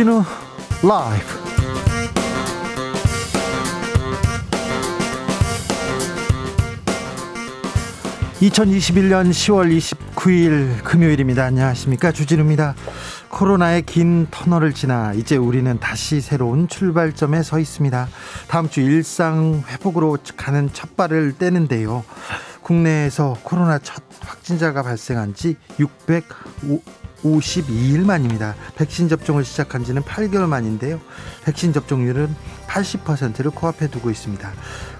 주진우 라이브. (2021년 10월 29일) 금요일입니다. 안녕하십니까? 주진우입니다. 코로나의 긴 터널을 지나 이제 우리는 다시 새로운 출발점에 서 있습니다. 다음 주 일상 회복으로 가는 첫 발을 떼는데요. 국내에서 코로나 첫 확진자가 발생한 지 652일 만입니다. 백신 접종을 시작한 지는 8개월 만인데요. 백신 접종률은 80%를 코앞에 두고 있습니다.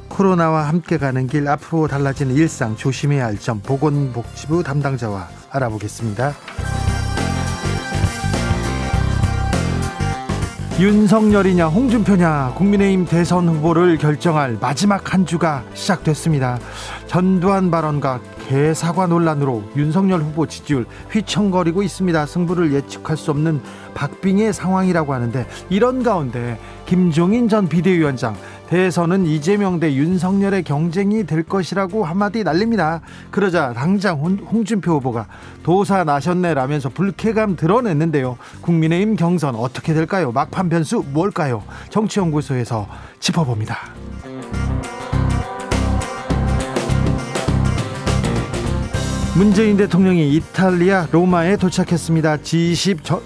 코로나와 함께 가는 길 앞으로 달라지는 일상 조심해야 할 점 보건복지부 담당자와 알아보겠습니다. 윤석열이냐 홍준표냐 국민의힘 대선 후보를 결정할 마지막 한 주가 시작됐습니다. 전두환 발언과 개 사과 논란으로 윤석열 후보 지지율 휘청거리고 있습니다. 승부를 예측할 수 없는 박빙의 상황이라고 하는데 이런 가운데 김종인 전 비대위원장 대선은 이재명 대 윤석열의 경쟁이 될 것이라고 한마디 날립니다. 그러자 당장 홍준표 후보가 도사 나셨네라면서 불쾌감 드러냈는데요. 국민의힘 경선 어떻게 될까요? 막판 변수 뭘까요? 정치연구소에서 짚어봅니다. 문재인 대통령이 이탈리아 로마에 도착했습니다. G20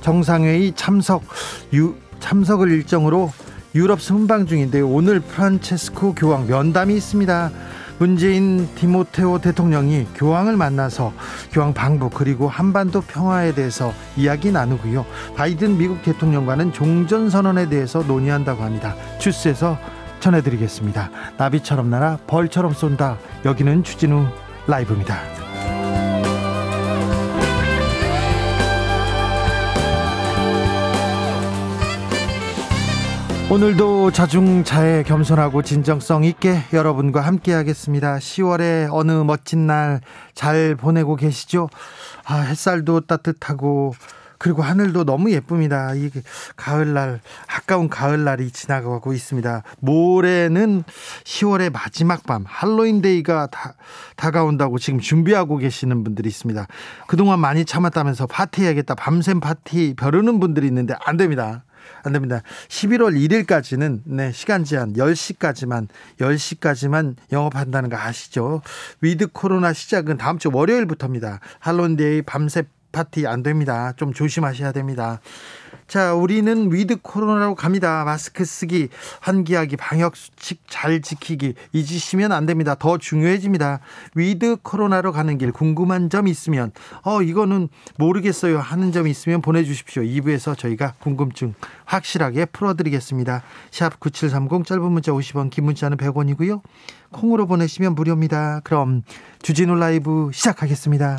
정상회의 참석 유, 참석을 일정으로 유럽 순방 중인데요. 오늘 프란체스코 교황 면담이 있습니다. 문재인 디모테오 대통령이 교황을 만나서 교황 방북 그리고 한반도 평화에 대해서 이야기 나누고요. 바이든 미국 대통령과는 종전 선언에 대해서 논의한다고 합니다. 주스에서 전해드리겠습니다. 나비처럼 날아 벌처럼 쏜다. 여기는 주진우 라이브입니다. 오늘도 자중자애 겸손하고 진정성 있게 여러분과 함께 하겠습니다. 10월의 어느 멋진 날 잘 보내고 계시죠? 아, 햇살도 따뜻하고 그리고 하늘도 너무 예쁩니다. 이 가을날 아까운 가을날이 지나가고 있습니다. 모레는 10월의 마지막 밤 할로윈데이가 다, 다가온다고 지금 준비하고 계시는 분들이 있습니다. 그동안 많이 참았다면서 파티해야겠다. 밤샘 파티 벼르는 분들이 있는데 안 됩니다. 안 됩니다. 11월 1일까지는 네, 시간 제한 10시까지만 10시까지만 영업한다는 거 아시죠? 위드 코로나 시작은 다음 주 월요일부터입니다. 할로윈데이 밤새 파티 안 됩니다. 좀 조심하셔야 됩니다. 자, 우리는 위드 코로나로 갑니다. 마스크 쓰기, 환기하기, 방역 수칙 잘 지키기 잊으시면 안 됩니다. 더 중요해집니다. 위드 코로나로 가는 길 궁금한 점 있으면 어 이거는 모르겠어요 하는 점 있으면 보내 주십시오. 2부에서 저희가 궁금증 확실하게 풀어 드리겠습니다. 샵 9730 짧은 문자 50원, 긴 문자는 100원이고요. 콩으로 보내시면 무료입니다. 그럼 주진우 라이브 시작하겠습니다.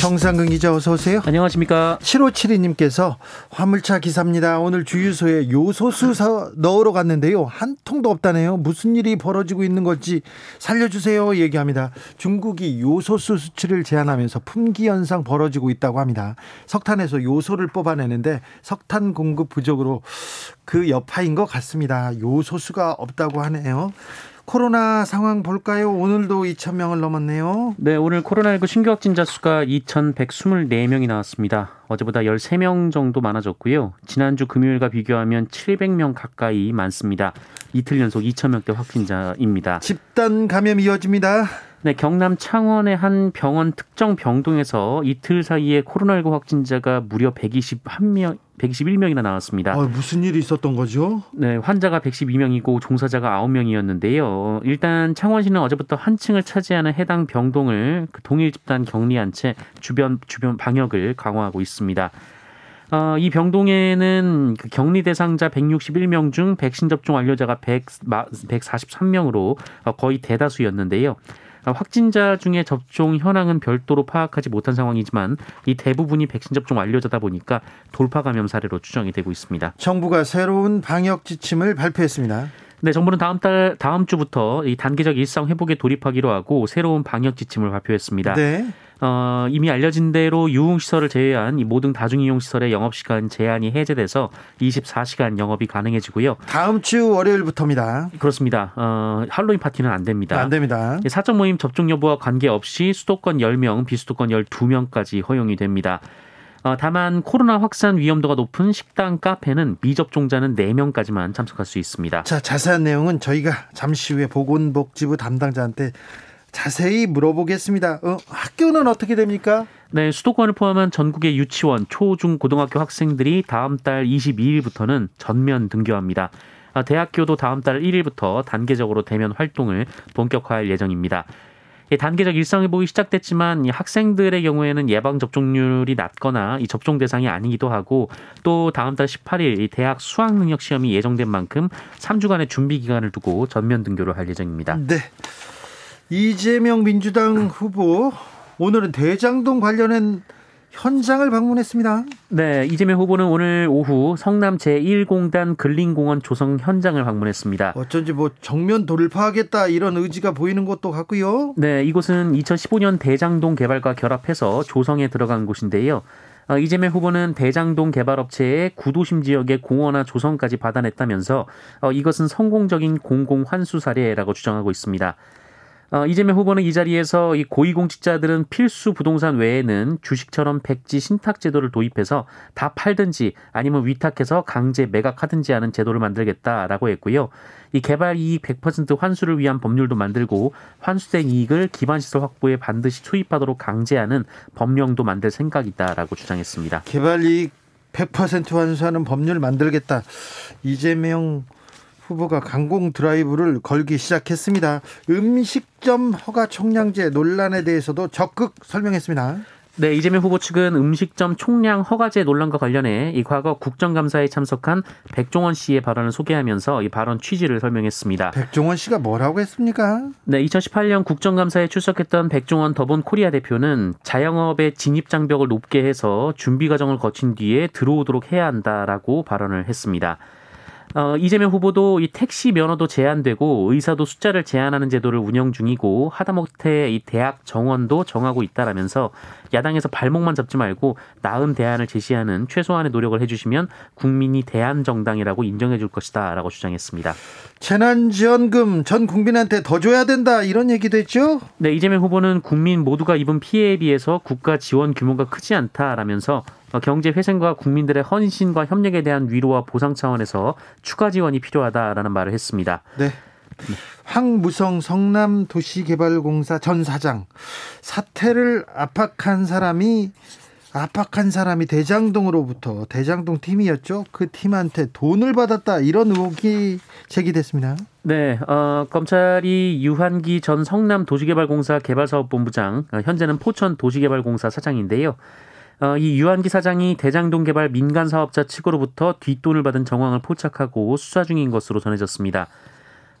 정상근 기자 어서 오세요. 안녕하십니까. 7572님께서 화물차 기사입니다. 오늘 주유소에 요소수 사 넣으러 갔는데요. 한 통도 없다네요. 무슨 일이 벌어지고 있는 건지 살려주세요. 얘기합니다. 중국이 요소수 수출을 제한하면서 품귀 현상 벌어지고 있다고 합니다. 석탄에서 요소를 뽑아내는데 석탄 공급 부족으로 그 여파인 것 같습니다. 요소수가 없다고 하네요. 코로나 상황 볼까요? 오늘도 2천 명을 넘었네요. 네, 오늘 코로나19 신규 확진자 수가 2,124명이 나왔습니다. 어제보다 13명 정도 많아졌고요. 지난주 금요일과 비교하면 700명 가까이 많습니다. 이틀 연속 2,000명대 확진자입니다. 집단 감염 이어집니다. 네, 경남 창원의 한 병원 특정 병동에서 이틀 사이에 코로나19 확진자가 무려 121명 121명이나 나왔습니다. 어, 무슨 일이 있었던 거죠? 네, 환자가 112명이고 종사자가 9명이었는데요. 일단 창원시는 어제부터 한 층을 차지하는 해당 병동을 그 동일 집단 격리한 채 주변 주변 방역을 강화하고 있습니다. 어, 이 병동에는 그 격리 대상자 161명 중 백신 접종 완료자가 100, 143명으로 어, 거의 대다수였는데요. 어, 확진자 중에 접종 현황은 별도로 파악하지 못한 상황이지만 이 대부분이 백신 접종 완료자다 보니까 돌파 감염 사례로 추정이 되고 있습니다. 정부가 새로운 방역 지침을 발표했습니다. 네, 정부는 다음 달 다음 주부터 이 단계적 일상 회복에 돌입하기로 하고 새로운 방역 지침을 발표했습니다. 네. 어, 이미 알려진 대로 유흥시설을 제외한 이 모든 다중이용시설의 영업시간 제한이 해제돼서 24시간 영업이 가능해지고요. 다음 주 월요일부터입니다. 그렇습니다. 어, 할로윈 파티는 안 됩니다. 안 됩니다. 사적 모임 접종 여부와 관계없이 수도권 10명, 비수도권 12명까지 허용이 됩니다. 어, 다만 코로나 확산 위험도가 높은 식당, 카페는 미접종자는 4명까지만 참석할 수 있습니다. 자, 자세한 내용은 저희가 잠시 후에 보건복지부 담당자한테 자세히 물어보겠습니다. 어, 학교는 어떻게 됩니까? 네, 수도권을 포함한 전국의 유치원, 초, 중, 고등학교 학생들이 다음 달 22일부터는 전면 등교합니다. 아, 대학교도 다음 달 1일부터 단계적으로 대면 활동을 본격화할 예정입니다. 단계적 일상회복이 시작됐지만 학생들의 경우에는 예방 접종률이 낮거나 이 접종 대상이 아니기도 하고 또 다음 달 18일 대학 수학 능력 시험이 예정된 만큼 3주간의 준비 기간을 두고 전면 등교를 할 예정입니다. 네. 이재명 민주당 후보 오늘은 대장동 관련한 현장을 방문했습니다. 네, 이재명 후보는 오늘 오후 성남 제1공단 근린공원 조성 현장을 방문했습니다. 어쩐지 뭐 정면 돌파하겠다 이런 의지가 보이는 것도 같고요. 네, 이곳은 2015년 대장동 개발과 결합해서 조성에 들어간 곳인데요. 어, 이재명 후보는 대장동 개발업체의 구도심 지역의 공원화 조성까지 받아냈다면서 어, 이것은 성공적인 공공 환수 사례라고 주장하고 있습니다. 어, 이재명 후보는 이 자리에서 이 고위공직자들은 필수 부동산 외에는 주식처럼 백지 신탁 제도를 도입해서 다 팔든지 아니면 위탁해서 강제 매각하든지 하는 제도를 만들겠다라고 했고요. 이 개발 이익 100% 환수를 위한 법률도 만들고 환수된 이익을 기반시설 확보에 반드시 투입하도록 강제하는 법령도 만들 생각이다라고 주장했습니다. 개발 이익 100% 환수하는 법률 만들겠다. 이재명 후보가 강공 드라이브를 걸기 시작했습니다. 음식점 허가 총량제 논란에 대해서도 적극 설명했습니다. 네, 이재명 후보 측은 음식점 총량 허가제 논란과 관련해 이 과거 국정감사에 참석한 백종원 씨의 발언을 소개하면서 이 발언 취지를 설명했습니다. 백종원 씨가 뭐라고 했습니까? 네, 2018년 국정감사에 출석했던 백종원 더본 코리아 대표는 자영업의 진입 장벽을 높게 해서 준비 과정을 거친 뒤에 들어오도록 해야 한다라고 발언을 했습니다. 어, 이재명 후보도 이 택시 면허도 제한되고 의사도 숫자를 제한하는 제도를 운영 중이고 하다못해 이 대학 정원도 정하고 있다라면서 야당에서 발목만 잡지 말고 나은 대안을 제시하는 최소한의 노력을 해주시면 국민이 대안 정당이라고 인정해줄 것이다라고 주장했습니다. 재난지원금 전 국민한테 더 줘야 된다 이런 얘기도 했죠? 네, 이재명 후보는 국민 모두가 입은 피해에 비해서 국가 지원 규모가 크지 않다라면서 경제 회생과 국민들의 헌신과 협력에 대한 위로와 보상 차원에서 추가 지원이 필요하다라는 말을 했습니다. 네. 황무성 성남 도시개발공사 전 사장 사태를 압박한 사람이 압박한 사람이 대장동으로부터 대장동 팀이었죠. 그 팀한테 돈을 받았다 이런 의혹이 제기됐습니다. 네, 어, 검찰이 유한기 전 성남 도시개발공사 개발사업본부장, 어, 현재는 포천 도시개발공사 사장인데요. 어, 이 유한기 사장이 대장동 개발 민간 사업자 측으로부터 뒷돈을 받은 정황을 포착하고 수사 중인 것으로 전해졌습니다.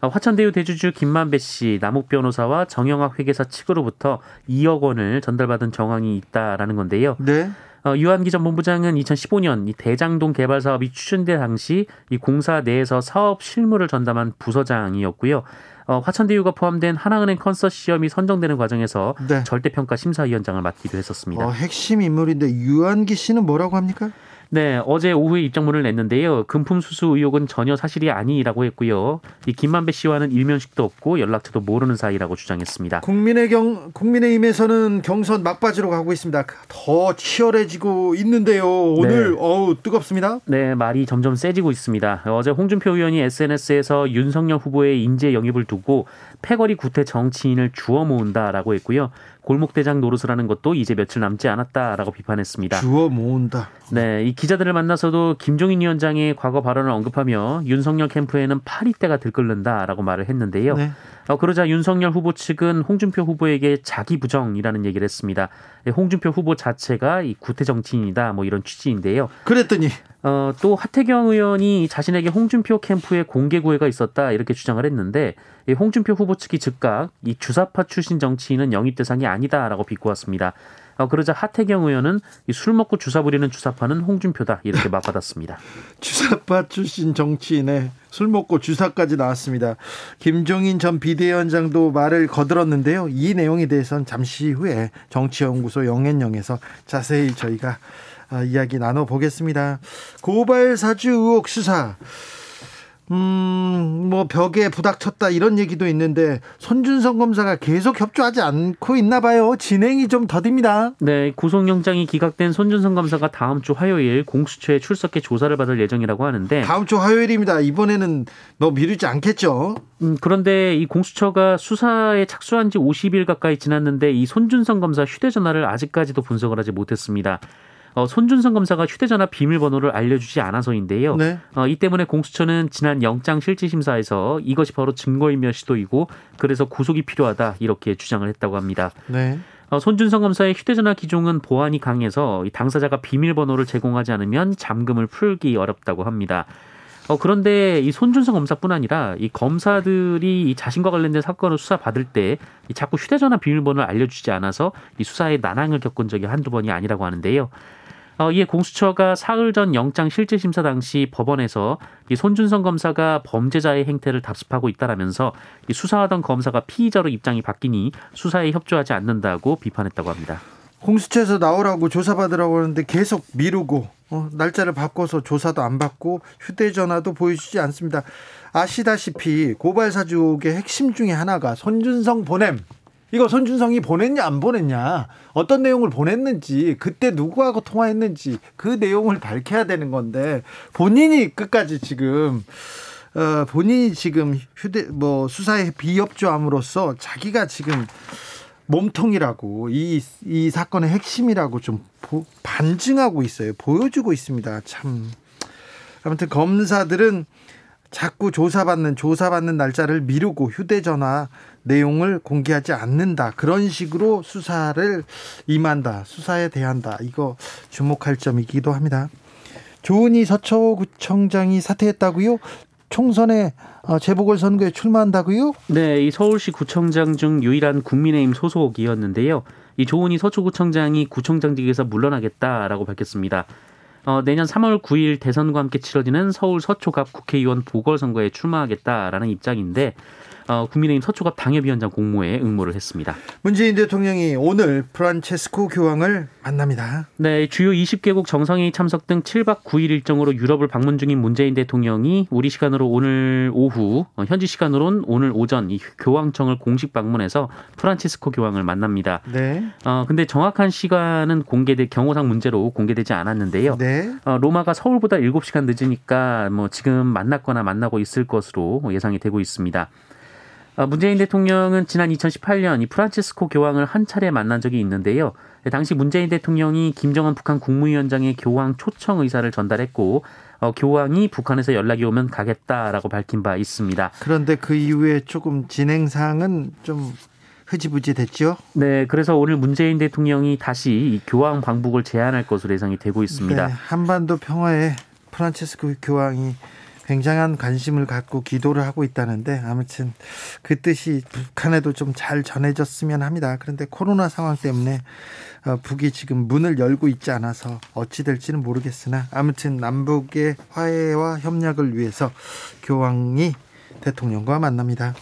어, 화천대유 대주주 김만배 씨, 남욱 변호사와 정영학 회계사 측으로부터 2억 원을 전달받은 정황이 있다라는 건데요. 네. 어, 유한기 전 본부장은 2015년 이 대장동 개발 사업이 추진될 당시 이 공사 내에서 사업 실무를 전담한 부서장이었고요. 어, 화천대유가 포함된 하나은행 컨서시엄이 선정되는 과정에서 네. 절대평가 심사위원장을 맡기도 했었습니다. 어, 핵심 인물인데 유한기 씨는 뭐라고 합니까? 네, 어제 오후에 입장문을 냈는데요. 금품 수수 의혹은 전혀 사실이 아니라고 했고요. 이 김만배 씨와는 일면식도 없고 연락처도 모르는 사이라고 주장했습니다. 국민의 경 국민의힘에서는 경선 막바지로 가고 있습니다. 더 치열해지고 있는데요. 오늘 네. 어우 뜨겁습니다. 네, 말이 점점 세지고 있습니다. 어제 홍준표 의원이 SNS에서 윤석열 후보의 인재 영입을 두고 패거리 구태 정치인을 주워 모은다라고 했고요. 골목대장 노릇을 하는 것도 이제 며칠 남지 않았다라고 비판했습니다. 주워 모은다. 네, 이 기자들을 만나서도 김종인 위원장의 과거 발언을 언급하며 윤석열 캠프에는 파리떼가 들끓는다라고 말을 했는데요. 네. 어, 그러자 윤석열 후보 측은 홍준표 후보에게 자기 부정이라는 얘기를 했습니다. 네, 홍준표 후보 자체가 이 구태 정치인이다 뭐 이런 취지인데요. 그랬더니 어, 또 하태경 의원이 자신에게 홍준표 캠프에 공개 구애가 있었다 이렇게 주장을 했는데 이 홍준표 후보 측이 즉각 이 주사파 출신 정치인은 영입 대상이 아니다라고 비꼬았습니다. 어, 그러자 하태경 의원은 이술 먹고 주사 부리는 주사파는 홍준표다 이렇게 맞받았습니다. 주사파 출신 정치인의 술 먹고 주사까지 나왔습니다. 김종인 전 비대위원장도 말을 거들었는데요. 이 내용에 대해서는 잠시 후에 정치연구소 영앤영에서 자세히 저희가 아, 이야기 나눠보겠습니다. 고발 사주 의혹 수사. 음, 뭐 벽에 부닥쳤다 이런 얘기도 있는데 손준성 검사가 계속 협조하지 않고 있나 봐요. 진행이 좀 더딥니다. 네, 구속영장이 기각된 손준성 검사가 다음 주 화요일 공수처에 출석해 조사를 받을 예정이라고 하는데 다음 주 화요일입니다. 이번에는 뭐 미루지 않겠죠. 음, 그런데 이 공수처가 수사에 착수한 지 50일 가까이 지났는데 이 손준성 검사 휴대전화를 아직까지도 분석을 하지 못했습니다. 어, 손준성 검사가 휴대전화 비밀번호를 알려주지 않아서인데요. 네. 어, 이 때문에 공수처는 지난 영장 실질 심사에서 이것이 바로 증거인멸 시도이고 그래서 구속이 필요하다 이렇게 주장을 했다고 합니다. 네. 어, 손준성 검사의 휴대전화 기종은 보안이 강해서 이 당사자가 비밀번호를 제공하지 않으면 잠금을 풀기 어렵다고 합니다. 어, 그런데 이 손준성 검사뿐 아니라 이 검사들이 이 자신과 관련된 사건을 수사 받을 때이 자꾸 휴대전화 비밀번호를 알려주지 않아서 이 수사에 난항을 겪은 적이 한두 번이 아니라고 하는데요. 어, 이에 공수처가 사흘 전 영장 실질 심사 당시 법원에서 이 손준성 검사가 범죄자의 행태를 답습하고 있다라면서 이 수사하던 검사가 피의자로 입장이 바뀌니 수사에 협조하지 않는다고 비판했다고 합니다. 공수처에서 나오라고 조사받으라고 하는데 계속 미루고 어, 날짜를 바꿔서 조사도 안 받고 휴대전화도 보여주지 않습니다. 아시다시피 고발 사주의 핵심 중에 하나가 손준성 보냄. 이거 손준성이 보냈냐 안 보냈냐 어떤 내용을 보냈는지 그때 누구하고 통화했는지 그 내용을 밝혀야 되는 건데 본인이 끝까지 지금 어, 본인이 지금 휴대 뭐 수사에 비협조함으로써 자기가 지금 몸통이라고 이, 이 사건의 핵심이라고 좀 보, 반증하고 있어요. 보여주고 있습니다. 참. 아무튼 검사들은 자꾸 조사받는 조사받는 날짜를 미루고 휴대전화 내용을 공개하지 않는다. 그런 식으로 수사를 임한다. 수사에 대한다. 이거 주목할 점이기도 합니다. 조은희 서초구청장이 사퇴했다고요? 총선에 어, 재보궐 선거에 출마한다고요? 네, 이 서울시 구청장 중 유일한 국민의힘 소속이었는데요. 이 조은희 서초구청장이 구청장직에서 물러나겠다라고 밝혔습니다. 어, 내년 3월 9일 대선과 함께 치러지는 서울 서초갑 국회의원 보궐선거에 출마하겠다라는 입장인데 어, 국민의힘 서초갑 당협위원장 공모에 응모를 했습니다. 문재인 대통령이 오늘 프란체스코 교황을 만납니다. 네, 주요 20개국 정상회의 참석 등 7박 9일 일정으로 유럽을 방문 중인 문재인 대통령이 우리 시간으로 오늘 오후, 어, 현지 시간으로는 오늘 오전 이 교황청을 공식 방문해서 프란치스코 교황을 만납니다. 네. 어, 근데 정확한 시간은 공개돼 경호상 문제로 공개되지 않았는데요. 네. 어, 로마가 서울보다 7시간 늦으니까 뭐 지금 만났거나 만나고 있을 것으로 예상이 되고 있습니다. 어, 문재인 대통령은 지난 2018년 이 프란치스코 교황을 한 차례 만난 적이 있는데요. 당시 문재인 대통령이 김정은 북한 국무위원장의 교황 초청 의사를 전달했고 어, 교황이 북한에서 연락이 오면 가겠다라고 밝힌 바 있습니다. 그런데 그 이후에 조금 진행 사항은 좀 흐지부지 됐죠. 네, 그래서 오늘 문재인 대통령이 다시 이 교황 방북을 제안할 것으로 예상이 되고 있습니다. 네, 한반도 평화에 프란체스코 교황이 굉장한 관심을 갖고 기도를 하고 있다는데 아무튼 그 뜻이 북한에도 좀 잘 전해졌으면 합니다. 그런데 코로나 상황 때문에 어, 북이 지금 문을 열고 있지 않아서 어찌 될지는 모르겠으나 아무튼 남북의 화해와 협력을 위해서 교황이 대통령과 만납니다.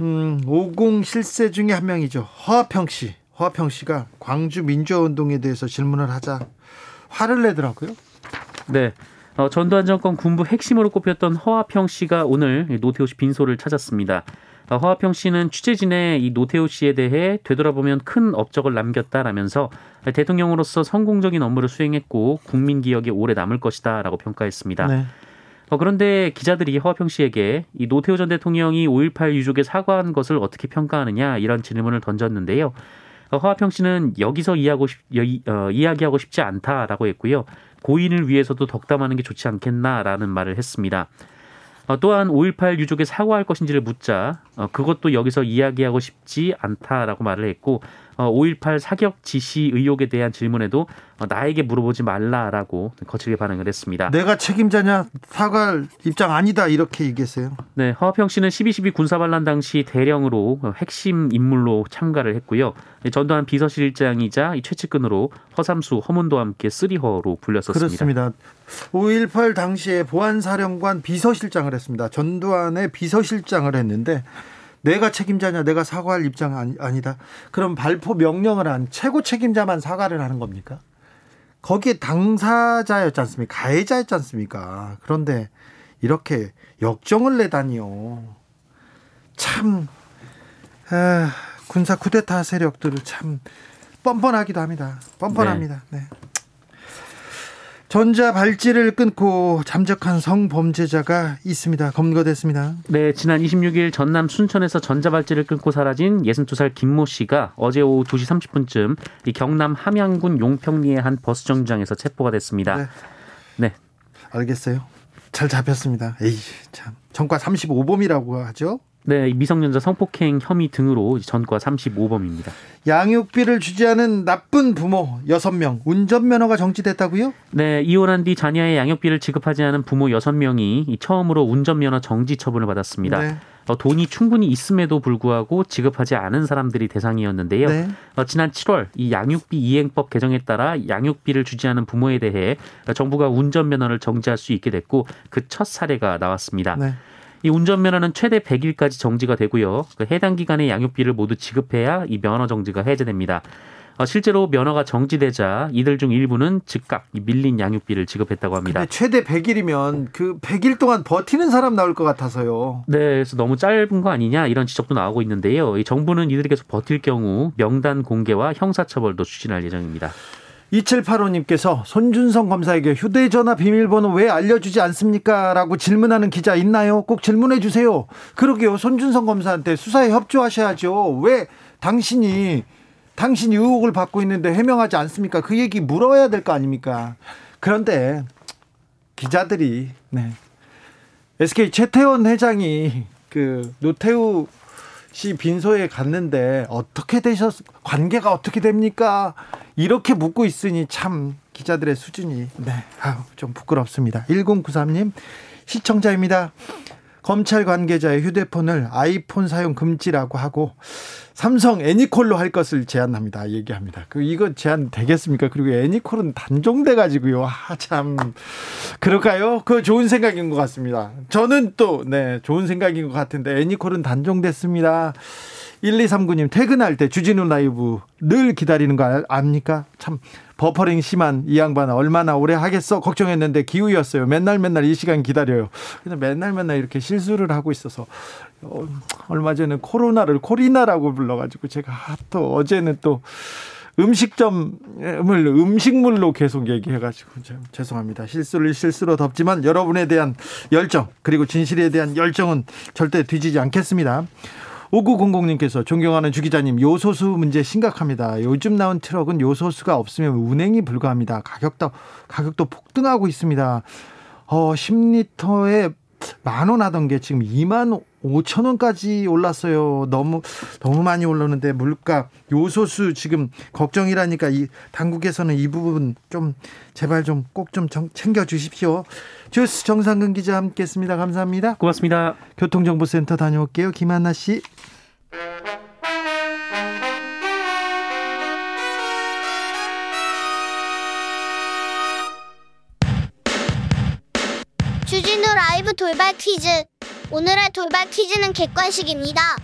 음, 50 실세 중에 한 명이죠. 허화평 씨. 허화평 씨가 광주 민주화 운동에 대해서 질문을 하자 화를 내더라고요. 네. 어, 전두환 정권 군부 핵심으로 꼽혔던 허화평 씨가 오늘 노태우 씨 빈소를 찾았습니다. 어, 허화평 씨는 취재진의 이 노태우 씨에 대해 되돌아보면 큰 업적을 남겼다라면서 대통령으로서 성공적인 업무를 수행했고 국민 기억에 오래 남을 것이다라고 평가했습니다. 네. 어, 그런데 기자들이 허화평 씨에게 이 노태우 전 대통령이 5.18 유족에 사과한 것을 어떻게 평가하느냐 이런 질문을 던졌는데요. 어, 허화평 씨는 여기서 이해하고 싶, 어, 이야기하고 싶지 않다라고 했고요. 고인을 위해서도 덕담하는 게 좋지 않겠나라는 말을 했습니다. 어, 또한 5.18 유족에 사과할 것인지를 묻자 어, 그것도 여기서 이야기하고 싶지 않다라고 말을 했고 어, 5.18 사격 지시 의혹에 대한 질문에도 어, 나에게 물어보지 말라라고 거칠게 반응을 했습니다. 내가 책임자냐 사과할 입장 아니다 이렇게 얘기했어요. 네, 허평 씨는 12.12 군사반란 당시 대령으로 핵심 인물로 참가를 했고요. 전두환 비서실장이자 최측근으로 허삼수, 허문도와 함께 쓰리허로 불렸었습니다. 그렇습니다. 5.18 당시에 보안사령관 비서실장을 했습니다. 전두환의 비서실장을 했는데 내가 책임자냐 내가 사과할 입장 아니, 아니다. 그럼 발포 명령을 한 최고 책임자만 사과를 하는 겁니까? 거기에 당사자였지 않습니까? 가해자였지 않습니까? 그런데 이렇게 역정을 내다니요. 참 아, 군사 쿠데타 세력들을 참 뻔뻔하기도 합니다. 뻔뻔합니다. 네. 네. 전자 발찌를 끊고 잠적한 성범죄자가 있습니다. 검거됐습니다. 네, 지난 26일 전남 순천에서 전자 발찌를 끊고 사라진 62살 김모 씨가 어제 오후 2시 30분쯤 이 경남 함양군 용평리의 한 버스 정류장에서 체포가 됐습니다. 네. 네. 알겠어요. 잘 잡혔습니다. 에이, 참. 전과 35범이라고 하죠? 네, 미성년자 성폭행 혐의 등으로 전과 35범입니다. 양육비를 주지 않은 나쁜 부모 6명, 운전면허가 정지됐다고요? 네, 이혼한 뒤 자녀의 양육비를 지급하지 않은 부모 6명이 처음으로 운전면허 정지 처분을 받았습니다. 네. 어, 돈이 충분히 있음에도 불구하고 지급하지 않은 사람들이 대상이었는데요. 네. 어, 지난 7월 이 양육비 이행법 개정에 따라 양육비를 주지 않은 부모에 대해 정부가 운전면허를 정지할 수 있게 됐고 그 첫 사례가 나왔습니다. 네. 이 운전면허는 최대 100일까지 정지가 되고요. 그 해당 기간에 양육비를 모두 지급해야 이 면허 정지가 해제됩니다. 어, 실제로 면허가 정지되자 이들 중 일부는 즉각 밀린 양육비를 지급했다고 합니다. 최대 100일이면 그 100일 동안 버티는 사람 나올 것 같아서요. 네, 그래서 너무 짧은 거 아니냐 이런 지적도 나오고 있는데요. 이 정부는 이들이 계속 버틸 경우 명단 공개와 형사처벌도 추진할 예정입니다. 2785님께서 손준성 검사에게 휴대전화 비밀번호 왜 알려주지 않습니까? 라고 질문하는 기자 있나요? 꼭 질문해 주세요. 그러게요. 손준성 검사한테 수사에 협조하셔야죠. 왜 당신이, 당신이 의혹을 받고 있는데 해명하지 않습니까? 그 얘기 물어야 될 거 아닙니까? 그런데 기자들이, 네. SK 최태원 회장이 그 노태우 씨 빈소에 갔는데 어떻게 되셨 관계가 어떻게 됩니까? 이렇게 묻고 있으니 참 기자들의 수준이 네, 아유, 좀 부끄럽습니다. 1093님 시청자입니다. 검찰 관계자의 휴대폰을 아이폰 사용 금지라고 하고 삼성 애니콜로 할 것을 제안합니다. 얘기합니다. 그 이거 제안 되겠습니까? 그리고 애니콜은 단종돼 가지고요. 아 참 그럴까요? 그 좋은 생각인 것 같습니다. 저는 또 네, 좋은 생각인 것 같은데 애니콜은 단종됐습니다. 1239님 퇴근할 때 주진우 라이브 늘 기다리는 거 압니까? 참 버퍼링 심한 이 양반 얼마나 오래 하겠어 걱정했는데 기우였어요. 맨날 맨날 이 시간 기다려요. 근데 맨날 맨날 이렇게 실수를 하고 있어서 어, 얼마 전에 코로나를 코리나라고 불러가지고 제가 또 어제는 또 음식점을 음식물로 계속 얘기해가지고 참 죄송합니다. 실수를 실수로 덮지만 여러분에 대한 열정 그리고 진실에 대한 열정은 절대 뒤지지 않겠습니다. 5900님께서 존경하는 주 기자님 요소수 문제 심각합니다. 요즘 나온 트럭은 요소수가 없으면 운행이 불가합니다. 가격도 가격도 폭등하고 있습니다. 어 10리터에 만 원 하던 게 지금 2만 5천 원까지 올랐어요. 너무 너무 많이 올랐는데 물가 요소수 지금 걱정이라니까 이 당국에서는 이 부분 좀 제발 좀꼭좀 챙겨 주십시오. 주스 정상근 기자 함께했습니다. 감사합니다. 고맙습니다. 교통정보센터 다녀올게요. 김한나 씨. 주진우 라이브 돌발 퀴즈. 오늘의 돌발 퀴즈는 객관식입니다.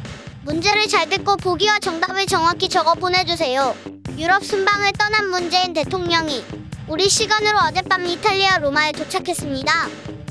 문제를 잘 듣고 보기와 정답을 정확히 적어 보내주세요. 유럽 순방을 떠난 문재인 대통령이 우리 시간으로 어젯밤 이탈리아 로마에 도착했습니다.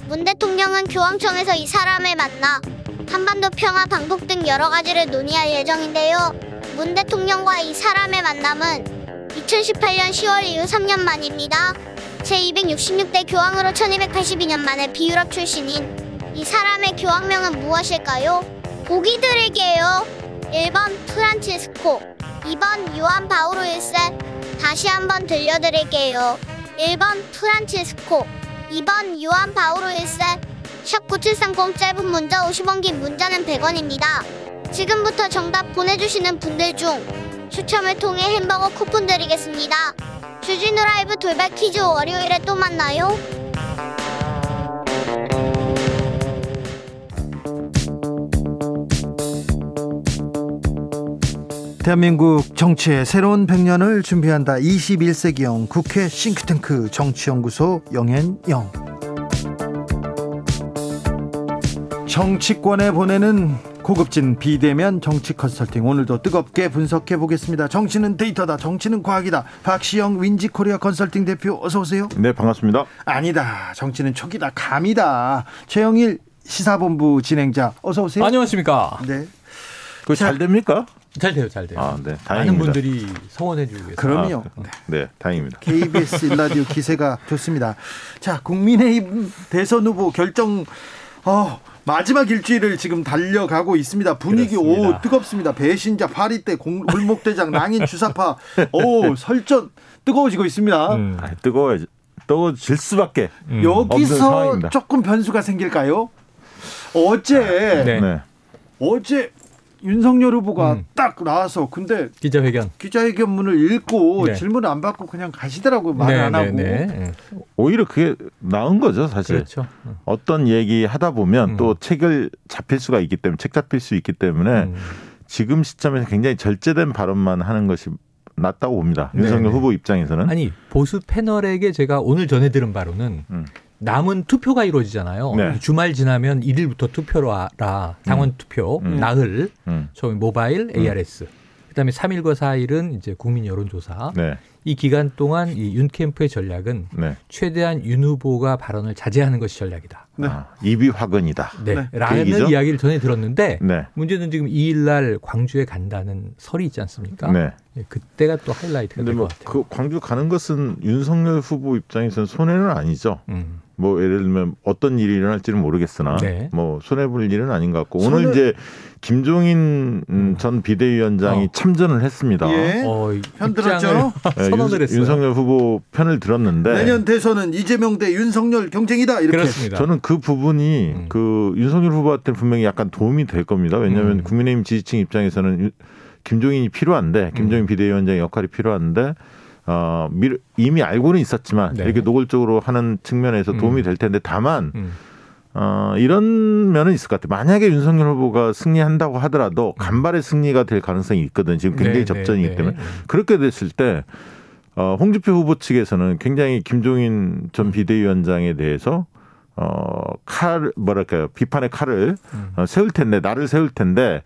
문 대통령은 교황청에서 이 사람을 만나 한반도 평화 방폭 등 여러 가지를 논의할 예정인데요. 문 대통령과 이 사람의 만남은 2018년 10월 이후 3년 만입니다. 제266대 교황으로 1282년 만에 비유럽 출신인 이 사람의 교황명은 무엇일까요? 보기 드릴게요. 1번 프란치스코, 2번 요한 바오로 1세 다시 한번 들려드릴게요. 1번 프란치스코 2번 요한 바오로 1세 샵9730 짧은 문자 50원 긴 문자는 100원입니다. 지금부터 정답 보내주시는 분들 중 추첨을 통해 햄버거 쿠폰 드리겠습니다. 주진우 라이브 돌발 퀴즈 월요일에 또 만나요. 대한민국 정치의 새로운 100년을 준비한다. 21세기형 국회 싱크탱크 정치연구소 영앤영. 정치권에 보내는 고급진 비대면 정치 컨설팅 오늘도 뜨겁게 분석해 보겠습니다. 정치는 데이터다. 정치는 과학이다. 박시영 윈지 코리아 컨설팅 대표 어서 오세요. 네, 반갑습니다. 아니다. 정치는 촉이다. 감이다. 최영일 시사본부 진행자 어서 오세요. 안녕하십니까. 네. 그잘 됩니까? 잘 돼요, 잘 돼요. 아, 네. 다행입니다. 많은 분들이 성원해 주고 계세요. 그럼요. 아, 네, 다행입니다. KBS 일라디오 기세가 좋습니다. 자, 국민의힘 대선 후보 결정 어, 마지막 일주일을 지금 달려가고 있습니다. 분위기 그렇습니다. 오 뜨겁습니다. 배신자 파리떼 공- 골목대장 낭인 주사파 오 설전 뜨거워지고 있습니다. 음. 아, 뜨거워 뜨거워질 수밖에. 음. 여기서. 조금 변수가 생길까요? 어제 네. 네. 어제 윤석열 후보가 음. 딱 나와서 근데 기자회견. 기자회견문을 읽고 네. 질문 안 받고 그냥 가시더라고요. 말 안 하고. 네. 오히려 그게 나은 거죠, 사실. 그렇죠. 음. 어떤 얘기 하다 보면 음. 또 책을 잡힐 수가 있기 때문에 책 잡힐 수 있기 때문에 음. 지금 시점에서 굉장히 절제된 발언만 하는 것이 낫다고 봅니다. 네, 윤석열 네. 후보 입장에서는. 아니 보수 패널에게 제가 오늘 전해 들은 바로는 음. 남은 투표가 이루어지잖아요. 네. 주말 지나면 1일부터 투표로 하라. 당원 투표, 음. 나흘, 음. 저 모바일, ARS. 그다음에 3일과 4일은 이제 국민 여론조사. 네. 이 기간 동안 이 윤 캠프의 전략은 네. 최대한 윤 후보가 발언을 자제하는 것이 전략이다. 네. 아, 입이 화근이다. 네. 네. 그 라는 얘기죠? 이야기를 전해 들었는데 네. 문제는 지금 2일 날 광주에 간다는 설이 있지 않습니까? 네. 예, 그때가 또 하이라이트가 근데 될뭐것 같아요. 그 광주 가는 것은 윤석열 후보 입장에서는 손해는 아니죠. 음. 뭐 예를 들면 어떤 일이 일어날지는 모르겠으나 네. 뭐 손해 볼 일은 아닌 것 같고 오늘 손해- 이제 김종인 음, 전 비대위원장이 어. 참전을 했습니다. 예. 어, 이편 들었죠? 예, 선언을 윤- 했어요. 윤석열 후보 편을 들었는데 내년 대선은 이재명 대 윤석열 경쟁이다 이렇게. 그렇습니다. 저는 그 부분이 음. 그 윤석열 후보한테 분명히 약간 도움이 될 겁니다. 왜냐하면 음. 국민의힘 지지층 입장에서는 유- 김종인이 필요한데 김종인 음. 비대위원장의 역할이 필요한데 어, 미- 이미 알고는 있었지만 네. 이렇게 노골적으로 하는 측면에서 도움이 음. 될 텐데 다만 음. 어, 이런 면은 있을 것 같아요. 만약에 윤석열 후보가 승리한다고 하더라도 간발의 승리가 될 가능성이 있거든. 지금 굉장히 네, 접전이기 네, 때문에 네. 그렇게 됐을 때 어, 홍준표 후보 측에서는 굉장히 김종인 전 비대위원장에 대해서 어, 칼 뭐랄까요 비판의 칼을 음. 어, 세울 텐데 나를 세울 텐데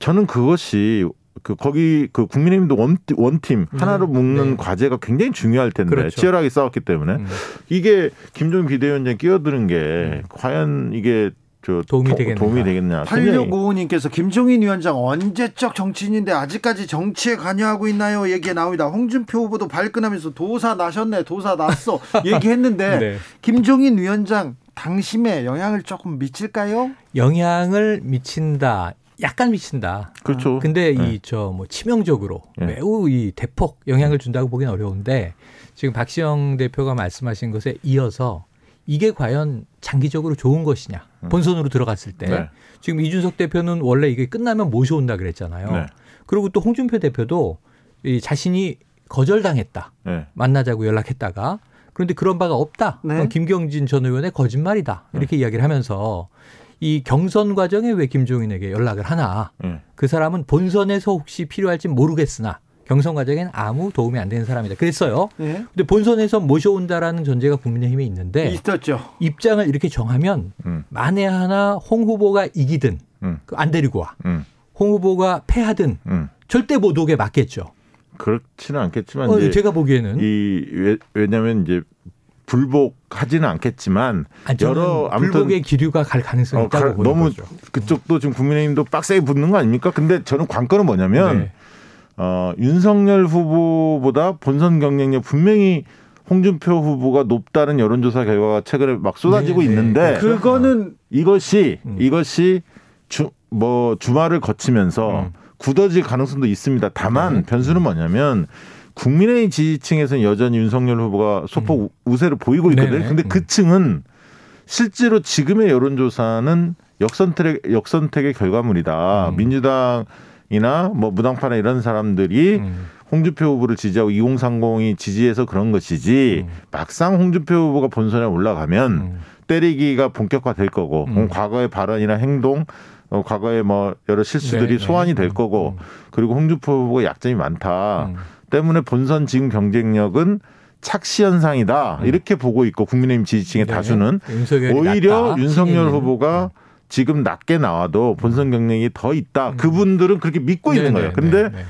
저는 그것이 그 거기 그 국민의힘도 원, 원팀 하나로 네, 묶는 네. 과제가 굉장히 중요할 텐데 그렇죠. 치열하게 싸웠기 때문에 음. 이게 김종인 비대위원장 끼어드는 게 과연 이게 저 도움이 도- 되겠는가. 도움이 되겠냐. 굉장히 8655님께서 김종인 위원장 언제적 정치인인데 아직까지 정치에 관여하고 있나요? 얘기 나옵니다. 홍준표 후보도 발끈하면서 도사 나셨네, 도사 났어 얘기했는데 네. 김종인 위원장 당심에 영향을 조금 미칠까요? 영향을 미친다. 약간 미친다. 그렇죠. 근데 네. 이저 뭐 치명적으로 네. 매우 이 대폭 영향을 준다고 보기는 어려운데 지금 박시영 대표가 말씀하신 것에 이어서 이게 과연 장기적으로 좋은 것이냐 본선으로 들어갔을 때 음. 네. 지금 이준석 대표는 원래 이게 끝나면 모셔온다 그랬잖아요. 네. 그리고 또 홍준표 대표도 이 자신이 거절당했다. 네. 만나자고 연락했다가 그런데 그런 바가 없다. 네. 김경진 전 의원의 거짓말이다. 이렇게 네. 이야기를 하면서 이 경선 과정에 왜 김종인에게 연락을 하나? 네. 그 사람은 본선에서 혹시 필요할지 모르겠으나 경선 과정에는 아무 도움이 안 되는 사람이다. 그랬어요. 네. 근데 본선에서 모셔온다라는 전제가 국민의힘에 있는데 있었죠. 입장을 이렇게 정하면 음. 만에 하나 홍 후보가 이기든 음. 그안 데리고 와. 음. 홍 후보가 패하든 음. 절대 못 오게 막겠죠. 그렇지는 않겠지만 어, 이제 제가 보기에는 이 왜, 왜냐하면 이제 불복하지는 않겠지만 아니, 저는 여러 아무튼 불복의 기류가 갈 가능성이 어, 있다고 가- 보는 너무 거죠. 그쪽도 지금 국민의힘도 빡세게 붙는 거 아닙니까? 근데 저는 관건은 뭐냐면 네. 어, 윤석열 후보보다 본선 경쟁력 분명히 홍준표 후보가 높다는 여론조사 결과가 최근에 막 쏟아지고 네, 네. 있는데 그거는 이것이 음. 이것이 주 뭐 주말을 거치면서 음. 굳어질 가능성도 있습니다. 다만 네. 변수는 뭐냐면 국민의힘 지지층에서는 여전히 윤석열 후보가 소폭 우세를 보이고 있거든요. 네네. 근데 음. 그 층은 실제로 지금의 여론조사는 역선택의 역선택의 결과물이다. 음. 민주당이나 뭐 무당파나 이런 사람들이 음. 홍준표 후보를 지지하고 2030이 지지해서 그런 것이지 음. 막상 홍준표 후보가 본선에 올라가면 음. 때리기가 본격화될 거고 음. 과거의 발언이나 행동 어, 과거의 뭐 여러 실수들이 네, 네. 소환이 될 음, 거고 음. 그리고 홍준표 후보가 약점이 많다 음. 때문에 본선 지금 경쟁력은 착시 현상이다 음. 이렇게 보고 있고 국민의힘 지지층의 네. 다수는 오히려 낫다. 윤석열 신인은. 후보가 지금 낮게 나와도 본선 경쟁이 더 있다 음. 그분들은 그렇게 믿고 있는 네네, 거예요. 근데 네,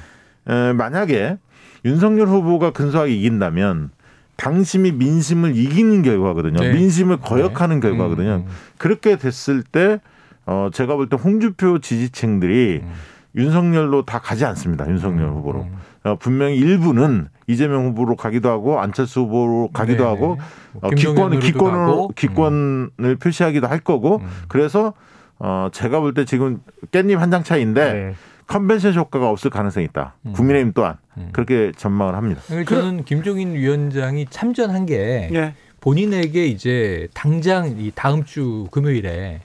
에, 만약에 윤석열 후보가 근소하게 이긴다면 당심이 민심을 이기는 결과거든요. 네. 민심을 거역하는 네. 결과거든요. 음, 음. 그렇게 됐을 때 어, 제가 볼 때 홍준표 지지층들이 음. 윤석열로 다 가지 않습니다. 윤석열 음, 후보로. 음. 어, 분명히 일부는 이재명 후보로 가기도 하고 안철수 후보로 가기도 네네. 하고 뭐 어, 기권 기권을 가고. 기권을 표시하기도 할 거고 음. 그래서 어, 제가 볼 때 지금 깻잎 한 장 차이인데 네. 컨벤션 효과가 없을 가능성이 있다. 음. 국민의힘 또한 음. 그렇게 전망을 합니다. 그러니까 저는 김종인 위원장이 참전한 게 예. 본인에게 이제 당장 이 다음 주 금요일에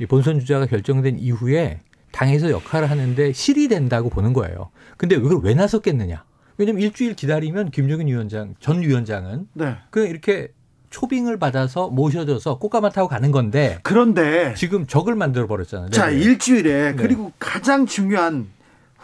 이 본선 주자가 결정된 이후에 당에서 역할을 하는데 실이 된다고 보는 거예요. 근데 이걸 왜 나섰겠느냐? 왜냐면 일주일 기다리면 김종인 위원장 전 위원장은 네. 그냥 이렇게 초빙을 받아서 모셔져서 꽃가마 타고 가는 건데 그런데 지금 적을 만들어 버렸잖아요. 자 네네. 일주일에 네. 그리고 가장 중요한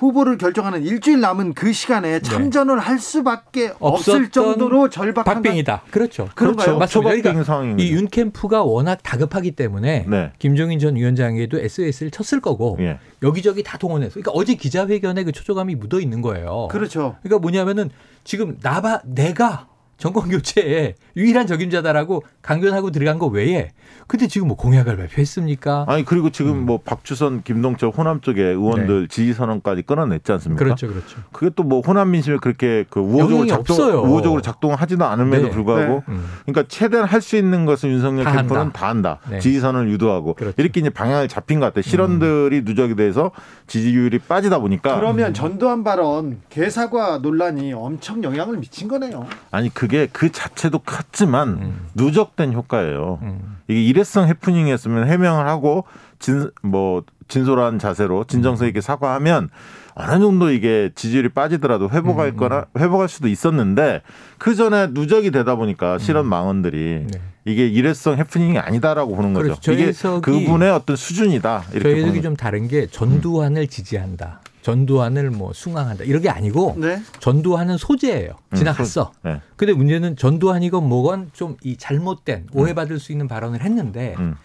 후보를 결정하는 일주일 남은 그 시간에 참전을 할 수밖에 없을 네. 정도로 절박한 박빙이다. 그렇죠. 그런가요? 맞습니다. 초박빙 그러니까 상황인 이 거죠. 윤 캠프가 워낙 다급하기 때문에 네. 김종인 전 위원장에도 SOS를 쳤을 거고 예. 여기저기 다 동원해서 그러니까 어제 기자회견에 그 초조감이 묻어 있는 거예요. 그렇죠. 그러니까 뭐냐면은 지금 나바 내가 정권 교체에 유일한 적임자다라고 강변하고 들어간 거 외에 근데 지금 뭐 공약을 발표했습니까? 아니 그리고 지금 음. 뭐 박주선, 김동철 호남 쪽에 의원들 지지 선언까지 끊어냈지 않습니까? 그렇죠, 그렇죠. 그게 또 뭐 호남 민심에 그렇게 그 우호적으로 작동 없어요. 우호적으로 작동하지도 않음에도 네. 불구하고 음. 그러니까 최대한 할 수 있는 것은 윤석열 다 캠프는 한다. 다 한다. 네. 지지 선을 유도하고 그렇죠. 이렇게 이제 방향을 잡힌 것 같아요. 실언들이 누적이 돼서 지지율이 빠지다 보니까 그러면 전두환 발언 개사과 논란이 엄청 영향을 미친 거네요. 아니 그게 그 자체도 컸지만 음. 누적된 효과예요. 음. 이게 일회성 해프닝이었으면 해명을 하고 진 뭐 진솔한 자세로 진정성 있게 사과하면 어느 정도 이게 지지율이 빠지더라도 회복할 음, 거나 회복할 수도 있었는데 그 전에 누적이 되다 보니까 실현 망언들이 네. 이게 일회성 해프닝이 아니다라고 보는 거죠. 그렇죠. 이게 그분의 어떤 수준이다 이렇게 저희 보는 해석이. 좀 다른 게 전두환을 지지한다. 전두환을 뭐 숭앙한다. 이런 게 아니고 네. 전두환은 소재예요. 음, 지나갔어. 네. 근데 문제는 전두환이건 뭐건 좀 이 잘못된 오해받을 수 있는 발언을 했는데 음.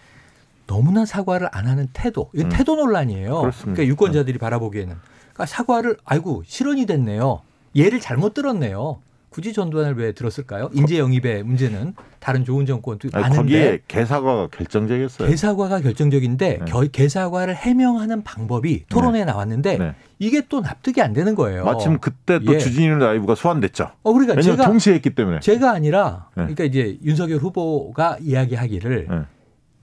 너무나 사과를 안 하는 태도. 이건 음. 태도 논란이에요. 그렇습니다. 그러니까 유권자들이 바라보기에는 그러니까 사과를 아이고 실언이 됐네요. 얘를 잘못 들었네요. 굳이 전두환을 왜 들었을까요? 인재 영입의 문제는 다른 좋은 정권도 아니, 많은데 거기에 개사과가 결정적이었어요. 개사과가 결정적인데 네. 겨- 개사과를 해명하는 방법이 토론에 나왔는데 네. 이게 또 납득이 안 되는 거예요. 마침 그때 또 예. 주진우 라이브가 소환됐죠. 어 그러니까 왜냐하면 제가 동시에 했기 때문에. 제가 아니라 네. 그러니까 이제 윤석열 후보가 이야기하기를 네.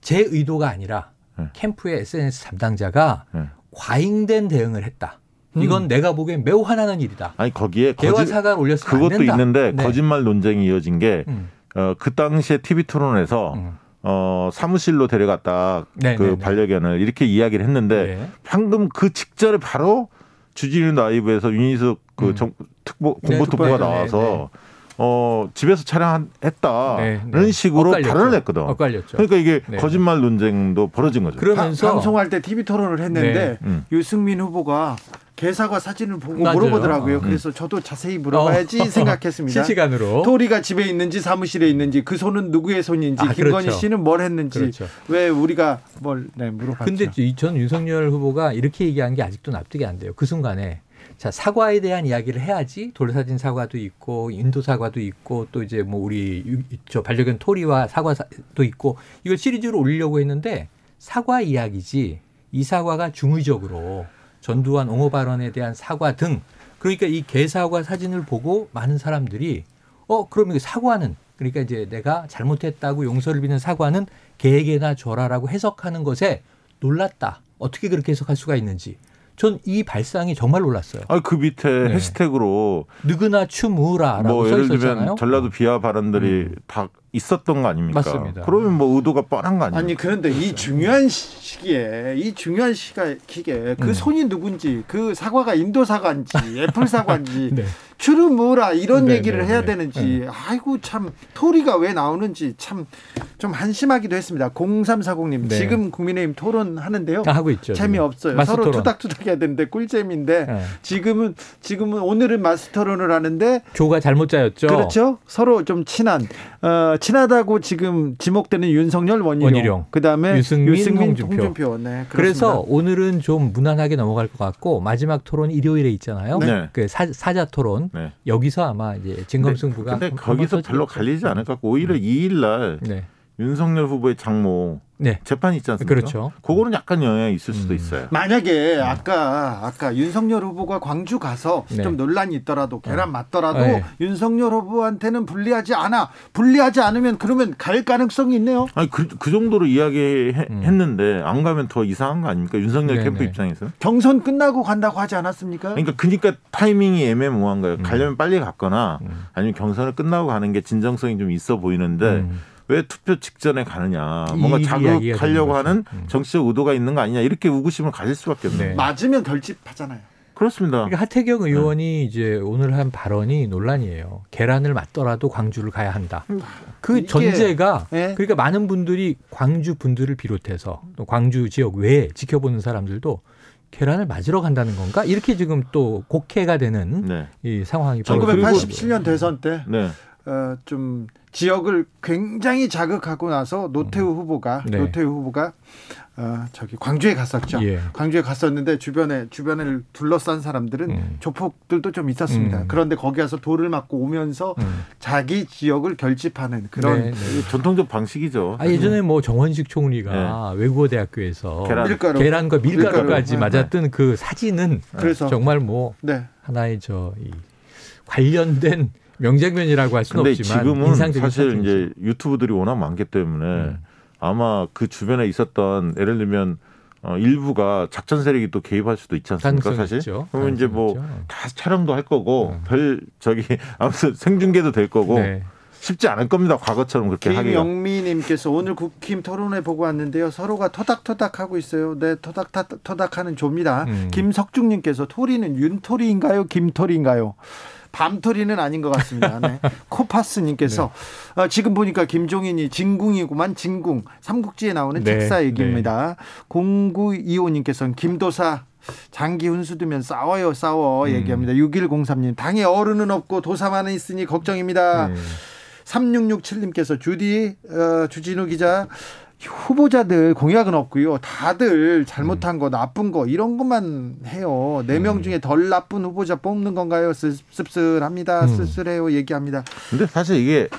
제 의도가 아니라 네. 캠프의 SNS 담당자가 네. 과잉된 대응을 했다. 이건 내가 보기엔 매우 화나는 일이다. 아니 거기에 거짓 사과를 올렸으면 안 그것도. 있는데 네. 거짓말 논쟁이 이어진 게 음, 어, 그 당시에 TV 토론에서 음. 어, 사무실로 데려갔다 네, 그 네, 네. 반려견을 이렇게 이야기를 했는데 네. 방금 그 직전에 바로 주진우 라이브에서 윤희숙 그 음. 정, 특보 네, 공보특보가 특보가, 나와서. 어, 집에서 촬영했다는 네, 네. 식으로 엇갈렸죠. 발언을 했거든. 엇갈렸죠. 그러니까 이게 네. 거짓말 논쟁도 벌어진 거죠. 그러면서 바- 방송할 때 TV 토론을 했는데 네. 음. 유승민 후보가 개사과 사진을 보고 맞아요. 물어보더라고요. 어. 그래서 저도 자세히 물어봐야지 생각했습니다. 실시간으로 토리가 집에 있는지 사무실에 있는지 그 손은 누구의 손인지 아, 김건희 그렇죠. 씨는 뭘 했는지 그렇죠. 왜 우리가 뭘 네, 물어봤죠. 근데 이전 윤석열 후보가 이렇게 얘기한 게 아직도 납득이 안 돼요. 그 순간에 자 사과에 대한 이야기를 해야지 돌사진 사과도 있고 인도 사과도 있고 또 이제 뭐 우리 유- 저 반려견 토리와 사과도 있고 이걸 시리즈로 올리려고 했는데 사과 이야기지 이 사과가 중의적으로 전두환 옹호 발언에 대한 사과 등 그러니까 이 개사과 사진을 보고 많은 사람들이 어 그러면 이 사과는 그러니까 이제 내가 잘못했다고 용서를 비는 사과는 개에게나 줘라라고 해석하는 것에 놀랐다. 어떻게 그렇게 해석할 수가 있는지. 전 이 발상이 정말 놀랐어요. 아, 그 밑에 네. 해시태그로 느그나 추무라라고 뭐써 예를 있었잖아요. 들면 전라도 비하 발언들이 음. 다 있었던 거 아닙니까? 맞습니다. 그러면 뭐 의도가 뻔한 거 아닙니까? 아니 그런데 이 중요한 시기에 이 중요한 시기에 그 음. 손이 누군지 그 사과가 인도 사과인지 애플 사과인지 네. 주름 뭐라 이런 네, 얘기를 네, 해야 네. 되는지 아이고 참 토리가 왜 나오는지 참 좀 한심하기도 했습니다. 0340님 네. 지금 국민의힘 토론하는데요. 다 하고 있죠. 재미없어요. 마스 서로 토론. 투닥투닥 해야 되는데 꿀잼인데 네. 지금은 지금은 오늘은 마스 토론을 하는데 조가 잘못 짜였죠. 그렇죠. 서로 좀 친한 어, 친하다고 지금 지목되는 윤석열 원희룡, 원희룡. 그다음에 유승민, 유승민, 홍준표. 홍준표. 네, 그래서. 오늘은 좀 무난하게 넘어갈 것 같고 마지막 토론 일요일에 있잖아요. 네. 그 사, 사자 토론 네. 여기서 아마 이제 진검승부가 근데 한- 거기서 별로. 갈리지 않을 것 같고 오히려 2일 날 네. 윤석열 후보의 장모 네. 재판이 있지 않습니까? 그렇죠. 그거는 약간 영향이 있을 수도 음. 있어요. 만약에 아까 아까 윤석열 후보가 광주 가서 네. 좀 논란이 있더라도 계란 맞더라도 네. 윤석열 후보한테는 불리하지 않아. 불리하지 않으면 그러면 갈 가능성이 있네요. 아니 그, 그 정도로 이야기했는데 안 가면 더 이상한 거 아닙니까? 윤석열 네, 캠프 네. 입장에서. 경선 끝나고 간다고 하지 않았습니까? 그러니까 그러니까 타이밍이 애매모호한 거예요. 음. 가려면 빨리 갔거나 음. 아니면 경선을 끝나고 가는 게 진정성이 좀 있어 보이는데 음. 왜 투표 직전에 가느냐. 이 뭔가 자극하려고. 하는 음. 정치적 의도가 있는 거 아니냐. 이렇게 의구심을 가질 수밖에 없네요. 네. 맞으면 결집하잖아요. 그렇습니다. 그러니까 하태경 의원이 이제 오늘 한 발언이 논란이에요. 계란을 맞더라도 광주를 가야 한다. 그 이게- 전제가 네. 그러니까 많은 분들이 광주 분들을 비롯해서 또 광주 지역 외에 지켜보는 사람들도 계란을 맞으러 간다는 건가? 이렇게 지금 또 곡해가 되는 네. 이 상황이 벌어지고 1987년 대선 때 네. 어, 좀 지역을 굉장히 자극하고 나서 노태우 후보가 네. 노태우 후보가 어, 저기 광주에 갔었죠. 예. 광주에 갔었는데 주변에 주변을 둘러싼 사람들은 음. 조폭들도 좀 있었습니다. 음. 그런데 거기 가서 돌을 맞고 오면서 음. 자기 지역을 결집하는 그런 네, 네. 전통적 방식이죠. 아, 예전에 뭐 정원식 총리가 외국어 대학교에서 계란. 밀가루. 계란과 밀가루 까지 밀가루. 맞았던 그 사진은 그래서 정말 뭐 네. 하나의 저 이 관련된 명장면이라고 할 수는 근데 없지만 지금은 인상적인 사실 사진이죠. 이제 유튜브들이 워낙 많기 때문에 음. 아마 그 주변에 있었던 예를 들면 어, 일부가 작전 세력이 또 개입할 수도 있지 않습니까 사실? 있죠. 그러면 이제 뭐. 다 촬영도 할 거고 음. 별 저기 아무튼 생중계도 될 거고 네. 쉽지 않을 겁니다. 과거처럼 그렇게 하기가. 김영미님께서 오늘 국힘 토론회 보고 왔는데요. 서로가 토닥토닥 하고 있어요. 네, 토닥토닥 토닥하는 조입니다. 음. 김석중님께서 토리는 윤토리인가요? 김토리인가요? 밤토리는 아닌 것 같습니다. 네. 코파스님께서 어, 지금 보니까 김종인이 진궁이구만 진궁 삼국지에 나오는 네, 책사 얘기입니다. 0925님께서는 김도사 장기 훈수 두면 싸워요 싸워 음. 얘기합니다. 6103님 당에 어른은 없고 도사만 있으니 걱정입니다. 네. 3667님께서 주디 어, 주진우 기자 후보자들 공약은 없고요. 다들 잘못한 거 나쁜 거 이런 것만 해요. 네 명 중에 덜 나쁜 후보자 뽑는 건가요? 씁- 씁쓸합니다. 음. 쓸쓸해요. 얘기합니다. 근데 사실 이게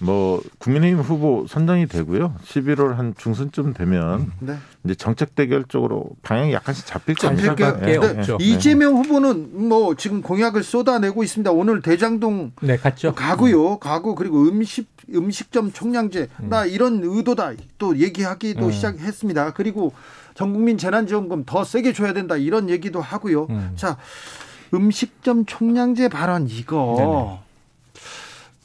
뭐 국민의힘 후보 선정이 되고요. 11월 한 중순쯤 되면 네. 이제 정책 대결 쪽으로 방향이 약간씩 잡힐 잡힐 겁니다. 수밖에 예, 없죠. 예, 예. 이재명 후보는 뭐 지금 공약을 쏟아내고 있습니다. 오늘 대장동 네, 갔죠. 가고요. 가고 그리고 음식 음식점 총량제 나 이런 의도다 또 얘기하기도 음. 시작했습니다. 그리고 전 국민 재난지원금 더 세게 줘야 된다 이런 얘기도 하고요. 음. 자 음식점 총량제 발언 이거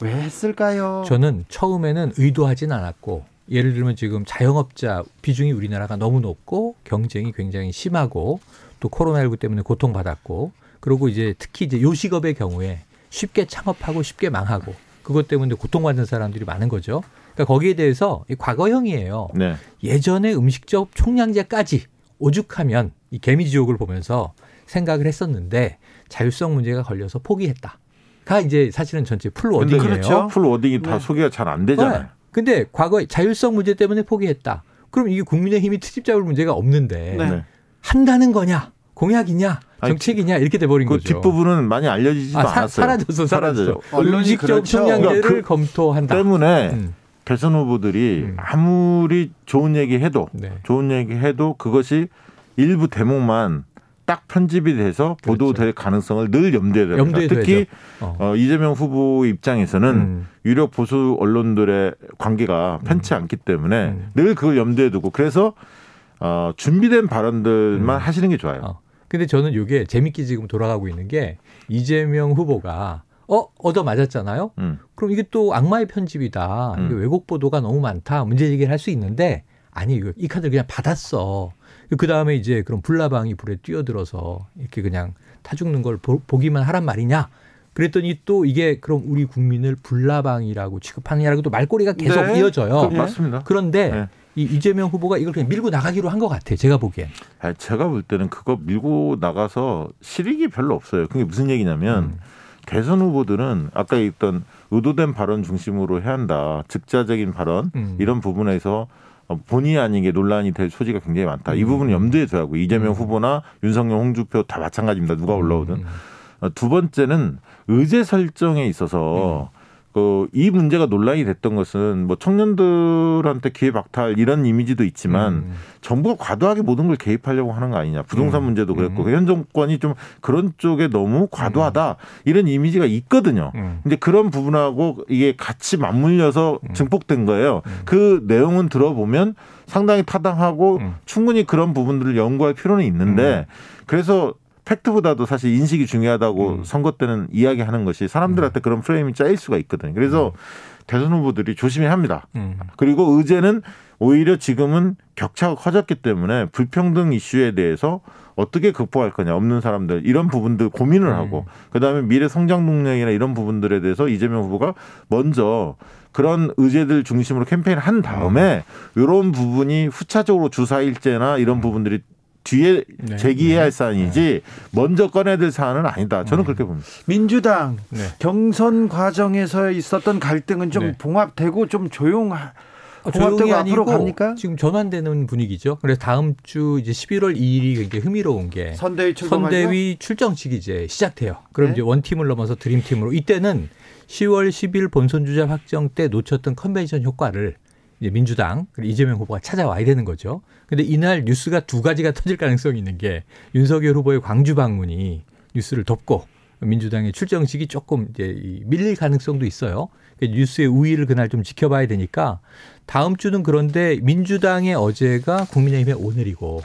왜 했을까요? 저는 처음에는 의도하진 않았고 예를 들면 지금 자영업자 비중이 우리나라가 너무 높고 경쟁이 굉장히 심하고 또 코로나19 때문에 고통받았고 그리고 이제 특히 이제 요식업의 경우에 쉽게 창업하고 쉽게 망하고 그것 때문에 고통받는 사람들이 많은 거죠. 그러니까 거기에 대해서 이 과거형이에요. 네. 예전에 음식점 총량제까지 오죽하면 이 개미지옥을 보면서 생각을 했었는데 자율성 문제가 걸려서 포기했다. 가 이제 사실은 전체 full 근데 wording이에요. 그렇죠. full wording이 다 네. 소개가 잘 안 되잖아요. 네. 근데 과거에 자율성 문제 때문에 포기했다. 그럼 이게 국민의힘이 트집 잡을 문제가 없는데 네. 네. 한다는 거냐, 공약이냐, 정책이냐 이렇게 돼버린 그 거죠. 뒷부분은 많이 알려지지도 아, 사, 않았어요. 사라졌어, 사라졌어. 언론이 음식점 그렇죠. 그러니까 그 검토한다. 때문에 음, 대선 후보들이 음. 아무리 좋은 얘기 해도 네. 좋은 얘기 해도 그것이 일부 대목만 딱 편집이 돼서 보도될 가능성을 늘 염두에 둬야 됩니다. 염두에 특히 어. 어, 이재명 후보 입장에서는 음. 유력 보수 언론들의 관계가 편치 않기 때문에 음. 늘 그걸 염두에 두고 그래서 어, 준비된 발언들만 음. 하시는 게 좋아요. 어. 근데 저는 이게 재밌게 지금 돌아가고 있는 게 이재명 후보가 어 얻어 맞았잖아요. 음. 그럼 이게 또 악마의 편집이다. 이게 음. 왜곡 보도가 너무 많다. 문제 제기를 할 수 있는데 아니 이거 이 카드를 그냥 받았어. 그 다음에 이제 그럼 불나방이 불에 뛰어들어서 이렇게 그냥 타 죽는 걸 보, 보기만 하란 말이냐. 그랬더니 또 이게 그럼 우리 국민을 불나방이라고 취급하느냐라고 또 말꼬리가 계속 네. 이어져요. 그 맞습니다. 그런데 네. 이 이재명 후보가 이걸 그냥 밀고 나가기로 한 것 같아. 제가 보기엔. 아니, 제가 볼 때는 그거 밀고 나가서 실익이 별로 없어요. 그게 무슨 얘기냐면 음. 대선 후보들은 아까 있던 의도된 발언 중심으로 해야 한다. 즉자적인 발언 음. 이런 부분에서 어, 본의 아니게 논란이 될 소지가 굉장히 많다. 이 음. 부분은 염두에 둬야 하고 이재명 음. 후보나 윤석열, 홍준표 다 마찬가지입니다. 누가 올라오든. 음. 어, 두 번째는 의제 설정에 있어서 그 이 문제가 논란이 됐던 것은 뭐 청년들한테 기회 박탈 이런 이미지도 있지만 음. 정부가 과도하게 모든 걸 개입하려고 하는 거 아니냐. 부동산 음. 문제도 그랬고 음. 현 정권이 좀 그런 쪽에 너무 과도하다 이런 이미지가 있거든요. 음. 근데 그런 부분하고 이게 같이 맞물려서 음. 증폭된 거예요. 음. 그 내용은 들어보면 상당히 타당하고 음. 충분히 그런 부분들을 연구할 필요는 있는데 그래서 팩트보다도 사실 인식이 중요하다고 음. 선거 때는 이야기하는 것이 사람들한테 그런 프레임이 짜일 수가 있거든요. 그래서 대선 후보들이 조심해야 합니다. 음. 그리고 의제는 오히려 지금은 격차가 커졌기 때문에 불평등 이슈에 대해서 어떻게 극복할 거냐 없는 사람들 이런 부분들 고민을 음. 하고 그다음에 미래 성장 동력이나 이런 부분들에 대해서 이재명 후보가 먼저 그런 의제들 중심으로 캠페인을 한 다음에 이런 부분이 후차적으로 주사일제나 이런 부분들이 뒤에 네. 제기해야 네. 할 사안이지 먼저 꺼내야 될 사안은 아니다. 저는 음. 그렇게 봅니다. 민주당 네. 경선 과정에서 있었던 갈등은 좀 네. 봉합되고 좀 조용. 어, 조용히 앞으로 아니고 갑니까? 지금 전환되는 분위기죠. 그래서 다음 주 이제 11월 2일이 굉장히 흥미로운 게 선대위. 선대위 출정식이 이제 시작돼요. 그럼 네. 이제 원팀을 넘어서 드림팀으로 이때는 10월 10일 본선 주자 확정 때 놓쳤던 컨벤션 효과를 이제 민주당 그리고 이재명 후보가 찾아와야 되는 거죠. 근데 이날 뉴스가 두 가지가 터질 가능성이 있는 게 윤석열 후보의 광주 방문이 뉴스를 덮고 민주당의 출정식이 조금 이제 이 밀릴 가능성도 있어요. 그러니까 뉴스의 우위를 그날 좀 지켜봐야 되니까 다음 주는 그런데 민주당의 어제가 국민의힘의 오늘이고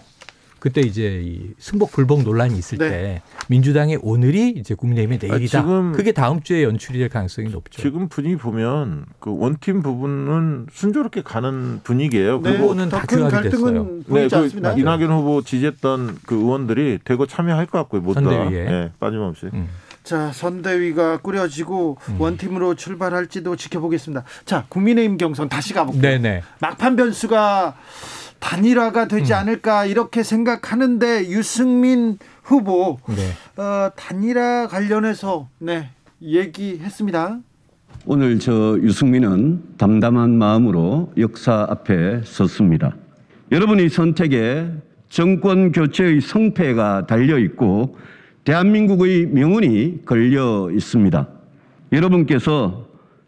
그때 이제 이 승복 불복 논란이 있을 네. 때 민주당의 오늘이 이제 국민의힘의 내일이다. 아, 지금- 그게 다음 주에 연출이 될 가능성이 높죠. 지금 분위기 보면 그 원팀 부분은 순조롭게 가는 분위기예요. 네, 그리고 그거는 다 갈등은 됐어요. 보이지 그. 이낙연 후보 지지했던 그 의원들이 대거 참여할 것 같고요. 모두 다. 선대위에. 예, 빠짐없이. 음. 자, 선대위가 꾸려지고 음. 원팀으로 출발할지도 지켜보겠습니다. 자, 국민의힘 경선 다시 가볼게요. 네네. 막판 변수가 단일화가 되지 음. 않을까 이렇게 생각하는데 유승민 후보 네. 어, 단일화 관련해서 네 얘기했습니다. 오늘 저 유승민은 담담한 마음으로 역사 앞에 섰습니다. 여러분의 선택에 정권 교체의 성패가 달려 있고 대한민국의 명운이 걸려 있습니다. 여러분께서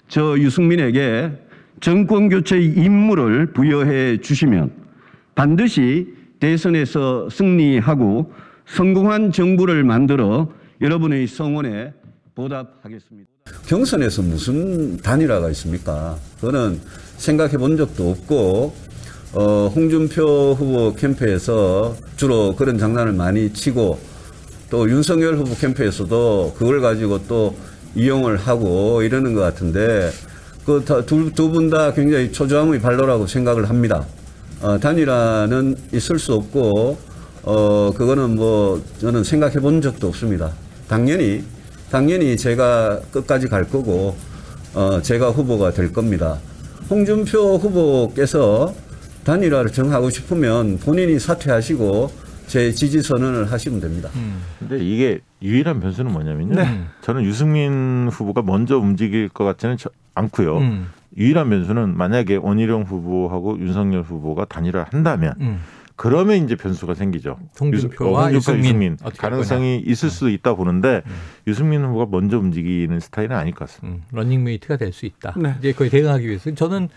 저 유승민에게 정권 교체의 임무를 부여해 주시면 반드시 대선에서 승리하고 성공한 정부를 만들어 여러분의 성원에 보답하겠습니다. 경선에서 무슨 단일화가 있습니까? 그거는 생각해 본 적도 없고, 어, 홍준표 후보 캠프에서 주로 그런 장난을 많이 치고, 또 윤석열 후보 캠프에서도 그걸 가지고 또 이용을 하고 이러는 것 같은데, 그 두 분다 굉장히 초조함의 발로라고 생각을 합니다. 어, 단일화는 있을 수 없고, 어, 그거는 뭐, 저는 생각해 본 적도 없습니다. 당연히, 당연히 제가 끝까지 갈 거고, 어, 제가 후보가 될 겁니다. 홍준표 후보께서 단일화를 정하고 싶으면 본인이 사퇴하시고 제 지지 선언을 하시면 됩니다. 근데 이게 유일한 변수는 뭐냐면요. 네. 저는 유승민 후보가 먼저 움직일 것 같지는 저- 않고요. 음. 유일한 변수는 만약에 원희룡 후보하고 윤석열 후보가 단일화를 한다면 음. 그러면 이제 변수가 생기죠. 홍준표와 유승- 어, 유승민 가능성이 있을 수도 있다 보는데 음. 유승민 후보가 먼저 움직이는 스타일은 아닐 것 같습니다. 음, 러닝메이트가 될 수 있다. 네. 이제 거의 대응하기 위해서 저는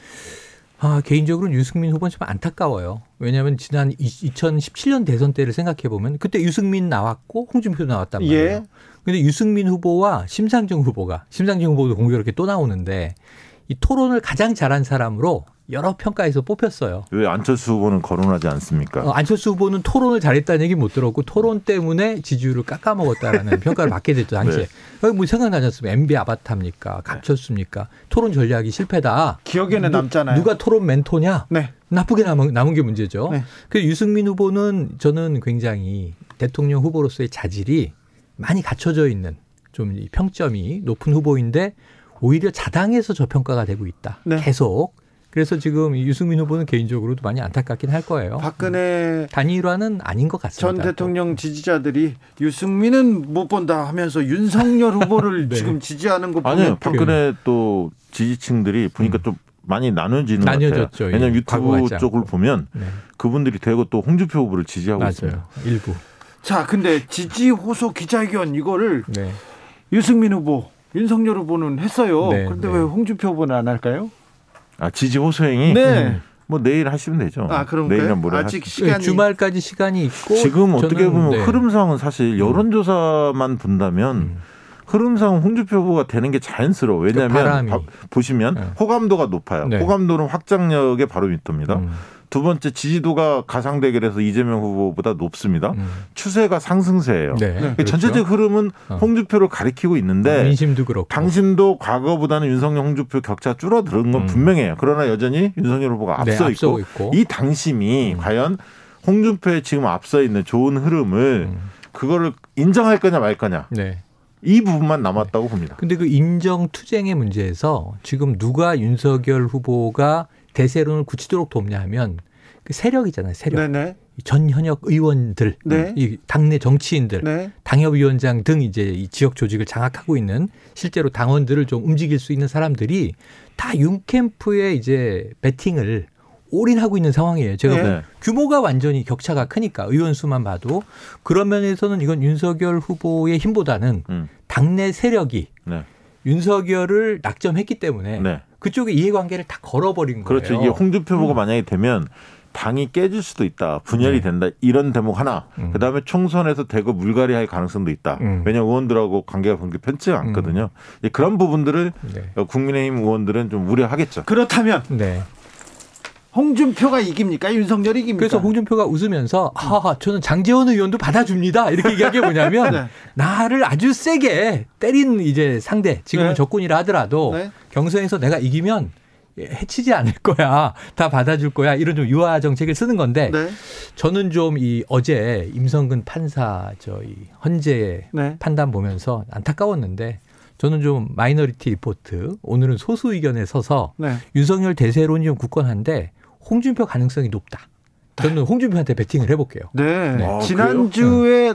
아, 개인적으로는 유승민 후보는 좀 안타까워요. 왜냐하면 지난 2017년 대선 때를 생각해 보면 그때 유승민 나왔고 홍준표 나왔단 말이에요. 예. 근데 유승민 후보와 심상정 후보가 심상정 후보도 공교롭게 또 나오는데 이 토론을 가장 잘한 사람으로 여러 평가에서 뽑혔어요. 왜 안철수 후보는 거론하지 않습니까? 어, 안철수 후보는 토론을 잘했다는 얘기 못 들었고 토론 때문에 지지율을 깎아먹었다라는 평가를 받게 됐죠 당시에. 네. 뭐 생각나지 않습니까? MB 아바타입니까? 갑쳤습니까? 토론 전략이 실패다. 기억에는 누- 남잖아요. 누가 토론 멘토냐? 네. 나쁘게 남은, 남은 게 문제죠. 네. 그 유승민 후보는 저는 굉장히 대통령 후보로서의 자질이 많이 갖춰져 있는 좀이 평점이 높은 후보인데 오히려 자당에서 저평가가 되고 있다. 네. 계속. 그래서 지금 이 유승민 후보는 개인적으로도 많이 안타깝긴 할 거예요. 박근혜 단일화는 아닌 것전 같습니다. 대통령 지지자들이 유승민은 못 본다 하면서 윤석열 후보를 네. 지금 지지하는 거 아니요, 보면 박근혜 또 지지층들이 보니까 좀 많이 나눠지는 것 음. 나뉘어졌죠. 같아요. 왜냐하면 예, 과거 유튜브. 쪽을 보면 네. 그분들이 대거 또 홍준표 후보를 지지하고 있습니다. 맞아요. 일부. 자, 근데 지지 호소 기자회견 이거를 네. 유승민 후보, 윤석열 후보는 했어요. 네, 그런데 네. 왜 홍준표 후보는 안 할까요? 아 지지 호소행이 네. 뭐 내일 하시면 되죠. 아, 그런가요? 내일이나 모레 아직 하시- 시간이 주말까지 시간이 있고 지금 어떻게 저는, 보면 네. 흐름상은 사실 여론조사만 본다면 음. 흐름상 홍준표 후보가 되는 게 자연스러워. 그 왜냐하면 바람이. 봐- 보시면 네. 호감도가 높아요. 네. 호감도는 확장력의 바로 밑도입니다. 음, 두 번째 지지도가 가상 대결에서 이재명 후보보다 높습니다. 음. 추세가 상승세예요. 네. 그 전체적 흐름은 어. 홍준표를 가리키고 있는데 민심도 그렇고. 당신도 과거보다는 윤석열 홍준표 격차 줄어드는 건 음. 분명해요. 그러나 여전히 윤석열 후보가 네, 앞서 앞서고 있고, 있고. 이 당심이 음. 과연 홍준표의 지금 앞서 있는 좋은 흐름을 음. 그거를 인정할 거냐 말 거냐 네. 이 부분만 남았다고 봅니다. 근데 그 인정 투쟁의 문제에서 지금 누가 윤석열 후보가 대세론을 굳히도록 돕냐 하면 그 세력이잖아요. 세력. 네네. 전 현역 의원들, 네. 이 당내 정치인들, 네. 당협위원장 등 이제 이 지역 조직을 장악하고 있는 실제로 당원들을 좀 움직일 수 있는 사람들이 다 윤캠프에 이제 베팅을 올인하고 있는 상황이에요. 제가 네. 뭐 규모가 완전히 격차가 크니까 의원 수만 봐도 그런 면에서는 이건 윤석열 후보의 힘보다는 음. 당내 세력이 네. 윤석열을 낙점했기 때문에 네. 그쪽에 이해관계를 다 걸어버린 거예요. 그렇죠. 이게 홍준표 음. 후보가 만약에 되면 당이 깨질 수도 있다. 분열이 네. 된다. 이런 대목 하나. 음. 그다음에 총선에서 대거 물갈이 할 가능성도 있다. 음. 왜냐하면 의원들하고 관계가 그렇게 편치가 않거든요. 이제 그런 부분들을 네. 어, 국민의힘 의원들은 좀 우려하겠죠. 그렇다면 네. 홍준표가 이깁니까? 윤석열이 이깁니까? 그래서 홍준표가 웃으면서 하하 저는 장재원 의원도 받아줍니다 이렇게 얘기한 게 뭐냐면 네. 나를 아주 세게 때린 이제 상대 지금은 네. 적군이라 하더라도 네. 경선에서 내가 이기면 해치지 않을 거야 다 받아줄 거야 이런 좀 유화 정책을 쓰는 건데 네. 저는 좀 이 어제 임성근 판사 저이 헌재 네. 판단 보면서 안타까웠는데 저는 좀 minority report 오늘은 소수 의견에 서서 네. 윤석열 대세론이 좀 굳건한데 홍준표 가능성이 높다. 저는 홍준표한테 베팅을 해볼게요. 네. 네. 아, 지난주에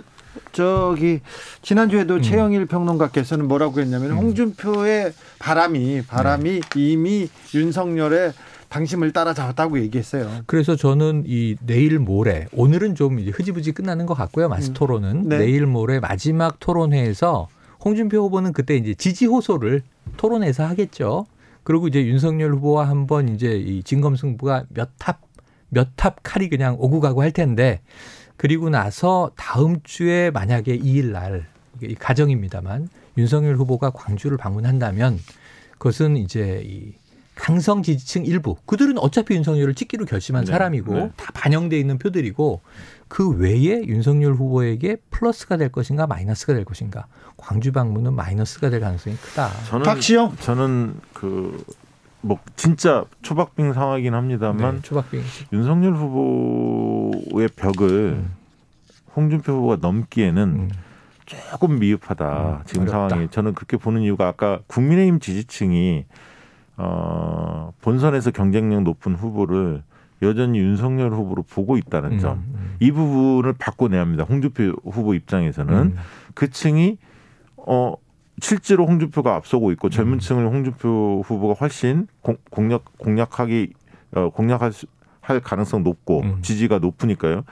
저기 지난주에도 음. 최영일 평론가께서는 뭐라고 했냐면 음. 홍준표의 바람이 바람이 네. 이미 윤석열의 당심을 따라잡았다고 얘기했어요. 그래서 저는 이 내일 모레 오늘은 좀 이제 흐지부지 끝나는 것 같고요. 맞수 음. 토론은 네. 내일 모레 마지막 토론회에서 홍준표 후보는 그때 이제 지지 호소를 토론에서 하겠죠. 그리고 이제 윤석열 후보와 한번 이제 이 진검승부가 몇 합 몇 합 칼이 그냥 오고 가고 할 텐데 그리고 나서 다음 주에 만약에 2일 날 가정입니다만 윤석열 후보가 광주를 방문한다면 그것은 이제 이 강성 지지층 일부 그들은 어차피 윤석열을 찍기로 결심한 네, 사람이고 네. 다 반영돼 있는 표들이고 그 외에 윤석열 후보에게 플러스가 될 것인가 마이너스가 될 것인가 광주 방문은 마이너스가 될 가능성이 크다. 저는 박시영 저는 그 뭐 진짜 초박빙 상황이긴 합니다만 네, 초박빙. 윤석열 후보의 벽을 음. 홍준표 후보가 넘기에는 음. 조금 미흡하다 음, 지금 어렵다. 상황이 저는 그렇게 보는 이유가 아까 국민의힘 지지층이 어 본선에서 경쟁력 높은 후보를 여전히 윤석열 후보로 보고 있다는 음, 점. 음. 이 부분을 바꿔내야 합니다. 홍준표 후보 입장에서는 음. 그 층이 어 실제로 홍준표가 앞서고 있고 젊은 음. 층을 홍준표 후보가 훨씬 공, 공략 공략하기 어 공략할 수, 할 가능성 높고 음. 지지가 높으니까요.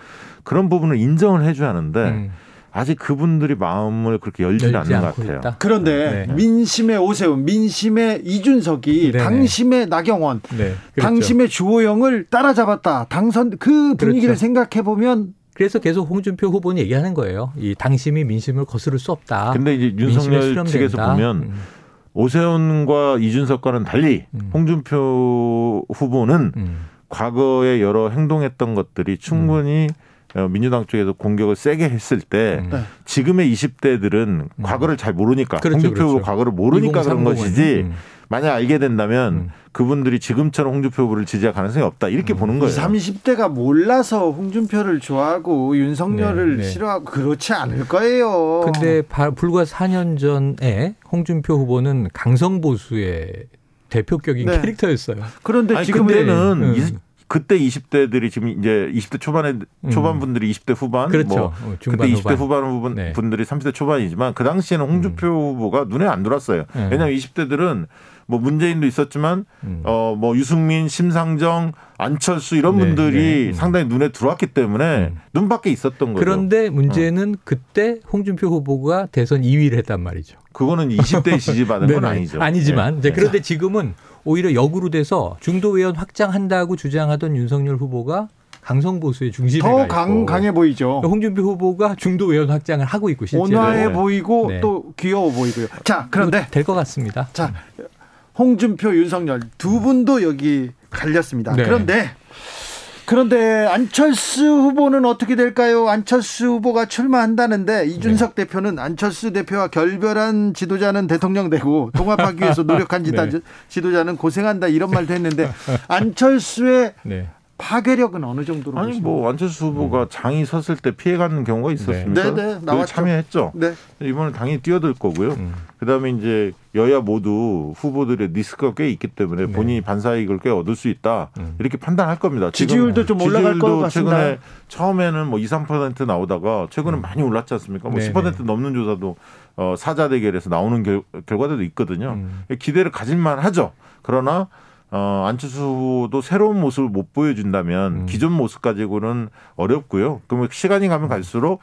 그런 부분을 인정을 해줘야 하는데 음. 아직 그분들이 마음을 그렇게 열지 않는 것 같아요. 있다. 그런데 네. 민심의 오세훈, 민심의 이준석이 네네. 당심의 나경원, 네. 그렇죠. 당심의 주호영을 따라잡았다. 당선 그 분위기를 그렇죠. 생각해 보면 그래서 계속 홍준표 후보는 얘기하는 거예요. 이 당심이 민심을 거스를 수 없다. 근데 이제 윤석열. 측에서 보면 음. 오세훈과 이준석과는 달리 음. 홍준표 후보는 음. 과거에 여러 행동했던 것들이 충분히 어, 민주당 쪽에서 공격을 세게 했을 때 음. 네. 지금의 20대들은 과거를 잘 모르니까 그렇죠, 홍준표 후보 그렇죠. 과거를 모르니까 그런 2030은. 것이지 음. 만약 알게 된다면 음. 그분들이 지금처럼 홍준표 후보를 지지할 가능성이 없다 이렇게 보는 거예요. 30대가 몰라서 홍준표를 좋아하고 윤석열을 네, 네. 싫어하고 그렇지 않을 거예요. 근데 바- 불과 4년 전에 홍준표 후보는 강성 보수의 대표격인 네. 캐릭터였어요. 그런데 아니 지금 그때는 음. 이- 그때 20대들이 지금 이제 20대 초반에 음. 초반 분들이 20대 후반 그렇죠. 뭐 어, 그때 중반 20대 후반. 후반 네. 분들이 30대 초반이지만 그 당시에는 홍준표 후보가 눈에 안 들어왔어요. 네. 왜냐하면 20대들은 뭐 문재인도 있었지만 음. 어뭐 유승민, 심상정, 안철수 이런 네, 분들이 네. 음. 상당히 눈에 들어왔기 때문에 음. 눈밖에 있었던 거죠. 그런데 문제는 그때 홍준표 후보가 대선 2위를 했단 말이죠. 그거는 20대에 지지받은 건 네네. 아니죠. 아니지만 네. 이제 그런데 지금은 오히려 역으로 돼서 중도 외연 확장한다고 주장하던 윤석열 후보가 강성 보수의 중심에 가더 있고 강, 강해 보이죠. 홍준표 후보가 중도 외연 확장을 하고 있고 실제로 온화해 네. 보이고 네. 또 귀여워 보이고요. 자, 그런데 될 것 같습니다. 자, 홍준표, 윤석열 두 분도 여기 갈렸습니다. 네. 그런데 그런데 안철수 후보는 어떻게 될까요? 안철수 후보가 출마한다는데 이준석 네. 대표는 안철수 대표와 결별한 지도자는 대통령 되고 통합하기 위해서 노력한 지다, 네. 지도자는 고생한다 이런 말도 했는데 안철수의 네. 파괴력은 어느 정도로 아니 보십니까? 뭐 안철수 후보가 장이 섰을 때 피해가는 경우가 있었습니까? 음. 네, 네, 그걸 나왔죠. 참여했죠. 네. 이번에 당연히 뛰어들 거고요. 음. 그다음에 이제 여야 모두 후보들의 리스크가 꽤 있기 때문에 네. 본인이 반사이익을 꽤 얻을 수 있다 음. 이렇게 판단할 겁니다. 지지율도 좀 올라갈 것 같습니다. 최근에 처음에는 뭐 2, 3% 나오다가 최근에 많이 올랐지 않습니까? 뭐 음. 네네. 10% 넘는 조사도 어, 사자 대결에서 나오는 결, 결과들도 있거든요. 음. 기대를 가질만 하죠. 그러나 어, 안철수 후보도 새로운 모습을 못 보여준다면 음. 기존 모습 가지고는 어렵고요. 그러면 시간이 가면 갈수록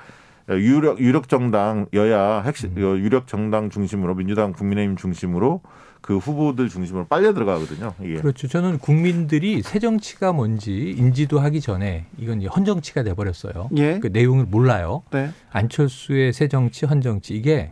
유력 유력 정당 여야 핵심 음. 어, 유력 정당 중심으로 민주당 국민의힘 중심으로 그 후보들 중심으로 빨려 들어가거든요. 이게 그렇죠. 저는 국민들이 새 정치가 뭔지 인지도 하기 전에 이건 이제 헌 정치가 돼 버렸어요. 예. 그 내용을 몰라요. 네. 안철수의 새 정치, 헌 정치 이게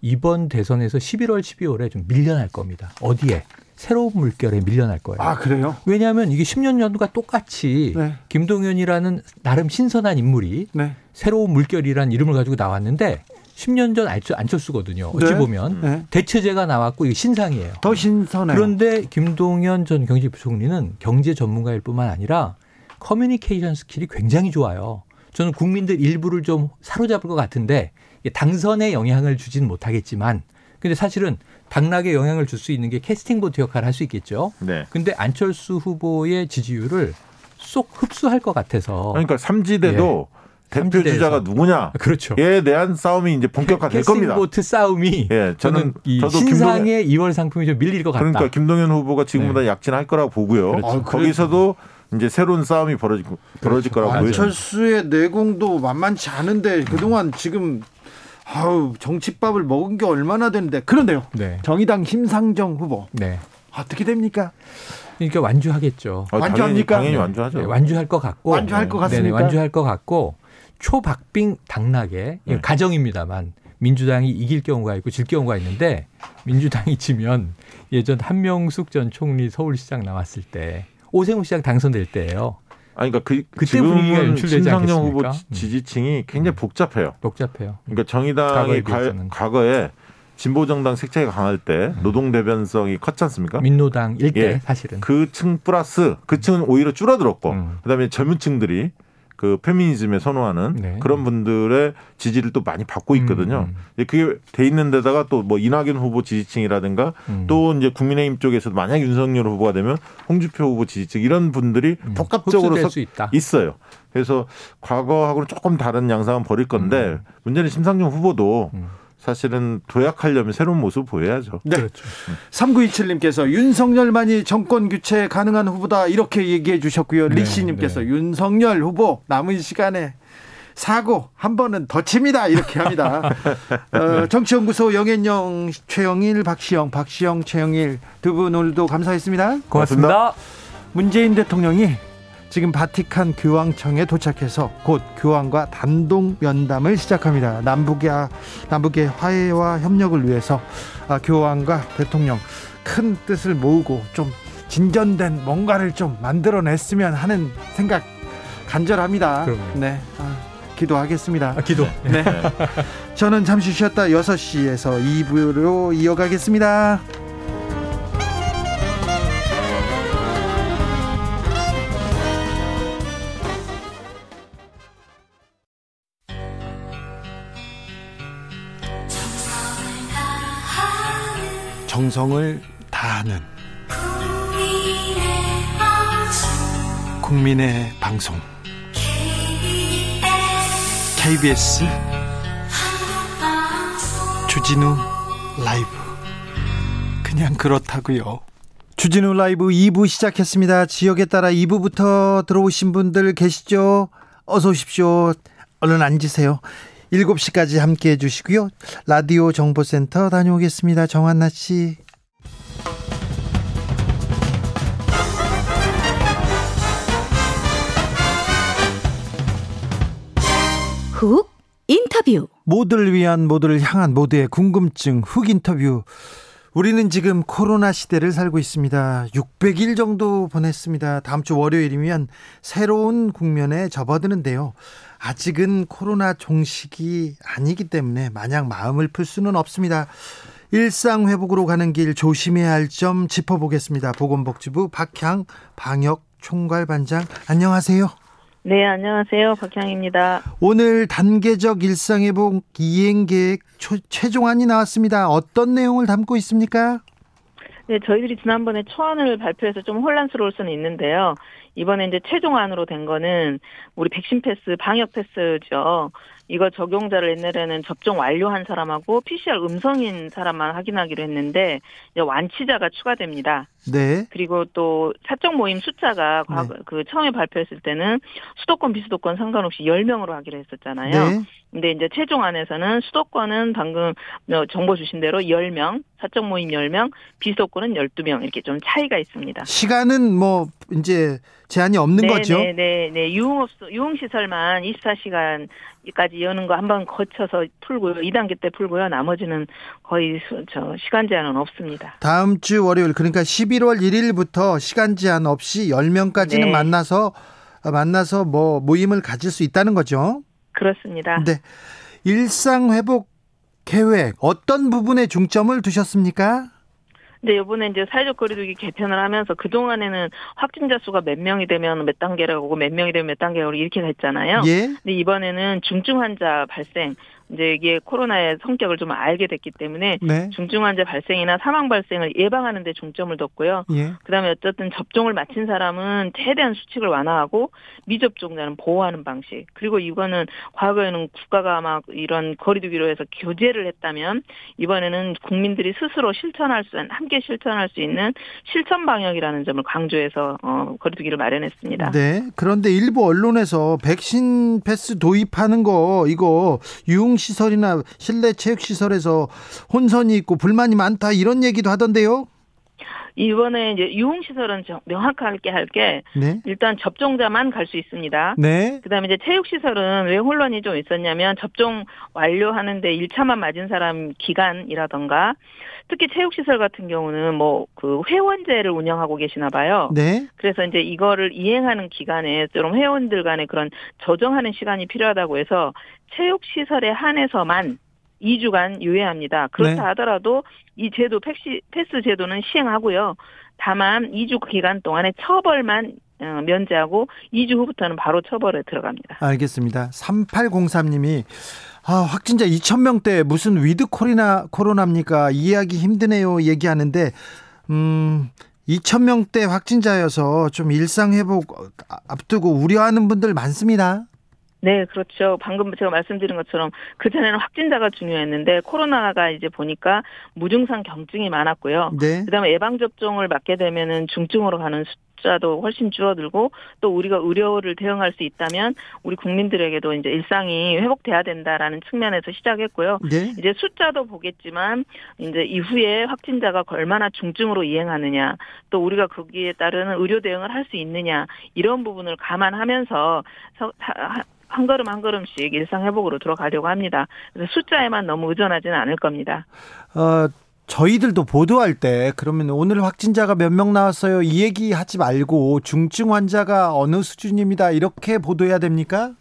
이번 대선에서 11월, 12월에 좀 밀려날 겁니다. 어디에? 새로운 물결에 밀려날 거예요. 아, 그래요? 왜냐하면 이게 10년 전과 똑같이 네. 김동연이라는 나름 신선한 인물이 네. 새로운 물결이라는 이름을 가지고 나왔는데 10년 전 안철- 안철수 거든요. 어찌 네. 보면 네. 대체제가 나왔고 이게 신상이에요. 더 신선해요. 그런데 김동연 전 경제부총리는 경제 전문가일 뿐만 아니라 커뮤니케이션 스킬이 굉장히 좋아요. 저는 국민들 일부를 좀 사로잡을 것 같은데 당선에 영향을 주진 못하겠지만 근데 사실은 당락에 영향을 줄 수 있는 게 캐스팅 보트 역할을 할 수 있겠죠. 네. 근데 안철수 후보의 지지율을 쏙 흡수할 것 같아서 그러니까 삼지대도 대표 예. 삼지대에서. 주자가 누구냐 그렇죠. 에 대한 싸움이 이제 본격화될 캐스팅 겁니다. 보트 싸움이 예, 저는 저는 이 저도 신상에 이월 상품이 좀 밀릴 것 같다. 그러니까 김동연 후보가 지금보다 약진할 거라고 보고요. 그렇죠. 아. 거기서도 이제 새로운 싸움이 벌어질, 벌어질 거라고 보여요. 안철수의 내공도 만만치 않은데 그동안 지금 아우 정치밥을 먹은 게 얼마나 되는데 그런데요. 네. 정의당 심상정 후보 네. 어떻게 됩니까? 그러니까 완주하겠죠. 어, 당연히, 완주합니까? 당연히 네. 완주하죠. 네, 완주할 것 같고 완주할 것 같습니까? 네네, 완주할 것 같고 초박빙 당락에 네. 가정입니다만 민주당이 이길 경우가 있고 질 경우가 있는데 민주당이 지면 예전 한명숙 전 총리 서울시장 나왔을 때 오세훈 시장 당선될 때예요. 아니 그러니까 그 그때 지금은 연출되지 심상정 후보 않겠습니까? 지- 지지층이 굉장히 복잡해요. 복잡해요. 그러니까 정의당이. 과, 과거에 진보 정당 색채가 강할 때 노동 대변성이 컸지 않습니까? 민노당 일대 예. 사실은 그 층 플러스 그 층은 오히려 줄어들었고 음. 그다음에 젊은 층들이 그 페미니즘에 선호하는 네. 그런 분들의 지지를 또 많이 받고 있거든요. 음, 이제 그게 돼 있는 데다가 또 뭐 이낙연 후보 지지층이라든가 음. 또 이제 국민의힘 쪽에서도 만약 윤석열 후보가 되면 홍준표 후보 지지층 이런 분들이 음, 복합적으로 서- 수 있다. 있어요. 그래서 과거하고는 조금 다른 양상은 벌일 건데 음. 문제는 심상정 후보도 음. 사실은 도약하려면 새로운 모습을 보여야죠. 네. 그렇죠. 3927님께서 윤석열만이 정권 교체 가능한 후보다 이렇게 얘기해 주셨고요. 네, 리씨님께서 네. 윤석열 후보 남은 시간에 사고 한 번은 더 칩니다. 이렇게 합니다. 어, 정치연구소 영앤영 최영일 박시영 박시영 최영일 두 분 오늘도 감사했습니다. 고맙습니다. 문재인 대통령이 지금 바티칸 교황청에 도착해서 곧 교황과 단독 면담을 시작합니다. 남북의 남북의 화해와 협력을 위해서 아, 교황과 대통령 큰 뜻을 모으고 좀 진전된 뭔가를 좀 만들어냈으면 하는 생각 간절합니다. 그럼요. 네, 아, 기도하겠습니다. 아, 기도. 네. 저는 잠시 쉬었다 6시에서 2부로 이어가겠습니다. 정성을 다하는 국민의 방송 KBS 주진우 라이브 그냥 그렇다고요. 주진우 라이브 2부 시작했습니다. 지역에 따라 2부부터 들어오신 분들 계시죠? 어서 오십시오. 얼른 앉으세요. 7시까지 함께 해주시고요. 라디오 정보센터 다녀오겠습니다. 정한나 씨. 훅 인터뷰. 모두를 위한 모두를 향한 모두의 궁금증 훅 인터뷰. 우리는 지금 코로나 시대를 살고 있습니다. 600일 정도 보냈습니다. 다음 주 월요일이면 새로운 국면에 접어드는데요. 아직은 코로나 종식이 아니기 때문에 마냥 마음을 풀 수는 없습니다. 일상 회복으로 가는 길 조심해야 할 점 짚어보겠습니다. 보건복지부 박향 방역 총괄반장 안녕하세요. 네, 안녕하세요. 박향입니다. 오늘 단계적 일상 회복 이행 계획 초- 최종안이 나왔습니다. 어떤 내용을 담고 있습니까? 네, 저희들이 지난번에 초안을 발표해서 좀 혼란스러울 수는 있는데요. 이번에 이제 최종안으로 된 거는 우리 백신 패스, 방역 패스죠. 이거 적용자를 옛날에는 접종 완료한 사람하고 PCR 음성인 사람만 확인하기로 했는데 이제 완치자가 추가됩니다. 네. 그리고 또 사적 모임 숫자가 과거 그 처음에 발표했을 때는 수도권 비수도권 상관없이 10명으로 하기로 했었잖아요. 네. 근데 이제 최종 안에서는 수도권은 방금 어, 정보 주신 대로 10명, 사적 모임 10명, 비수도권은 12명 이렇게 좀 차이가 있습니다. 시간은 뭐 이제 제한이 없는 거죠. 네, 네, 네. 유흥업 유흥 시설만 24시간 까지 여는 거 한번 거쳐서 풀고요. 2단계 때 풀고요. 나머지는 거의 수- 저 시간 제한은 없습니다. 다음 주 월요일 그러니까 11월 1일부터 시간 제한 없이 10명까지는 네. 만나서 어, 만나서 뭐 모임을 가질 수 있다는 거죠. 그렇습니다. 네. 일상 회복 계획 어떤 부분에 중점을 두셨습니까? 근데 이번에 이제 사회적 거리두기 개편을 하면서 그 동안에는 확진자 수가 몇 명이 되면 몇 단계라고 몇 명이 되면 몇 단계라고 이렇게 했잖아요. 예. 근데 이번에는 중증 환자 발생 이제 이게 코로나의 성격을 좀 알게 됐기 때문에 네. 중증 환자 발생이나 사망 발생을 예방하는 데 중점을 뒀고요. 예. 그다음에 어쨌든 접종을 마친 사람은 최대한 수칙을 완화하고 미접종자는 보호하는 방식. 그리고 이거는 과거에는 국가가 막 이런 거리두기로 해서 교제를 했다면 이번에는 국민들이 스스로 실천할 수 함께 실천할 수 있는 실천 방역이라는 점을 강조해서 어, 거리두기를 마련했습니다. 네. 그런데 일부 언론에서 백신 패스 도입하는 거 이거 유흥 시설이나 실내 체육 시설에서 혼선이 있고 불만이 많다 이런 얘기도 하던데요. 이번에 이제 유흥시설은 정- 명확하게 할게 네. 일단 접종자만 갈 수 있습니다. 네. 그다음에 이제 체육시설은 왜 혼란이 좀 있었냐면 접종 완료하는데 1차만 맞은 사람 기간이라던가 특히 체육시설 같은 경우는 뭐 그 회원제를 운영하고 계시나 봐요. 네. 그래서 이제 이거를 이행하는 기간에 좀 회원들 간의 그런 조정하는 시간이 필요하다고 해서 체육시설에 한해서만 2주간 유예합니다. 그렇다 네. 하더라도 이 제도 패시, 패스 제도는 시행하고요. 다만 2주 기간 동안에 처벌만 어, 면제하고 2주 후부터는 바로 처벌에 들어갑니다. 알겠습니다. 3803님이 아, 확진자 2,000명대 무슨 위드 코리나 코로나입니까? 이해하기 힘드네요. 얘기하는데 음 2,000명대 확진자여서 좀 일상 회복 앞두고 우려하는 분들 많습니다. 네, 그렇죠. 방금 제가 말씀드린 것처럼 그전에는 확진자가 중요했는데 코로나가 이제 보니까 무증상 경증이 많았고요. 네. 그다음에 예방 접종을 맞게 되면은 중증으로 가는 수- 숫자도 훨씬 줄어들고 또 우리가 의료를 대응할 수 있다면 우리 국민들에게도 이제 일상이 회복돼야 된다라는 측면에서 시작했고요. 네. 이제 숫자도 보겠지만 이제 이후에 확진자가 얼마나 중증으로 이행하느냐 또 우리가 거기에 따르는 의료 대응을 할 수 있느냐 이런 부분을 감안하면서 한 걸음 한 걸음씩 일상 회복으로 들어가려고 합니다. 그래서 숫자에만 너무 의존하지는 않을 겁니다. 어, 저희들도 보도할 때 그러면 오늘 확진자가 몇 명 나왔어요. 이 얘기 하지 말고 중증 환자가 어느 수준입니다. 이렇게 보도해야 됩니까?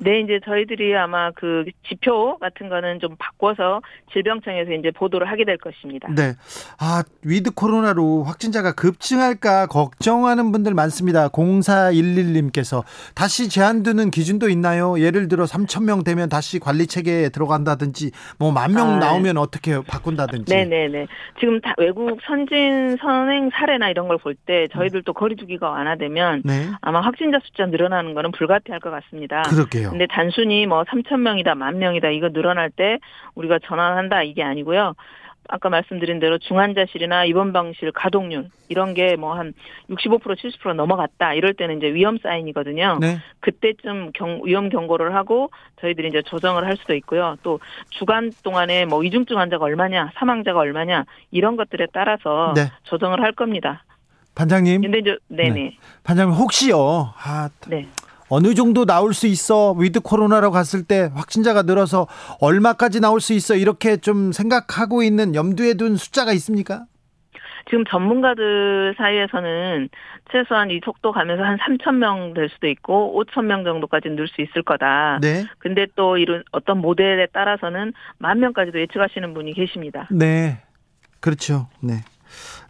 네, 이제 저희들이 아마 그 지표 같은 거는 좀 바꿔서 질병청에서 이제 보도를 하게 될 것입니다. 네. 아, 위드 코로나로 확진자가 급증할까 걱정하는 분들 많습니다. 0411님께서 다시 제한두는 기준도 있나요? 예를 들어 3천 명 되면 다시 관리 체계에 들어간다든지 뭐 만명 아, 나오면 어떻게 바꾼다든지. 네 네 네. 지금 다 외국 선진 선행 사례나 이런 걸 볼 때 저희들도 거리두기가 완화되면 네. 아마 확진자 숫자 늘어나는 거는 불가피할 것 같습니다. 그러게요. 근데 단순히 뭐 3천 명이다, 만 명이다 이거 늘어날 때 우리가 전환한다 이게 아니고요. 아까 말씀드린 대로 중환자실이나 입원방실 가동률 이런 게 뭐 한 65% 70% 넘어갔다 이럴 때는 이제 위험 사인이거든요. 네. 그때쯤 경, 위험 경고를 하고 저희들이 이제 조정을 할 수도 있고요. 또 주간 동안에 뭐 위중증 환자가 얼마냐, 사망자가 얼마냐 이런 것들에 따라서 네. 조정을 할 겁니다. 반장님. 근데 이제 네네 반장님 혹시요. 아, 네. 어느 정도 나올 수 있어? 위드 코로나로 갔을 때 확진자가 늘어서 얼마까지 나올 수 있어? 이렇게 좀 생각하고 있는 염두에 둔 숫자가 있습니까? 지금 전문가들 사이에서는 최소한 이 속도 가면서 한 3천 명 될 수도 있고 5천 명 정도까지 늘 수 있을 거다. 네. 근데 또 이런 어떤 모델에 따라서는 만 명까지도 예측하시는 분이 계십니다. 네. 그렇죠. 네.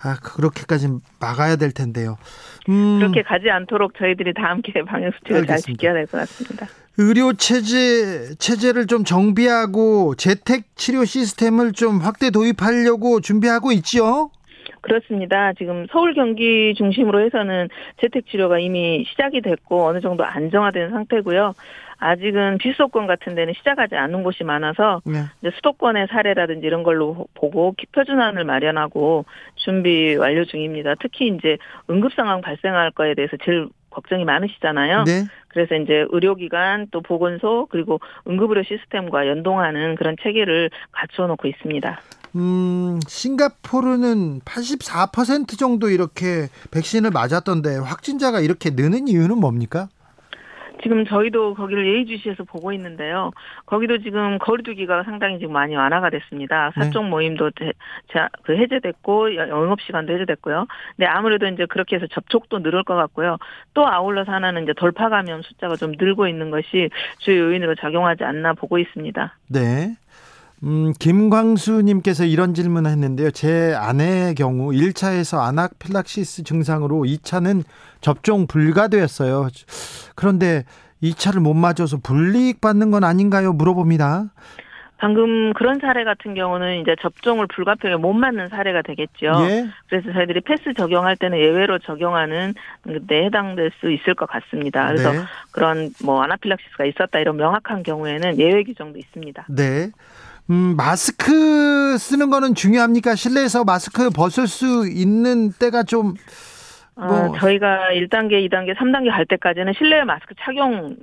아, 그렇게까지 막아야 될 텐데요. 음, 그렇게 가지 않도록 저희들이 다 함께 방역 수칙을 잘. 지켜야 될 것 같습니다. 의료 체제 체제를 좀 정비하고 재택 치료 시스템을 좀 확대 도입하려고 준비하고 있죠. 그렇습니다. 지금 서울 경기 중심으로 해서는 재택 치료가 이미 시작이 됐고 어느 정도 안정화된 상태고요. 아직은 비수도권 같은 데는 시작하지 않은 곳이 많아서 네. 이제 수도권의 사례라든지 이런 걸로 보고 표준안을 마련하고 준비 완료 중입니다. 특히 이제 응급 상황 발생할 거에 대해서 제일 걱정이 많으시잖아요. 네. 그래서 이제 의료기관 또 보건소 그리고 응급의료 시스템과 연동하는 그런 체계를 갖추어 놓고 있습니다. 음, 싱가포르는 84% 정도 이렇게 백신을 맞았던데 확진자가 이렇게 느는 이유는 뭡니까? 지금 저희도 거기를 예의주시해서 보고 있는데요. 거기도 지금 거리두기가 상당히 지금 많이 완화가 됐습니다. 네. 사적 모임도 자- 그 해제됐고 여- 영업 시간도 해제됐고요. 근데 아무래도 이제 그렇게 해서 접촉도 늘을 것 같고요. 또 아울러서 하나는 이제 돌파 감염 숫자가 좀 늘고 있는 것이 주요 요인으로 작용하지 않나 보고 있습니다. 네. 음, 김광수님께서 이런 질문을 했는데요. 제 아내의 경우 1차에서 아나필락시스 증상으로 2차는 접종 불가되었어요. 그런데 2차를 못 맞아서 불이익 받는 건 아닌가요? 물어봅니다. 방금 그런 사례 같은 경우는 이제 접종을 불가피하게 못 맞는 사례가 되겠죠. 예. 그래서 저희들이 패스 적용할 때는 예외로 적용하는 데 해당될 수 있을 것 같습니다. 그래서 네. 그런 뭐 아나필락시스가 있었다 이런 명확한 경우에는 예외 규정도 있습니다. 네. 음, 마스크 쓰는 거는 중요합니까? 실내에서 마스크 벗을 수 있는 때가 좀 어, 뭐- 저희가 1단계, 2단계, 3단계 갈 때까지는 실내 마스크 착용은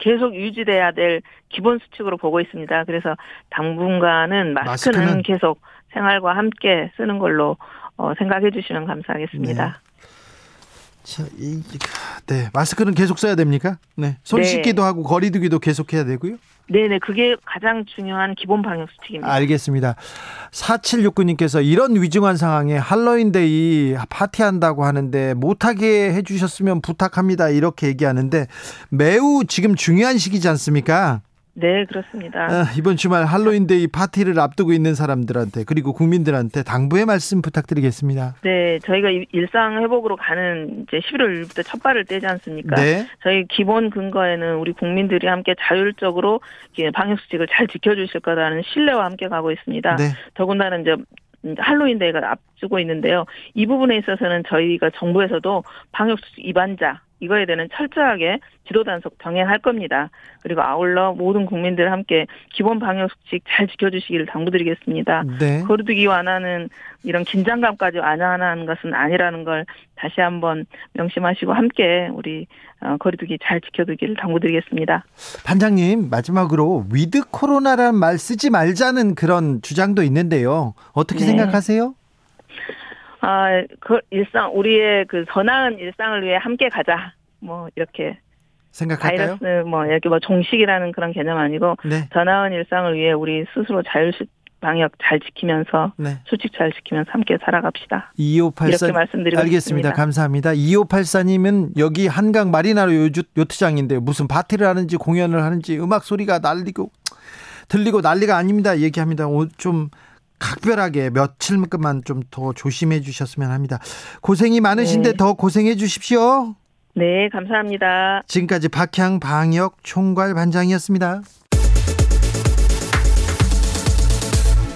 계속 유지돼야 될 기본 수칙으로 보고 있습니다. 그래서 당분간은 마스크는, 마스크는? 계속 생활과 함께 쓰는 걸로 어, 생각해 주시면 감사하겠습니다. 자, 이, 네, 마스크는 계속 써야 됩니까? 네. 손 네. 씻기도 하고 거리두기도 계속 해야 되고요. 네. 네 그게 가장 중요한 기본 방역 수칙입니다. 알겠습니다. 4769님께서 이런 위중한 상황에 할로윈데이 파티한다고 하는데 못하게 해주셨으면 부탁합니다. 이렇게 얘기하는데 매우 지금 중요한 시기지 않습니까? 네, 그렇습니다. 아, 이번 주말 할로윈데이 파티를 앞두고 있는 사람들한테 그리고 국민들한테 당부의 말씀 부탁드리겠습니다. 네, 저희가 이- 일상 회복으로 가는 이제 11월 1일부터 첫 발을 떼지 않습니까? 네. 저희 기본 근거에는 우리 국민들이 함께 자율적으로 방역 수칙을 잘 지켜주실 거라는 신뢰와 함께 가고 있습니다. 네. 더군다나 이제 할로윈 데이가 앞두고 있는데요. 이 부분에 있어서는 저희가 정부에서도 방역 수칙 위반자 이거에 대해서는 철저하게 지도 단속 병행할 겁니다. 그리고 아울러 모든 국민들 함께 기본 방역 수칙 잘 지켜주시기를 당부드리겠습니다. 네. 거리두기 완화는 이런 긴장감까지 완화하는 것은 아니라는 걸 다시 한번 명심하시고 함께 우리 어, 거리두기 잘 지켜두기를 당부드리겠습니다. 반장님 마지막으로 위드 코로나라는 말 쓰지 말자는 그런 주장도 있는데요. 어떻게 네. 생각하세요? 아, 그 일상 우리의 그 더 나은 일상을 위해 함께 가자. 뭐 이렇게 생각할까요? 바이러스 뭐 이렇게 뭐 종식이라는 그런 개념 아니고 네. 더 나은 일상을 위해 우리 스스로 자율 방역 잘 지키면서 네. 수칙 잘 지키면서 함께 살아갑시다. 2584 이렇게 말씀드리고 알겠습니다. 싶습니다. 감사합니다. 2584님은 여기 한강 마리나로 요주, 요트장인데 무슨 파티를 하는지 공연을 하는지 음악 소리가 날리고 들리고 난리가 아닙니다. 얘기합니다. 오, 좀 각별하게 며칠만 좀 더 조심해 주셨으면 합니다. 고생이 많으신데 네. 더 고생해 주십시오. 네, 감사합니다. 지금까지 박향 방역 총괄 반장이었습니다.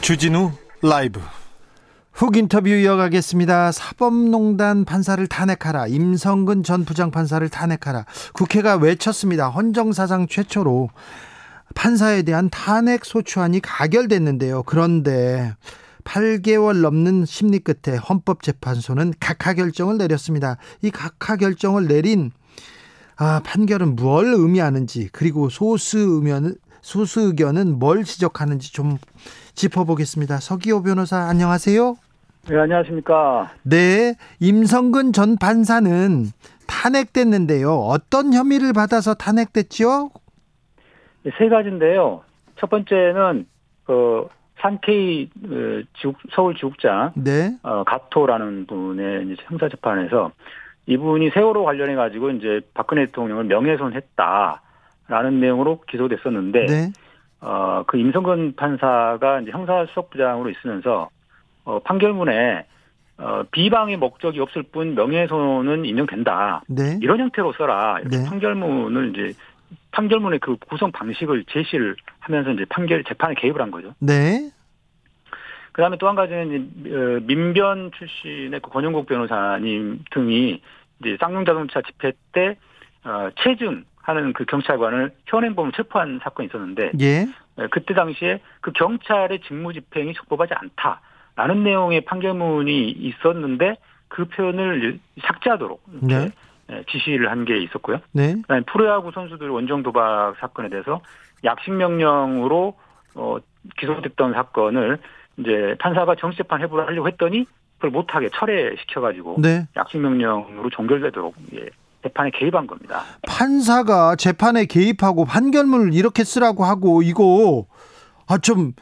주진우 라이브 훅 인터뷰 이어가겠습니다. 사법농단 판사를 탄핵하라. 임성근 전 부장판사를 탄핵하라. 국회가 외쳤습니다. 헌정사상 최초로 판사에 대한 탄핵 소추안이 가결됐는데요. 그런데 8개월 넘는 심리 끝에 헌법재판소는 각하 결정을 내렸습니다. 이 각하 결정을 내린 아, 판결은 뭘 의미하는지 그리고 소수 의견 소수 의견은 뭘 지적하는지 좀 짚어보겠습니다. 서기호 변호사 안녕하세요. 네, 안녕하십니까. 네, 임성근 전 판사는 탄핵됐는데요. 어떤 혐의를 받아서 탄핵됐지요? 세 가지인데요. 첫 번째는 그 산케이 어, 지국, 서울 지국장 네, 어, 가토라는 분의 이제 형사 재판에서 이분이 세월호 관련해 가지고 이제 박근혜 대통령을 명예훼손했다라는 내용으로 기소됐었는데 네, 어, 그 임성근 판사가 이제 형사수석부장으로 있으면서 어, 판결문에 어, 비방의 목적이 없을 뿐 명예훼손은 인정된다. 네, 이런 형태로 써라. 이렇게 네. 판결문을 이제 판결문의 그 구성 방식을 제시를 하면서 이제 판결 재판에 개입을 한 거죠. 네, 그다음에 또 한 가지는 어, 민변 출신의 그 권영국 변호사님 등이 이제 쌍용자동차 집회 때 어, 체증하는 그 경찰관을 현행범을 체포한 사건이 있었는데 예, 에, 그때 당시에 그 경찰의 직무 집행이 적법하지 않다라는 내용의 판결문이 있었는데 그 표현을 삭제하도록 이렇게 네. 에, 지시를 한 게 있었고요. 네, 그다음에 프로야구 선수들 원정 도박 사건에 대해서 약식 명령으로 어, 기소됐던 사건을 이제 판사가 정치재판 해부를 하려고 했더니 그걸 못하게 철회시켜가지고 네. 약식 명령으로 종결되도록 예, 재판에 개입한 겁니다. 판사가 재판에 개입하고 판결문을 이렇게 쓰라고 하고 이거 아 좀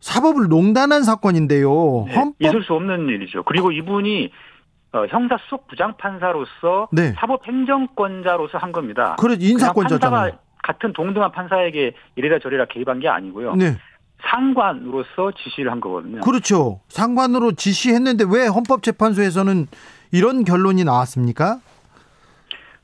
사법을 농단한 사건인데요. 네, 헌법 있을 수 없는 일이죠. 그리고 이분이 어, 형사 수석 부장 판사로서 네. 사법 행정권자로서 한 겁니다. 그래 인사권자잖아요. 판사가 같은 동등한 판사에게 이래라 저래라 개입한 게 아니고요. 네. 상관으로서 지시를 한 거거든요. 그렇죠. 상관으로 지시했는데 왜 헌법재판소에서는 이런 결론이 나왔습니까?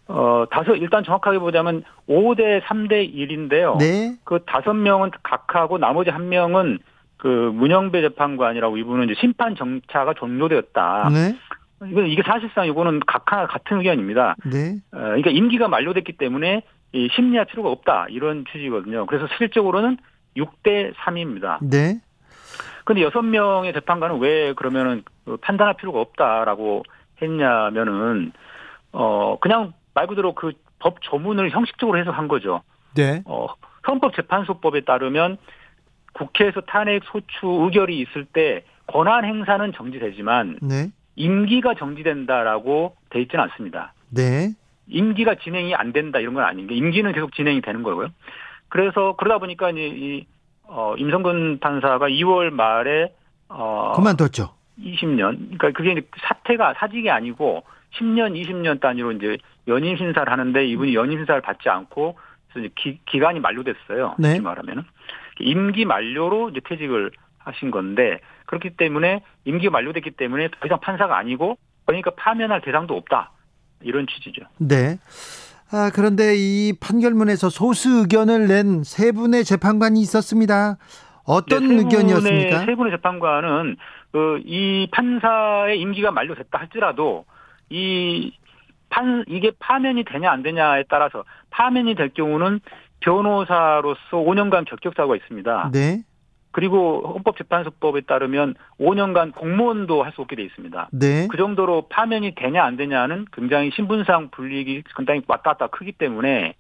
어, 다섯, 일단 정확하게 보자면 5대 3대 1인데요. 네. 그 다섯 명은 각하고 나머지 한 명은 그 문영배 재판관이라고 이분은 이제 심판 정차가 종료되었다. 네. 이건 이게 사실상 이거는 각하 같은 의견입니다. 네. 어, 그러니까 임기가 만료됐기 때문에 이 심리할 필요가 없다 이런 취지거든요. 그래서 실질적으로는 6대 3입니다. 네. 근데 여섯 명의 재판관은 왜 그러면은 그 판단할 필요가 없다라고 했냐면은 어 그냥 말 그대로 그 법 조문을 형식적으로 해석한 거죠. 네. 어 헌법재판소법에 따르면 국회에서 탄핵 소추 의결이 있을 때 권한 행사는 정지되지만 네. 임기가 정지된다라고 돼 있지는 않습니다. 네. 임기가 진행이 안 된다 이런 건 아닌 게 임기는 계속 진행이 되는 거고요. 그래서 그러다 보니까 이제 이 어, 임성근 판사가 2월 말에 어 그만뒀죠. 20년 그러니까 그게 사태가 사직이 아니고 10년 20년 단위로 이제 연임 심사를 하는데 이분이 연임 심사를 받지 않고 기, 기간이 만료됐어요. 네. 말하면은 임기 만료로 이제 퇴직을 하신 건데 그렇기 때문에 임기 만료됐기 때문에 더 이상 판사가 아니고 그러니까 파면할 대상도 없다 이런 취지죠. 네. 아, 그런데 이 판결문에서 소수 의견을 낸 세 분의 재판관이 있었습니다. 어떤 네, 의견이었습니까? 세 분의 재판관은 그 이 판사의 임기가 만료됐다 할지라도 이 판 이게 파면이 되냐 안 되냐에 따라서 파면이 될 경우는 변호사로서 5년간 적격 사고가 있습니다. 네. 그리고 헌법재판소법에 따르면 5년간 공무원도 할 수 없게 돼 있습니다. 네. 그 정도로 파면이 되냐 안 되냐는 굉장히 신분상 불이익이 상당히 왔다 갔다 크기 때문에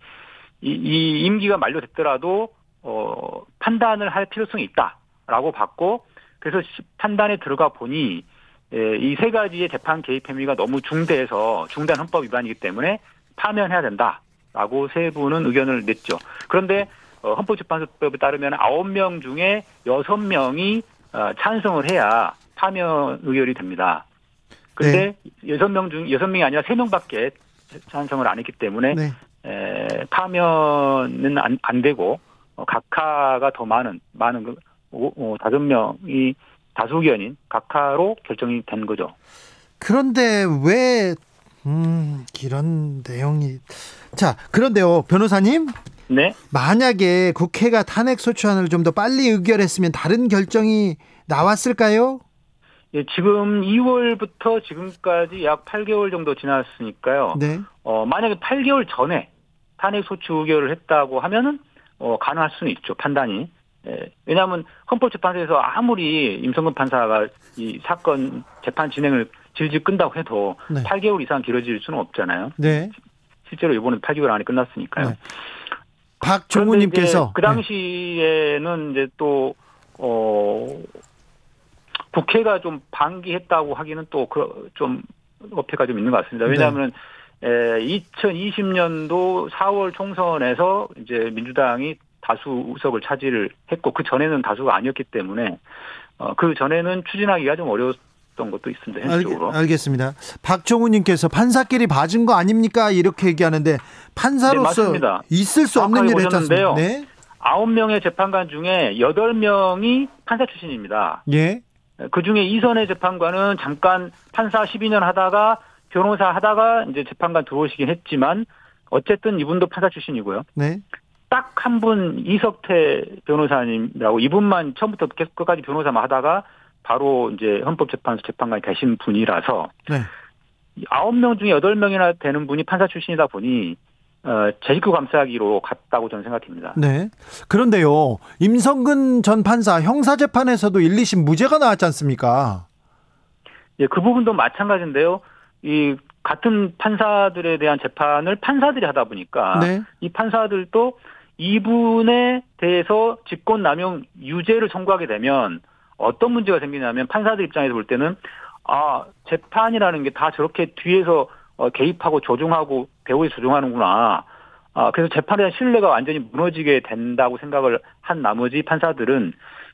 이, 이 임기가 만료됐더라도 어, 판단을 할 필요성이 있다라고 봤고 그래서 시- 판단에 들어가 보니 이세 가지의 재판 개입 혐의가 너무 중대해서 중대한 헌법 위반이기 때문에 파면해야 된다라고 세 분은 의견을 냈죠. 그런데 어, 헌법재판소법에 따르면 아홉 명 중에 여섯 명이 어, 찬성을 해야 파면 의결이 됩니다. 그런데 여섯 명중 여섯 명이 아니라 세 명밖에 찬성을 안 했기 때문에 네. 에, 파면은 안, 안 되고 어, 각하가 더 많은 많은 그 오- 어, 다섯 명이 다수 의견인 각하로 결정이 된 거죠. 그런데 왜 음, 이런 내용이 자, 그런데요. 변호사님, 네. 만약에 국회가 탄핵 소추안을 좀 더 빨리 의결했으면 다른 결정이 나왔을까요? 예, 지금 2월부터 지금까지 약 8개월 정도 지났으니까요. 네. 어, 만약에 8개월 전에 탄핵 소추 의결을 했다고 하면은 어, 가능할 수는 있죠 판단이. 예, 왜냐하면 헌법재판소에서 아무리 임성근 판사가 이 사건 재판 진행을 질질 끈다고 해도 네. 8개월 이상 길어질 수는 없잖아요. 네. 실제로 이번에 8개월 안에 끝났으니까요. 네. 박종우 님께서 네. 그 당시에는 이제 또, 어, 국회가 좀 방기했다고 하기는 또좀 어폐가 좀 있는 것 같습니다. 왜냐하면 에, 2020년도 4월 총선에서 이제 민주당이 다수 의석을 차지를 했고 그 전에는 다수가 아니었기 때문에 어, 그 전에는 추진하기가 좀 어려웠 던 것도 있습니다. 현실적으로. 알, 알겠습니다. 박종우 님께서 판사끼리 봐준 거 아닙니까? 이렇게 얘기하는데 판사로서 네. 있을 수 없는 일을. 보셨는데요. 네. 아홉 명의 재판관 중에 여덟 명이 판사 출신입니다. 예. 그 중에 이선의 재판관은 잠깐 판사 12년 하다가 변호사 하다가 이제 재판관 들어오시긴 했지만 어쨌든 이분도 판사 출신이고요. 네. 딱 한 분 이석태 변호사님이라고 이분만 처음부터 계속 끝까지 변호사만 하다가 바로 이제 헌법재판소 재판관이 되신 분이라서 네. 아홉 명 중에 여덟 명이나 되는 분이 판사 출신이다 보니 어, 재직구 감싸기로 갔다고 저는 생각합니다. 네. 그런데요. 임성근 전 판사 형사재판에서도 1, 2심 무죄가 나왔지 않습니까? 예, 그 부분도 마찬가지인데요. 이 같은 판사들에 대한 재판을 판사들이 하다 보니까 네. 이 판사들도 이분에 대해서 직권남용 유죄를 청구하게 되면 어떤 문제가 생기냐면 판사들 입장에서 볼 때는 아 재판이라는 게 다 저렇게 뒤에서 어, 개입하고 조종하고 배우에 조종하는구나. 아 그래서 재판에 대한 신뢰가 완전히 무너지게 된다고 생각을 한 나머지 판사들은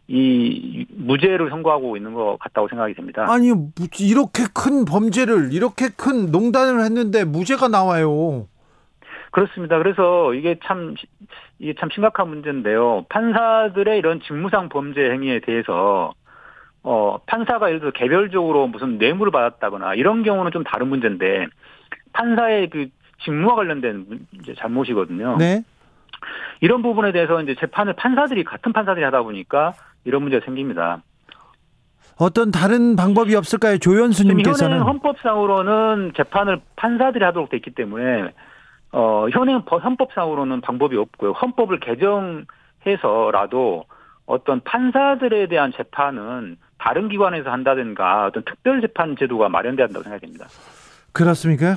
이 무죄를 선고하고 있는 것 같다고 생각이 됩니다. 아니 무- 이렇게 큰 범죄를 이렇게 큰 농단을 했는데 무죄가 나와요. 그렇습니다. 그래서 이게 참 시- 이게 참 심각한 문제인데요. 판사들의 이런 직무상 범죄 행위에 대해서 어 판사가 예를 들어 개별적으로 무슨 뇌물을 받았다거나 이런 경우는 좀 다른 문제인데 판사의 그 직무와 관련된 문- 이제 잘못이거든요. 네. 이런 부분에 대해서 이제 재판을 판사들이 같은 판사들이 하다 보니까 이런 문제가 생깁니다. 어떤 다른 방법이 없을까요? 현행 헌법상으로는 재판을 판사들이 하도록 돼 있기 때문에 어 현행 법- 헌법상으로는 방법이 없고요. 헌법을 개정해서라도 어떤 판사들에 대한 재판은 다른 기관에서 한다든가 어떤 특별 재판 제도가 마련돼야 한다고 생각합니다. 그렇습니까?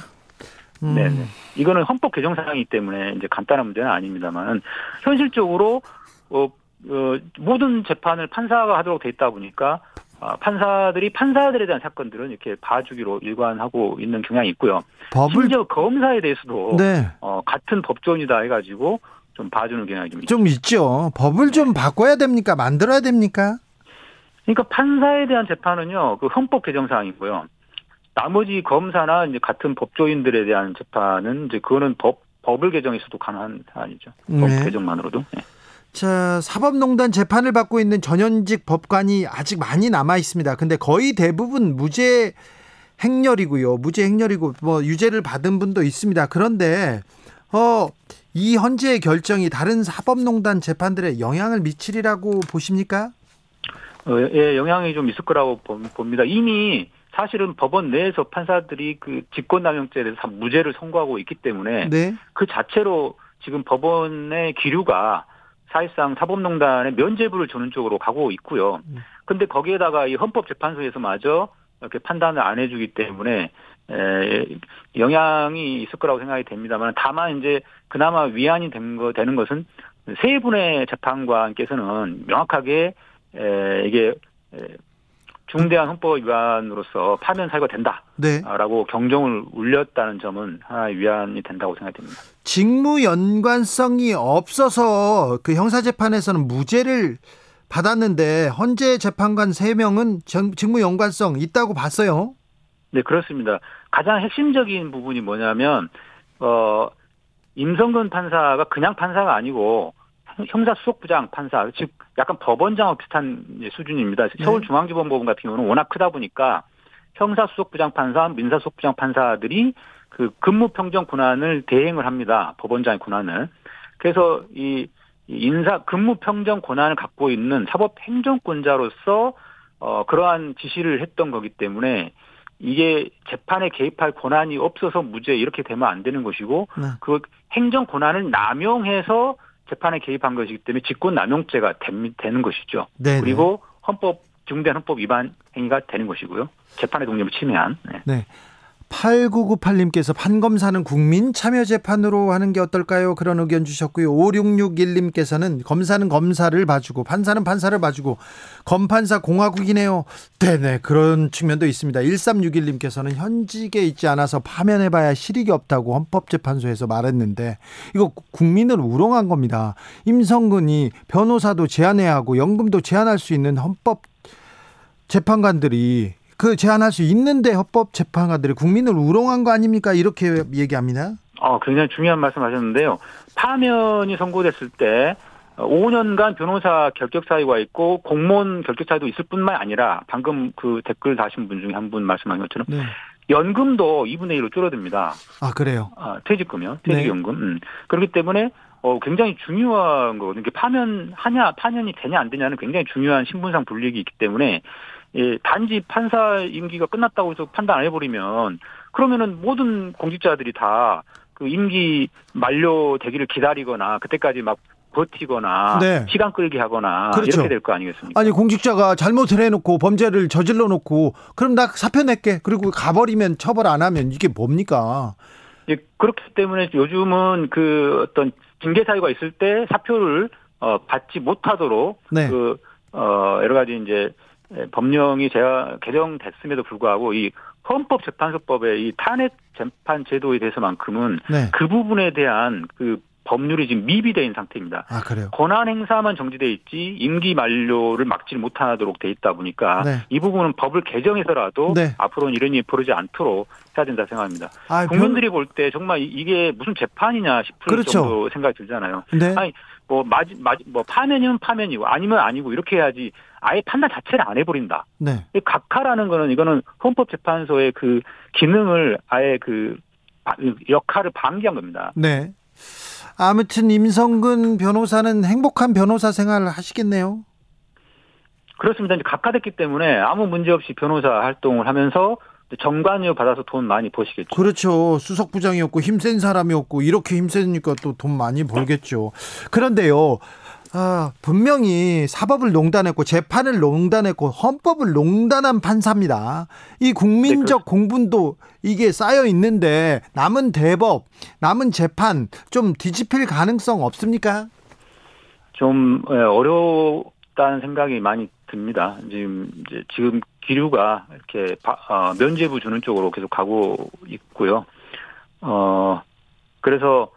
음, 네, 네. 이거는 헌법 개정 사항이기 때문에 이제 간단한 문제는 아닙니다만 현실적으로 어, 어, 모든 재판을 판사가 하도록 돼 있다 보니까 아, 판사들이 판사들에 대한 사건들은 이렇게 봐주기로 일관하고 있는 경향이 있고요. 법을 심지어 검사에 대해서도 네. 어, 같은 법조인이다 해가지고 좀 봐주는 경향이 좀. 좀 있죠. 법을 좀 바꿔야 됩니까? 만들어야 됩니까? 그러니까 판사에 대한 재판은요, 그 헌법 개정 사항이고요. 나머지 검사나 이제 같은 법조인들에 대한 재판은 이제 그거는 법 법을 개정해서도 가능한 사안이죠. 법 네. 개정만으로도. 네. 자, 사법농단 재판을 받고 있는 전현직 법관이 아직 많이 남아 있습니다. 근데 거의 대부분 무죄 행렬이고요. 무죄 행렬이고 뭐 유죄를 받은 분도 있습니다. 그런데 어, 이 헌재의 결정이 다른 사법농단 재판들에 영향을 미치리라고 보십니까? 어, 예, 영향이 좀 있을 거라고 봅- 봅니다. 이미 사실은 법원 내에서 판사들이 그 직권남용죄에 대해서 다 무죄를 선고하고 있기 때문에 네. 그 자체로 지금 법원의 기류가 사실상 사법농단에 면죄부를 주는 쪽으로 가고 있고요. 근데 거기에다가 이 헌법재판소에서마저 이렇게 판단을 안 해주기 때문에 에, 영향이 있을 거라고 생각이 됩니다만 다만 이제 그나마 위안이 된 거, 되는 것은 세 분의 재판관께서는 명확하게 에, 이게 에, 중대한 헌법 위반으로서 파면 사유가 네. 된다라고 경종을 울렸다는 점은 하나의 위안이 된다고 생각됩니다. 직무 연관성이 없어서 그 형사 재판에서는 무죄를 받았는데 헌재 재판관 3명은 직무 연관성 있다고 봤어요. 네, 그렇습니다. 가장 핵심적인 부분이 뭐냐면, 어, 임성근 판사가 그냥 판사가 아니고, 형사 수석부장 판사, 즉, 약간 법원장하고 비슷한 수준입니다. 네. 서울중앙지법 법원 같은 경우는 워낙 크다 보니까, 형사 수석부장 판사, 민사 수석부장 판사들이 그 근무 평정 권한을 대행을 합니다. 법원장의 권한을. 그래서 이, 이 인사 근무 평정 권한을 갖고 있는 사법 행정권자로서 어, 그러한 지시를 했던 거기 때문에 이게 재판에 개입할 권한이 없어서 무죄 이렇게 되면 안 되는 것이고 네. 그 행정 권한을 남용해서 재판에 개입한 것이기 때문에 직권 남용죄가 되는 것이죠. 네. 그리고 헌법 중대한 헌법 위반 행위가 되는 것이고요. 재판의 독립을 침해한. 네. 네. 8998님께서 판검사는 국민 참여 재판으로 하는 게 어떨까요? 그런 의견 주셨고요. 5661님께서는 검사는 검사를 봐주고 판사는 판사를 봐주고 검판사 공화국이네요. 네네 그런 측면도 있습니다. 1361님께서는 현직에 있지 않아서 파면해봐야 실익이 없다고 헌법재판소에서 말했는데 이거 국민을 우롱한 겁니다. 임성근이 변호사도 제한해야 하고 연금도 제한할 수 있는 헌법 재판관들이 그 제한할 수 있는데 헌법 재판관들이 국민을 우롱한 거 아닙니까? 이렇게 얘기합니다. 어, 굉장히 중요한 말씀 하셨는데요. 파면이 선고됐을 때 5년간 변호사 결격 사유가 있고 공무원 결격 사유도 있을 뿐만 아니라 방금 그 댓글 다신 분 중에 한 분 말씀하신 것처럼 네. 연금도 2분의 1로 줄어듭니다. 아 그래요. 아, 퇴직금요. 네. 퇴직연금. 음. 그렇기 때문에 어, 굉장히 중요한 거거든요. 파면하냐, 파면이 되냐 안 되냐는 굉장히 중요한 신분상 불이익이 있기 때문에 예, 단지 판사 임기가 끝났다고 해서 판단 안 해버리면 그러면은 모든 공직자들이 다 그 임기 만료 되기를 기다리거나 그때까지 막 버티거나 네. 시간 끌기 하거나 그렇죠. 이렇게 될 거 아니겠습니까? 아니 공직자가 잘못을 해놓고 범죄를 저질러 놓고 그럼 나 사표 낼게 그리고 가버리면 처벌 안 하면 이게 뭡니까? 예, 그렇기 때문에 요즘은 그 어떤 징계 사유가 있을 때 사표를 어, 받지 못하도록 네. 그 어, 여러 가지 이제 예, 법령이 제가 개정됐음에도 불구하고 이 헌법재판소법의 이 탄핵 재판 제도에 대해서만큼은 네. 그 부분에 대한 그 법률이 지금 있는 상태입니다. 아 그래요. 권한 행사만 정지돼 있지 임기 만료를 막지 못하도록 돼 있다 보니까 네. 이 부분은 법을 개정해서라도 네. 앞으로는 이런 일이 벌어지지 않도록 해야 된다 생각합니다. 아, 국민들이 볼 때 정말 이- 이게 무슨 재판이냐 싶을 그렇죠. 정도 생각이 들잖아요. 변- 네. 아니 뭐 마지 마지 뭐 파면이면 파면이고 아니면 아니고 이렇게 해야지 아예 판단 자체를 안 해버린다. 네. 이 각하라는 거는 이거는 헌법재판소의 그 기능을 아예 그 바- 역할을 방기한 겁니다. 네. 아무튼 임성근 변호사는 행복한 변호사 생활을 하시겠네요. 그렇습니다. 이제 각하됐기 때문에 아무 문제 없이 변호사 활동을 하면서 정관료 받아서 돈 많이 버시겠죠. 그렇죠. 수석 부장이었고 힘센 사람이었고 이렇게 힘세니까 또 돈 많이 벌겠죠. 그런데요. 아, 분명히 사법을 농단했고 재판을 농단했고 헌법을 농단한 판사입니다. 이 국민적 공분도 이게 쌓여 있는데 남은 대법, 남은 재판 좀 뒤집힐 가능성 없습니까? 좀 예, 어렵다는 생각이 많이 듭니다. 지금 이제 지금 기류가 이렇게 바- 어, 면죄부 주는 쪽으로 계속 가고 있고요. 어 그래서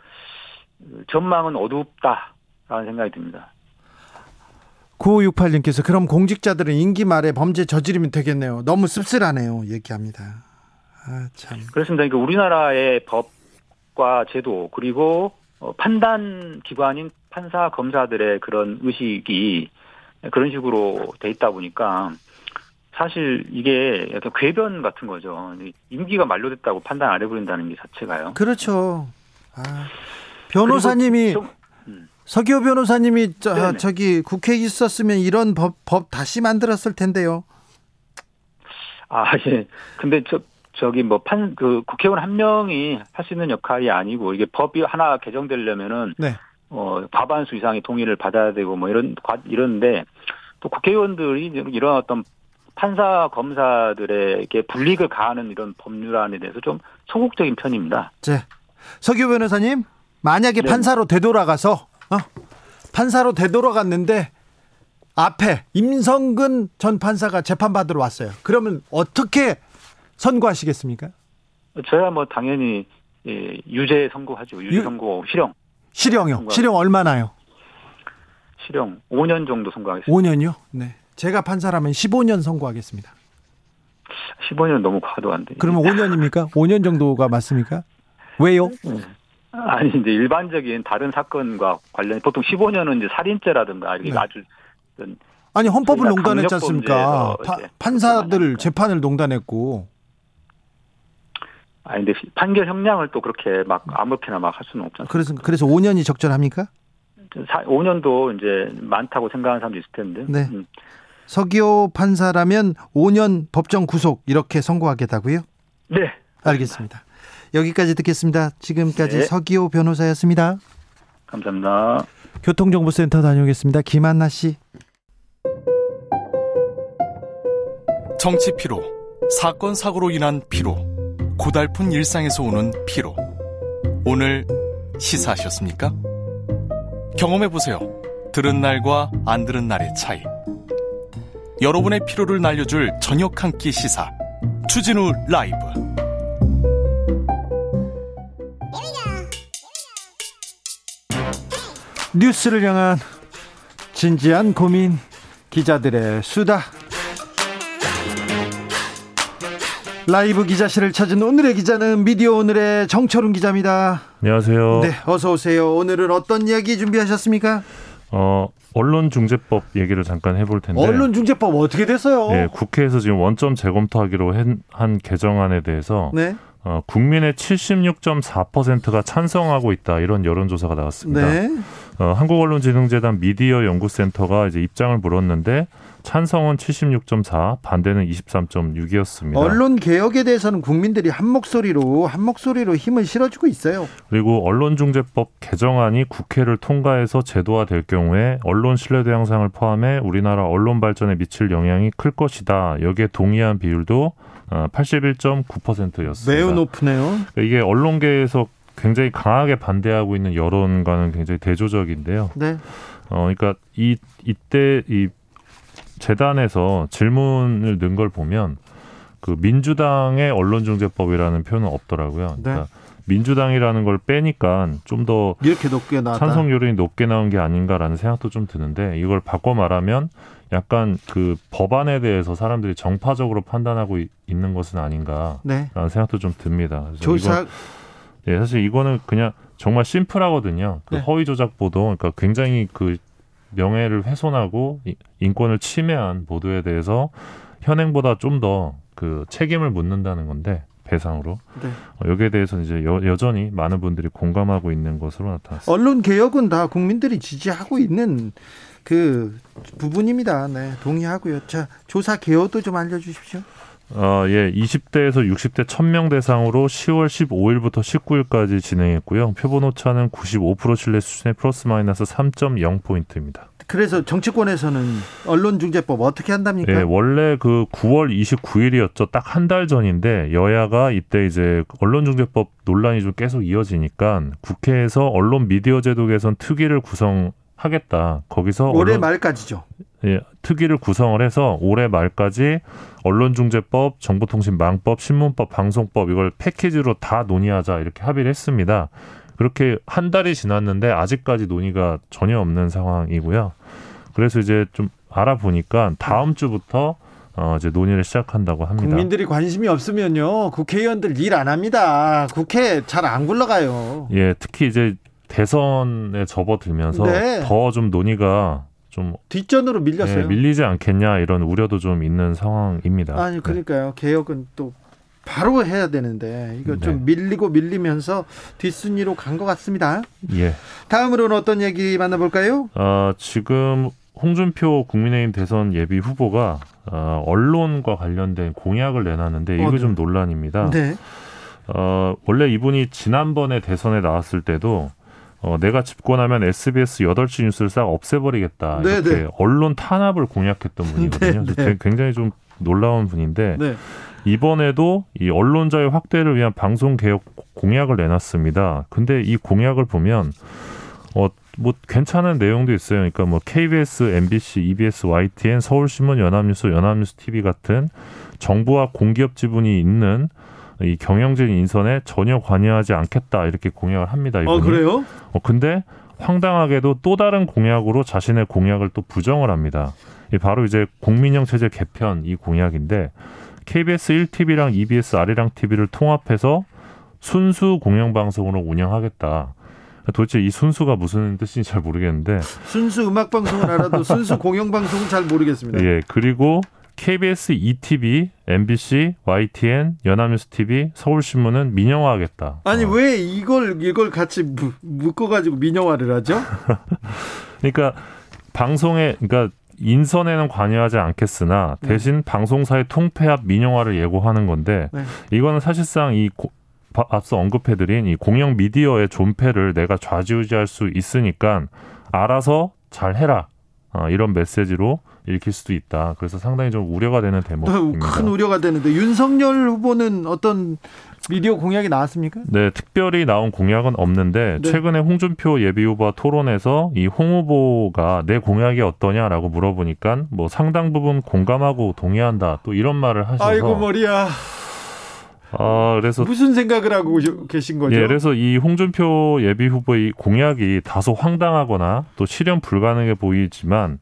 전망은 어둡다 라는 생각이 듭니다. 9568님께서 그럼 공직자들은 임기 말에 범죄 저지르면 되겠네요. 너무 씁쓸하네요. 얘기합니다. 아, 참. 그렇습니다. 그러니까 우리나라의 법과 제도 그리고 어, 판단 기관인 판사 검사들의 그런 의식이 그런 식으로 돼 있다 보니까 사실 이게 약간 궤변 같은 거죠. 임기가 만료됐다고 판단 안 해버린다는 게 자체가요. 그렇죠. 아, 변호사님이 좀- 음. 서기호 변호사님이 저, 네네. 저기 국회에 있었으면 이런 법, 법 다시 만들었을 텐데요. 아, 예. 근데 저, 저기 뭐 판, 그 국회의원 한 명이 할 수 있는 역할이 아니고 이게 법이 하나 개정되려면은 네. 어, 과반수 이상의 동의를 받아야 되고 뭐 이런, 과- 이런데 또 국회의원들이 이런 어떤 판사, 검사들에게 불이익을 가하는 이런 법률안에 대해서 좀 소극적인 편입니다. 네. 서기호 변호사님, 만약에 네. 판사로 되돌아가서 어? 판사로 되돌아갔는데 앞에 임성근 전 판사가 재판 받으러 왔어요. 그러면 어떻게 선고하시겠습니까? 저야 뭐 당연히 예, 유죄 선고하죠. 유죄 유- 선고, 실형, 실형요. 선고하죠. 실형 얼마나요? 실형 5년 정도 선고하겠습니다. 5년요? 네. 제가 판사라면 15년 선고하겠습니다. 15년 너무 과도한데. 그러면 5년입니까? 5년 정도가 맞습니까? 왜요? 아니 이제 일반적인 다른 사건과 관련 보통 15년은 이제 살인죄라든가 이게 네. 아주 아니 헌법을 농단했지 않습니까? 파- 판사들 재판을 농단했고 아니 근데 판결 형량을 또 그렇게 막 아무렇게나 막 할 수는 없잖아요. 그래서 그래서 5년이 적절합니까? 5년도 이제 많다고 생각하는 사람도 있을 텐데. 네. 음. 서기호 판사라면 5년 법정 구속 이렇게 선고하겠다고요? 네. 알겠습니다. 여기까지 듣겠습니다. 지금까지 네. 서기호 변호사였습니다. 감사합니다. 교통정보센터 다녀오겠습니다. 김한나 씨. 정치 피로, 사건 사고로 인한 피로, 고달픈 일상에서 오는 피로. 오늘 시사하셨습니까? 경험해 보세요. 들은 날과 안 들은 날의 차이. 여러분의 피로를 날려줄 저녁 한 끼 시사. 추진우 라이브. 뉴스를 향한 진지한 고민 기자들의 수다 라이브 기자실을 찾은 오늘의 기자는 미디어 오늘의 정철훈 기자입니다. 안녕하세요. 네, 어서 오세요. 오늘은 어떤 이야기 준비하셨습니까? 어, 언론중재법 얘기를 잠깐 해볼 텐데. 언론중재법 어떻게 됐어요? 네, 국회에서 지금 원점 재검토하기로 한, 한 개정안에 대해서 네, 어, 국민의 76.4%가 찬성하고 있다 이런 여론조사가 나왔습니다. 네. 어, 한국언론진흥재단 미디어 연구센터가 이제 입장을 물었는데 찬성은 76.4, 반대는 23.6이었습니다. 언론 개혁에 대해서는 국민들이 한 목소리로 한 목소리로 힘을 실어주고 있어요. 그리고 언론중재법 개정안이 국회를 통과해서 제도화될 경우에 언론 신뢰도 향상을 포함해 우리나라 언론 발전에 미칠 영향이 클 것이다. 여기에 동의한 비율도 81.9%였습니다. 매우 높으네요. 이게 언론계에서 굉장히 강하게 반대하고 있는 여론과는 굉장히 대조적인데요. 네. 어, 그러니까 이 이때 이 재단에서 질문을 넣은 걸 보면 그 민주당의 언론중재법이라는 표현은 없더라고요. 네. 그러니까 민주당이라는 걸 빼니까 좀 더 이렇게 높게 나왔다. 찬성 여론이 높게 나온 게 아닌가라는 생각도 좀 드는데 이걸 바꿔 말하면 약간 그 법안에 대해서 사람들이 정파적으로 판단하고 이- 있는 것은 아닌가라는 네. 생각도 좀 듭니다. 조사 예, 사실 이거는 그냥 정말 심플하거든요. 그 네. 허위 조작 보도, 그러니까 굉장히 그 명예를 훼손하고 이- 인권을 침해한 보도에 대해서 현행보다 좀 더 그 책임을 묻는다는 건데 배상으로 네. 어, 여기에 대해서 이제 여, 여전히 많은 분들이 공감하고 있는 것으로 나타났습니다. 언론 개혁은 다 국민들이 지지하고 있는 그 부분입니다. 네, 동의하고요. 자, 조사 개요도 좀 알려주십시오. 어, 예, 20대에서 60대 1000명 대상으로 10월 15일부터 19일까지 진행했고요. 표본 오차는 95% 신뢰 수준의 플러스 마이너스 3.0 포인트입니다. 그래서 정치권에서는 언론중재법 어떻게 한답니까? 예, 원래 그 9월 29일이었죠. 딱 한 달 전인데 여야가 이때 이제 언론중재법 논란이 좀 계속 이어지니까 국회에서 언론 미디어 제도 개선 특위를 구성하겠다. 거기서 올해 언론- 말까지죠. 예, 특위를 구성을 해서 올해 말까지 언론중재법, 정보통신망법, 신문법, 방송법 이걸 패키지로 다 논의하자 이렇게 합의를 했습니다. 그렇게 한 달이 지났는데 아직까지 논의가 전혀 없는 상황이고요. 그래서 이제 좀 알아보니까 다음 주부터 어 이제 논의를 시작한다고 합니다. 국민들이 관심이 없으면요 국회의원들 일 안 합니다. 국회 잘 안 굴러가요. 예, 특히 이제 대선에 접어들면서 네. 더좀 논의가 좀 뒷전으로 밀렸어요. 예, 밀리지 않겠냐 이런 우려도 좀 있는 상황입니다. 아니 네. 그러니까요. 개혁은 또 바로 해야 되는데 이거 좀 밀리고 밀리면서 뒷순위로 간 것 같습니다. 예. 다음으로는 어떤 얘기 만나볼까요? 어, 지금 홍준표 국민의힘 대선 예비 후보가 어, 언론과 관련된 공약을 내놨는데 이거 어, 네. 좀 논란입니다. 네. 어, 원래 이분이 지난번에 대선에 나왔을 때도 어, 내가 집권하면 SBS 8시 뉴스를 싹 없애버리겠다. 네, 이렇게 네. 언론 탄압을 공약했던 분이거든요. 네, 그래서 네. 굉장히 좀 놀라운 분인데 네. 이번에도 이 언론 자유 확대를 위한 방송 개혁 공약을 내놨습니다. 근데 이 공약을 보면 어 뭐 괜찮은 내용도 있어요. 그러니까 뭐 KBS, MBC, EBS, YTN, 서울신문, 연합뉴스, 연합뉴스 TV 같은 정부와 공기업 지분이 있는 이 경영진 인선에 전혀 관여하지 않겠다 이렇게 공약을 합니다. 이분이. 어 그래요? 어, 근데 황당하게도 또 다른 공약으로 자신의 공약을 또 부정을 합니다. 이 바로 이제 국민형 체제 개편 이 공약인데 KBS 1TV랑 EBS 아리랑 TV를 통합해서 순수 공영방송으로 운영하겠다. 도대체 이 순수가 무슨 뜻인지 잘 모르겠는데 순수 음악 방송은 알아도 순수 공영 방송은 잘 모르겠습니다. 예 그리고 KBS ETV, MBC, YTN, 연합뉴스 TV, 서울신문은 민영화하겠다. 아니 어. 왜 이걸 이걸 같이 무- 묶어가지고 민영화를 하죠? 그러니까 방송에 그러니까 인선에는 관여하지 않겠으나 네. 대신 방송사의 통폐합 민영화를 예고하는 건데 네. 이거는 사실상 이 고- 바- 앞서 언급해드린 이 공영 미디어의 존폐를 내가 좌지우지할 수 있으니까 알아서 잘 해라 어, 이런 메시지로 읽힐 수도 있다. 그래서 상당히 좀 우려가 되는 대목입니다. 큰 우려가 되는데 윤석열 후보는 어떤 미디어 공약이 나왔습니까? 네, 특별히 나온 공약은 없는데 네. 최근에 홍준표 예비후보와 토론에서 이 홍 후보가 내 공약이 어떠냐라고 물어보니까 뭐 상당 부분 공감하고 동의한다 또 이런 말을 하셔서 아이고 머리야. 아 그래서 무슨 생각을 하고 계신 거죠? 예, 그래서 이 홍준표 예비 후보의 공약이 다소 황당하거나 또 실현 불가능해 보이지만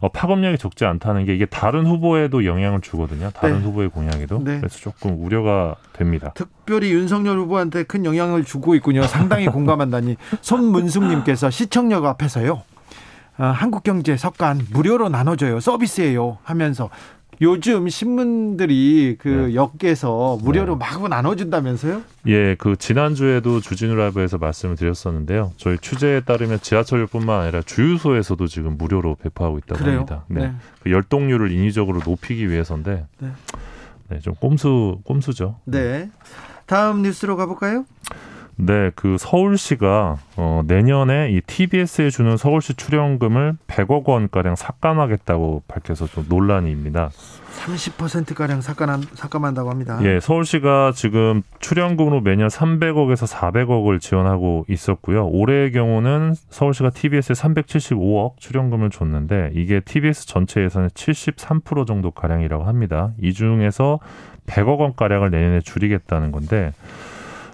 어, 파급력이 적지 않다는 게 이게 다른 후보에도 영향을 주거든요. 다른 네. 후보의 공약에도 네. 그래서 조금 우려가 됩니다. 특별히 윤석열 후보한테 큰 영향을 주고 있군요. 상당히 공감한다니. 손문숙님께서 시청역 앞에서요. 어, 한국경제 석간 무료로 나눠줘요. 서비스예요. 하면서 요즘 신문들이 그 역에서 무료로 마구 나눠준다면서요? 예, 그 지난주에도 주진우 라이브에서 말씀을 드렸었는데요. 저희 취재에 따르면 지하철뿐만 아니라 주유소에서도 지금 무료로 배포하고 있다고 그래요? 합니다. 네. 네. 그 열동률을 인위적으로 높이기 위해서인데 네. 네, 좀 꼼수 꼼수죠. 네. 다음 뉴스로 가볼까요? 네, 그 서울시가 어, 내년에 이 TBS에 주는 서울시 출연금을 100억 원 가량 삭감하겠다고 밝혀서 좀 논란입니다. 30%가량 삭감한, 삭감한다고 합니다. 예, 서울시가 지금 출연금으로 매년 300억에서 400억을 지원하고 있었고요. 올해의 경우는 서울시가 TBS에 375억 출연금을 줬는데 이게 TBS 전체 예산의 73% 정도 가량이라고 합니다. 이 중에서 100억 원 가량을 내년에 줄이겠다는 건데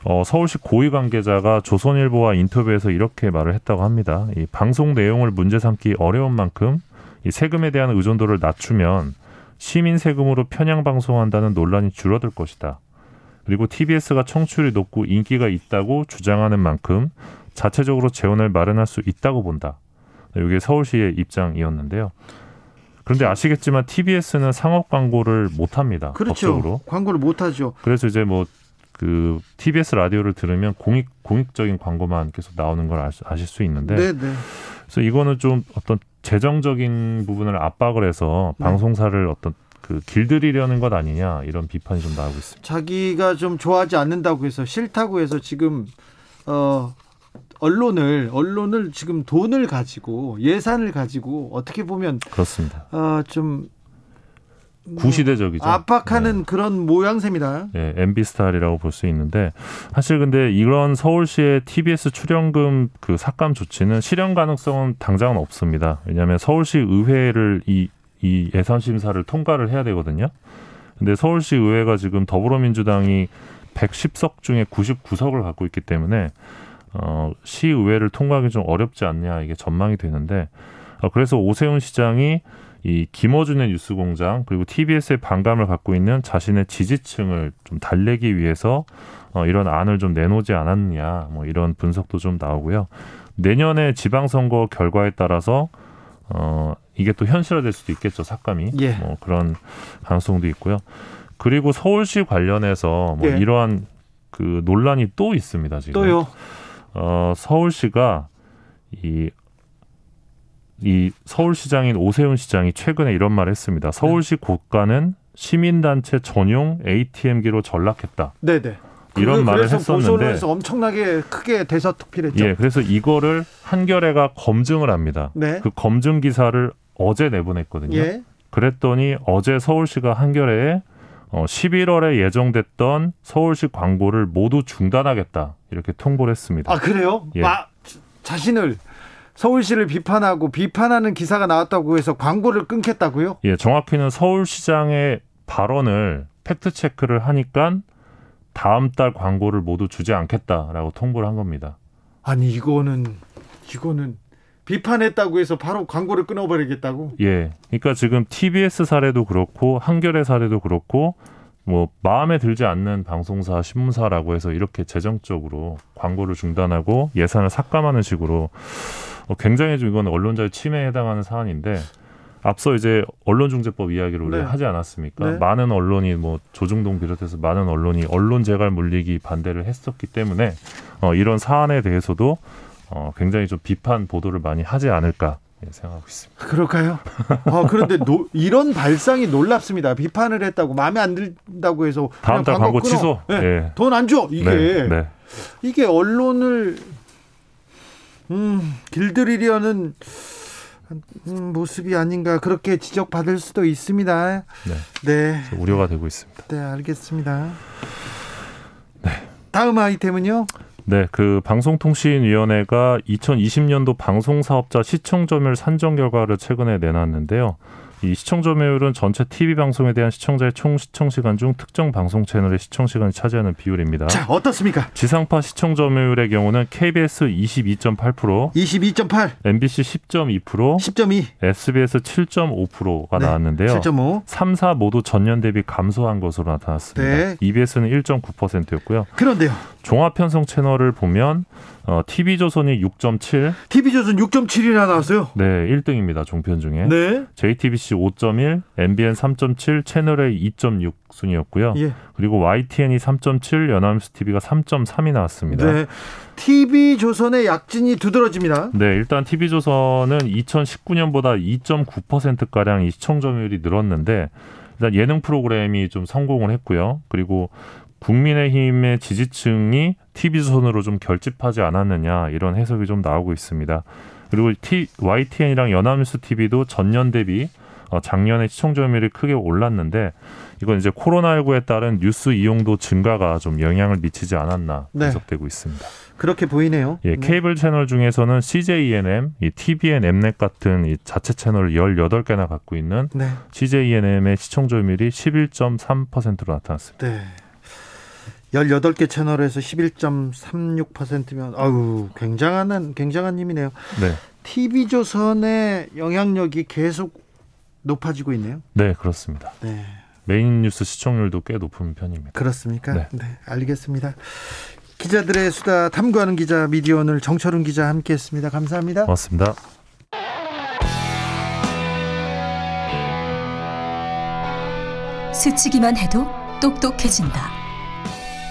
어, 서울시 고위 관계자가 조선일보와 인터뷰에서 이렇게 말을 했다고 합니다. 이 방송 내용을 문제 삼기 어려운 만큼 이 세금에 대한 의존도를 낮추면 시민 세금으로 편향 방송한다는 논란이 줄어들 것이다. 그리고 TBS가 청취율이 높고 인기가 있다고 주장하는 만큼 자체적으로 재원을 마련할 수 있다고 본다. 이게 서울시의 입장이었는데요. 그런데 아시겠지만 TBS는 상업 광고를 못 합니다. 그렇죠. 법적으로. 광고를 못 하죠. 그래서 이제 뭐 그 TBS 라디오를 들으면 공익 공익적인 광고만 계속 나오는 걸 아실 수 있는데 네, 네. 그래서 이거는 좀 어떤 재정적인 부분을 압박을 해서 네. 방송사를 어떤 그 길들이려는 것 아니냐 이런 비판이 좀 나오고 있습니다. 자기가 좀 좋아하지 않는다고 해서 싫다고 해서 지금 어 언론을 언론을 지금 돈을 가지고 예산을 가지고 어떻게 보면 그렇습니다. 어좀 구시대적이죠. 압박하는 그런 모양새입니다. 예, MB 스타일이라고 볼 수 있는데 사실 근데 이런 서울시의 TBS 출연금 그 삭감 조치는 실현 가능성은 당장은 없습니다. 왜냐하면 서울시 의회를 이, 이 예산 심사를 통과를 해야 되거든요. 근데 서울시 의회가 지금 더불어민주당이 110석 중에 99석을 갖고 있기 때문에 어, 시의회를 통과하기 좀 어렵지 않냐 이게 전망이 되는데 어, 그래서 오세훈 시장이 이 김어준의 뉴스공장 그리고 TBS의 반감을 갖고 있는 자신의 지지층을 좀 달래기 위해서 어, 이런 안을 좀 내놓지 않았느냐 뭐 이런 분석도 좀 나오고요. 내년에 지방선거 결과에 따라서 어, 이게 또 현실화될 수도 있겠죠 삭감이 예. 뭐 그런 가능성도 있고요. 그리고 서울시 관련해서 뭐 예. 이러한 그 논란이 또 있습니다 지금. 또요. 어, 서울시가 이 이 서울시장인 오세훈 시장이 최근에 이런 말을 했습니다. 서울시 고가는 시민단체 전용 ATM기로 전락했다. 네네. 이런 그- 말을 했었는데 보선에서 엄청나게 크게 대서특필했죠. 예, 그래서 이거를 한겨레가 검증을 합니다. 네. 그 검증 기사를 어제 내보냈거든요. 예. 그랬더니 어제 서울시가 한겨레에 어, 11월에 예정됐던 서울시 광고를 모두 중단하겠다 이렇게 통보를 했습니다. 아 그래요? 예. 아, 자신을 서울시를 비판하고 비판하는 기사가 나왔다고 해서 광고를 끊겠다고요? 예, 정확히는 서울시장의 발언을 팩트 체크를 하니까 다음 달 광고를 모두 주지 않겠다라고 통보를 한 겁니다. 아니 이거는 이거는 비판했다고 해서 바로 광고를 끊어버리겠다고? 예. 그러니까 지금 TBS 사례도 그렇고 한겨레 사례도 그렇고 뭐 마음에 들지 않는 방송사, 신문사라고 해서 이렇게 재정적으로 광고를 중단하고 예산을 삭감하는 식으로 어, 굉장히 좀 이건 언론자유 침해에 해당하는 사안인데 앞서 이제 언론중재법 이야기를 우리가 네. 하지 않았습니까? 네. 많은 언론이 뭐 조중동 비롯해서 많은 언론이 언론 재갈 물리기 반대를 했었기 때문에 어, 이런 사안에 대해서도 어, 굉장히 좀 비판 보도를 많이 하지 않을까 예, 생각하고 있습니다. 그럴까요? 아 그런데 노- 이런 발상이 놀랍습니다. 비판을 했다고 마음에 안 든다고 해서 다음 달 광고 취소. 네. 예. 돈안 줘. 이게 네, 네. 이게 언론을 음, 길들이려는 음, 모습이 아닌가 그렇게 지적받을 수도 있습니다. 네. 네, 우려가 되고 있습니다. 네 알겠습니다. 다음 아이템은요. 네, 그 방송통신위원회가 2020년도 방송사업자 시청점유율 산정 결과를 최근에 내놨는데요. 이 시청점유율은 전체 TV 방송에 대한 시청자의 총 시청 시간 중 특정 방송 채널의 시청 시간이 차지하는 비율입니다. 자 어떻습니까? 지상파 시청 점유율의 경우는 KBS 22.8%, 22.8, MBC 10.2%, 10.2, SBS 7.5%가 네, 나왔는데요. 7.5. 3, 4 모두 전년 대비 감소한 것으로 나타났습니다. 네. EBS는 1.9%였고요. 그런데요. 종합 편성 채널을 보면 어, TV조선이 6.7, TV조선 6.7이나 나왔어요. 네, 1등입니다. 종편 중에. 네. JTBC 5.1, MBN 3.7, 채널A 2.6 순이었고요. 예. 그리고 YTN이 3.7, 연합뉴스 TV가 3.3이 나왔습니다. 네. TV조선의 약진이 두드러집니다. 네, 일단 TV조선은 2019년보다 2.9%가량 이 시청 점유율이 늘었는데, 일단 예능 프로그램이 좀 성공을 했고요. 그리고 국민의힘의 지지층이 TV조선으로 좀 결집하지 않았느냐, 이런 해석이 좀 나오고 있습니다. 그리고 T, YTN이랑 연합뉴스 TV도 전년 대비 어, 작년에 시청 점유율이 크게 올랐는데, 이건 이제 코로나19에 따른 뉴스 이용도 증가가 좀 영향을 미치지 않았나 네. 해석되고 있습니다. 그렇게 보이네요. 예, 케이블 채널 중에서는 CJENM, 이 TVN 엠넷 같은 이 자체 채널을 18개나 갖고 있는 네. CJENM의 시청 점유율이 11.3%로 나타났습니다. 네. 18개 채널에서 11.36%면 아우 굉장한 굉장한 힘이네요. 네. TV조선의 영향력이 계속 높아지고 있네요. 네, 그렇습니다. 네. 메인 뉴스 시청률도 꽤 높은 편입니다. 그렇습니까? 네. 네. 알겠습니다. 기자들의 수다 탐구하는 기자 미디어 오늘 정철훈 기자 함께했습니다. 감사합니다. 고맙습니다. 스치기만 해도 똑똑해진다.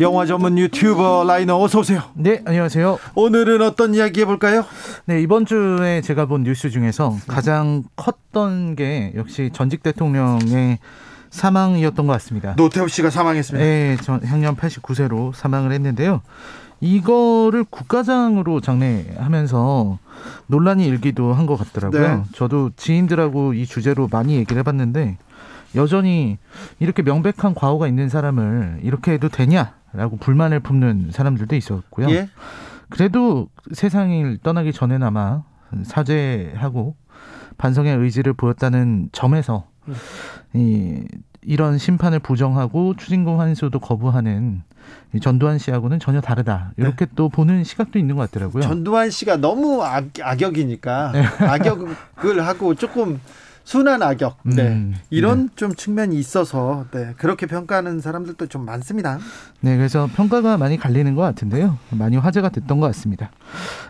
영화 전문 유튜버 라이너 어서 오세요. 네, 안녕하세요. 오늘은 어떤 이야기 해볼까요? 네, 이번 주에 제가 본 뉴스 중에서 가장 컸던 게 역시 전직 대통령의 사망이었던 것 같습니다. 노태우 씨가 사망했습니다. 네, 전 향년 89세로 사망을 했는데요. 이거를 국가장으로 장례하면서 논란이 일기도 한 것 같더라고요. 네. 저도 지인들하고 이 주제로 많이 얘기를 해봤는데 여전히 이렇게 명백한 과오가 있는 사람을 이렇게 해도 되냐 라고 불만을 품는 사람들도 있었고요. 예? 그래도 세상을 떠나기 전에나마 사죄하고 반성의 의지를 보였다는 점에서 이 이런 심판을 부정하고 추징금 환수도 거부하는 이 전두환 씨하고는 전혀 다르다. 이렇게 또 보는 시각도 있는 것 같더라고요. 전두환 씨가 너무 악, 악역이니까 네. 악역을 하고 조금 순한 악역. 네. 음, 이런 좀 측면이 있어서 네. 그렇게 평가하는 사람들도 좀 많습니다. 네, 그래서 평가가 많이 갈리는 것 같은데요. 많이 화제가 됐던 것 같습니다.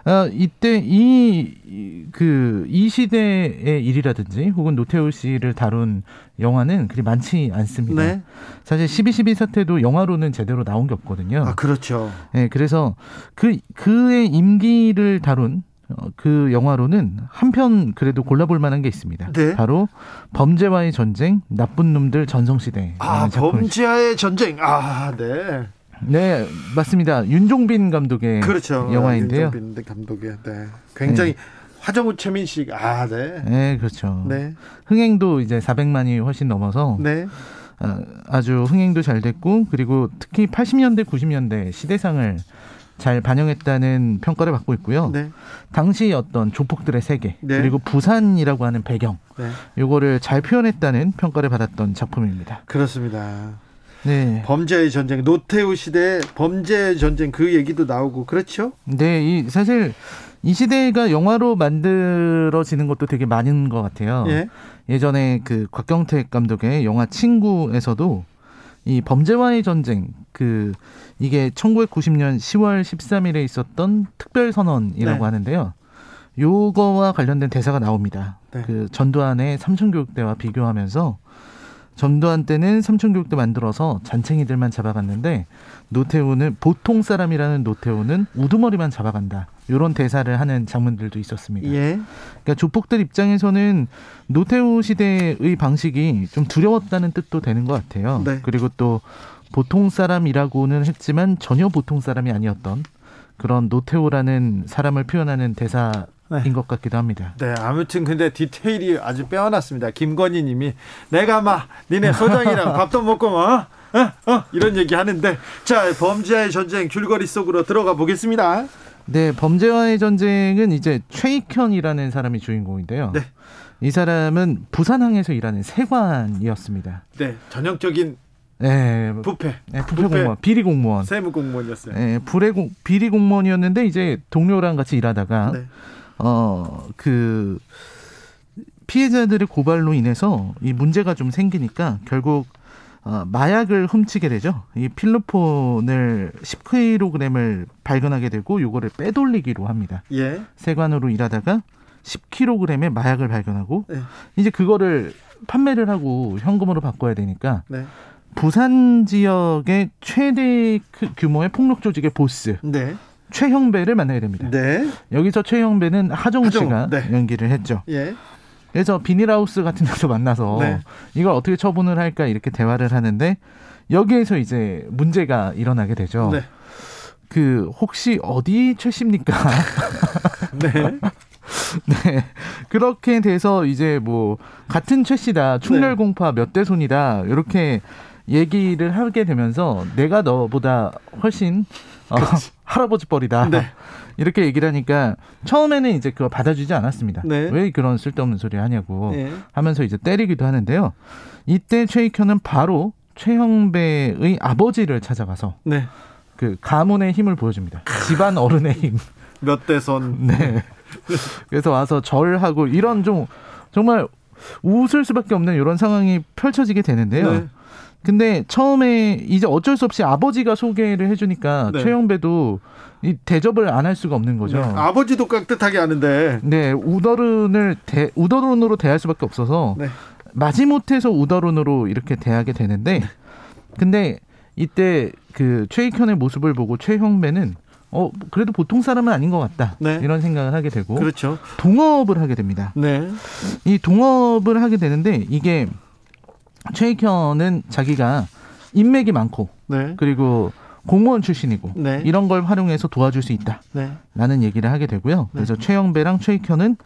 아, 이때 이, 그, 이 시대의 일이라든지 혹은 노태우 씨를 다룬 영화는 그리 많지 않습니다. 네. 사실 12.12 사태도 영화로는 제대로 나온 게 없거든요. 아, 그렇죠. 네, 그래서 그, 그의 임기를 다룬 어, 그 영화로는 한 편 그래도 골라볼 만한 게 있습니다. 네. 바로 범죄와의 전쟁, 나쁜 놈들 전성시대. 아, 범죄와의 전쟁. 아, 네. 네, 맞습니다. 윤종빈 감독의 그렇죠. 영화인데요. 윤종빈 감독의 네. 굉장히 화정우 최민식. 아, 네. 네, 그렇죠. 네. 흥행도 이제 400만이 훨씬 넘어서 네. 어, 아주 흥행도 잘 됐고 그리고 특히 80년대, 90년대 시대상을 잘 반영했다는 평가를 받고 있고요. 네. 당시 어떤 조폭들의 세계 네. 그리고 부산이라고 하는 배경 네. 요거를 잘 표현했다는 평가를 받았던 작품입니다. 그렇습니다. 네. 범죄의 전쟁, 노태우 시대 범죄의 전쟁 그 얘기도 나오고 그렇죠? 네, 이 사실 이 시대가 영화로 만들어지는 것도 되게 많은 것 같아요. 예. 예전에 그 곽경택 감독의 영화 친구에서도 이 범죄와의 전쟁 그 이게 1990년 10월 13일에 있었던 특별 선언이라고 네. 하는데요. 요거와 관련된 대사가 나옵니다. 네. 그 전두환의 삼천교육대와 비교하면서 전두환 때는 삼천교육대 만들어서 잔챙이들만 잡아갔는데 노태우는 보통 사람이라는 노태우는 우두머리만 잡아간다. 이런 대사를 하는 장면들도 있었습니다. 예. 그러니까 조폭들 입장에서는 노태우 시대의 방식이 좀 두려웠다는 뜻도 되는 것 같아요. 네. 그리고 또 보통 사람이라고는 했지만 전혀 보통 사람이 아니었던 그런 노태우라는 사람을 표현하는 대사인 네. 것 같기도 합니다. 네, 아무튼 근데 디테일이 아주 빼어났습니다. 김건희 님이 내가 막 니네 소장이랑 밥도 먹고 뭐 어? 어? 이런 얘기 하는데 자, 범죄의 전쟁 줄거리 속으로 들어가 보겠습니다. 네, 범죄와의 전쟁은 이제 최익현이라는 사람이 주인공인데요. 네. 이 사람은 부산항에서 일하는 세관이었습니다. 네, 전형적인 네, 부패, 네, 부패 공무원, 비리 공무원. 세무 공무원이었어요. 예, 불의 공, 비리 공무원이었는데 이제 동료랑 같이 일하다가 네. 어그 피해자들의 고발로 인해서 이 문제가 좀 생기니까 결국 어, 마약을 훔치게 되죠. 이 필로폰을 10kg을 발견하게 되고 요거를 빼돌리기로 합니다. 예. 세관으로 일하다가 10kg의 마약을 발견하고 네. 이제 그거를 판매를 하고 현금으로 바꿔야 되니까 네. 부산 지역의 최대 크- 규모의 폭력 조직의 보스 네. 최형배를 만나게 됩니다. 네. 여기서 최형배는 하정우 하정우, 씨가 네. 연기를 했죠. 예. 그래서 비닐하우스 같은 데서 만나서 네. 이걸 어떻게 처분을 할까 이렇게 대화를 하는데 여기에서 이제 문제가 일어나게 되죠. 네. 그 혹시 어디 최 씨입니까? 네. 네. 그렇게 돼서 이제 뭐 같은 최 씨다. 충렬 네. 공파 몇 대 손이다. 이렇게 얘기를 하게 되면서 내가 너보다 훨씬 어, 할아버지 뻘이다. 네. 이렇게 얘기를 하니까 처음에는 이제 그거 받아주지 않았습니다. 네. 왜 그런 쓸데없는 소리 하냐고 예. 하면서 이제 때리기도 하는데요. 이때 최익현은 바로 최형배의 아버지를 찾아가서 네. 그 가문의 힘을 보여줍니다. 집안 어른의 힘. 몇 대선. 네. 그래서 와서 절하고 이런 좀 정말 웃을 수밖에 없는 이런 상황이 펼쳐지게 되는데요. 네. 근데 처음에 이제 어쩔 수 없이 아버지가 소개를 해주니까 네. 최영배도 이 대접을 안 할 수가 없는 거죠. 네. 아버지도 깍듯하게 하는데. 네, 우더른을 대, 우더른으로 대할 수밖에 없어서 네. 마지못해서 우더른으로 이렇게 대하게 되는데, 근데 이때 그 최익현의 모습을 보고 최형배는 어 그래도 보통 사람은 아닌 것 같다 네. 이런 생각을 하게 되고 그렇죠. 동업을 하게 됩니다. 네. 이 동업을 하게 되는데 이게 최익현은 자기가 인맥이 많고 네. 그리고 공무원 출신이고 네. 이런 걸 활용해서 도와줄 수 있다. 네. 라는 얘기를 하게 되고요. 그래서 최영배랑 최익현은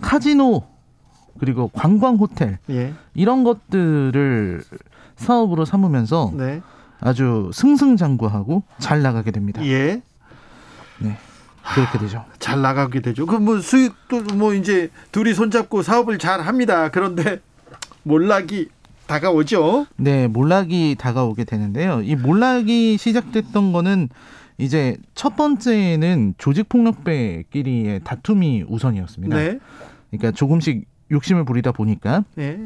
카지노 그리고 관광 호텔 예. 이런 것들을 사업으로 삼으면서 네. 아주 승승장구하고 잘 나가게 됩니다. 예. 네. 그렇게 되죠. 잘 나가게 되죠. 그 뭐 수익도 뭐 이제 둘이 손잡고 사업을 잘 합니다. 그런데 몰락이 다가오죠. 네, 몰락이 다가오게 되는데요. 이 몰락이 시작됐던 거는 이제 첫 번째는 조직 폭력배끼리의 다툼이 우선이었습니다. 네. 그러니까 조금씩 욕심을 부리다 보니까 네.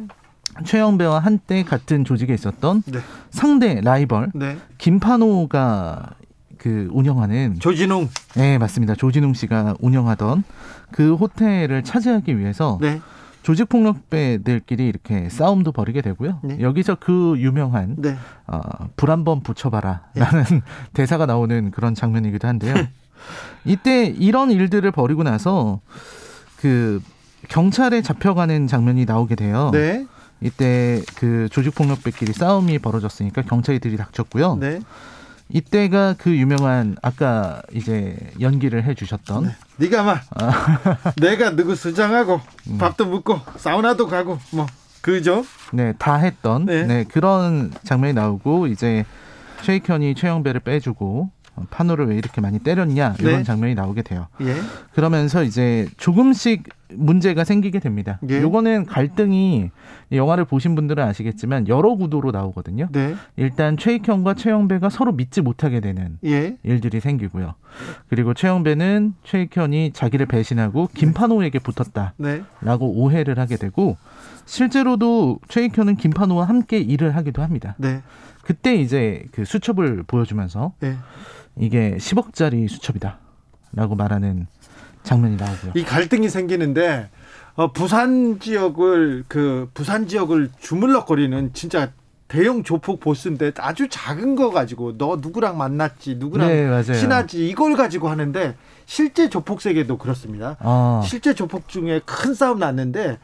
최영배와 한때 같은 조직에 있었던 네. 상대 라이벌 네. 김판호가 그 운영하는 조진웅. 네 맞습니다 조진웅 씨가 운영하던 그 호텔을 차지하기 위해서 네. 조직 폭력배들끼리 이렇게 싸움도 벌이게 되고요. 네. 여기서 그 유명한 네. 어, 불 한번 붙여봐라라는 대사가 나오는 그런 장면이기도 한데요. 이때 이런 일들을 벌이고 나서 그 경찰에 잡혀가는 장면이 나오게 돼요. 네. 이때 그 조직 폭력배끼리 싸움이 벌어졌으니까 경찰이 들이 닥쳤고요. 네. 이때가 그 유명한 아까 이제 연기를 해주셨던 네가 막 내가 누구 수장하고 음. 밥도 먹고 사우나도 가고 뭐 그죠? 네, 다 했던 네. 그런 장면이 나오고 이제 최익현이 최영배를 빼주고 어, 판호를 왜 이렇게 많이 때렸냐 이런 네. 장면이 나오게 돼요. 예. 그러면서 이제 조금씩 문제가 생기게 됩니다. 예. 요거는 갈등이 이 영화를 보신 분들은 아시겠지만 여러 구도로 나오거든요. 네. 일단 최익현과 최영배가 서로 믿지 못하게 되는 예. 일들이 생기고요. 그리고 최영배는 최익현이 자기를 배신하고 김판호에게 붙었다. 네. 라고 오해를 하게 되고 실제로도 최익현은 김판호와 함께 일을 하기도 합니다. 네. 그때 이제 그 수첩을 보여주면서 네. 이게 10억짜리 수첩이다. 라고 말하는 장면이 나오고요. 이 갈등이 생기는데 어, 부산 지역을 그 부산 지역을 주물럭거리는 진짜 대형 조폭 보스인데 아주 작은 거 가지고 너 누구랑 만났지 누구랑 네. 친하지 이걸 가지고 하는데 실제 조폭 세계도 그렇습니다. 아. 실제 조폭 중에 큰 싸움 났는데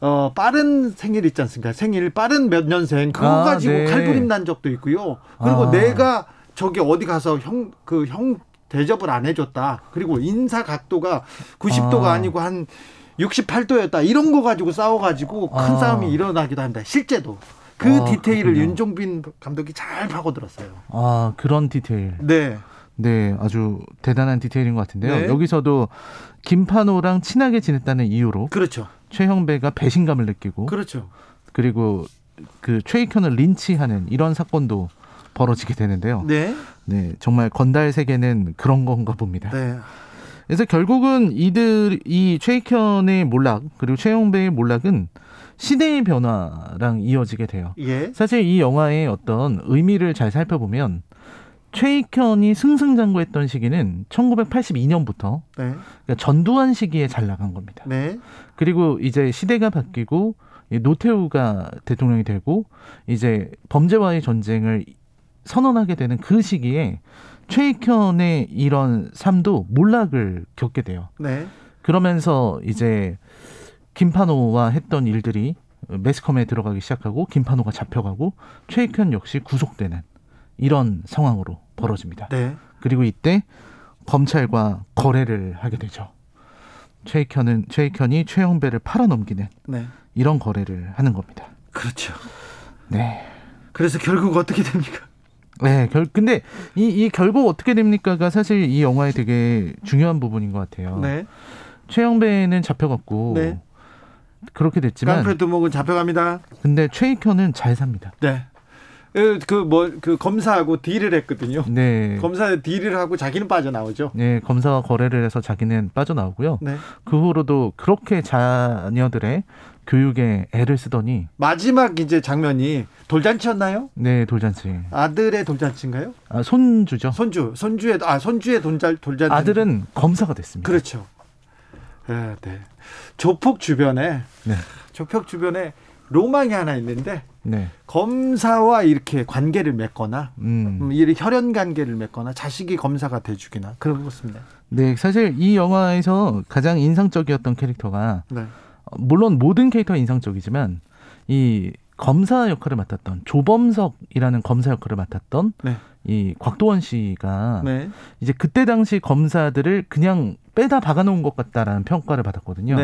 어 빠른 생일 있지 않습니까? 생일 빠른 몇 년생 그거 아, 가지고 네. 칼부림 난 적도 있고요. 그리고 아. 내가 저기 어디 가서 형 그 형 대접을 안 해줬다. 그리고 인사 각도가 90도가 아. 아. 니고 한 68도였다. 이런 거 가지고 싸워가지고 큰 아. 싸움이 일어나기도 합니다. 실제도 그 아, 디테일을 그렇군요. 윤종빈 감독이 잘 파고들었어요. 아, 그런 디테일. 네. 네, 아주 대단한 디테일인 것 같은데요. 네. 여기서도 김판호랑 친하게 지냈다는 이유로 그렇죠. 최형배가 배신감을 느끼고 그렇죠. 그리고 그 최익현을 린치하는 이런 사건도 벌어지게 되는데요. 네. 네, 정말 건달 세계는 그런 건가 봅니다. 네. 그래서 결국은 이들 이 최익현의 몰락 그리고 최영배의 몰락은 시대의 변화랑 이어지게 돼요. 예. 사실 이 영화의 어떤 의미를 잘 살펴보면 최익현이 승승장구했던 시기는 1982년부터 네. 그러니까 전두환 시기에 잘 나간 겁니다. 네. 그리고 이제 시대가 바뀌고 이 노태우가 대통령이 되고 이제 범죄와의 전쟁을 선언하게 되는 그 시기에 최익현의 이런 삶도 몰락을 겪게 돼요. 네. 그러면서 이제 김판호와 했던 일들이 매스컴에 들어가기 시작하고 김판호가 잡혀가고 최익현 역시 구속되는 이런 상황으로 벌어집니다. 네. 그리고 이때 검찰과 거래를 하게 되죠. 최익현은 최익현이 최영배를 팔아넘기는 네. 이런 거래를 하는 겁니다. 그렇죠. 네. 그래서 결국 어떻게 됩니까? 네, 결 근데 이, 이 결국 어떻게 됩니까가 사실 이 영화의 되게 중요한 부분인 것 같아요. 네. 최영배는 잡혀갔고 네. 그렇게 됐지만 깡패 두목은 잡혀갑니다. 근데 최익현은 잘 삽니다. 네. 그뭐그 검사하고 딜을 했거든요. 네. 검사 딜을 하고 자기는 빠져나오죠. 네, 검사와 거래를 해서 자기는 빠져나오고요. 네. 그 후로도 그렇게 자녀들의 교육에 애를 쓰더니 마지막 이제 장면이 돌잔치였나요? 네, 돌잔치. 아들의 돌잔치인가요? 아, 손주죠. 손주, 손주의 아 손주의 돌잔 돌잔치. 아들은 검사가 됐습니다. 그렇죠. 네, 네. 조폭 주변에 네. 조폭 주변에 로망이 하나 있는데 네. 검사와 이렇게 관계를 맺거나 음. 음, 이렇게 혈연 관계를 맺거나 자식이 검사가 돼주기나 그렇습니다. 네, 사실 이 영화에서 가장 인상적이었던 캐릭터가 네. 어, 물론 모든 캐릭터가 인상적이지만 이 검사 역할을 맡았던 조범석이라는 검사 역할을 맡았던 네. 이 곽도원 씨가 네. 이제 그때 당시 검사들을 그냥 빼다 박아놓은 것 같다라는 평가를 받았거든요.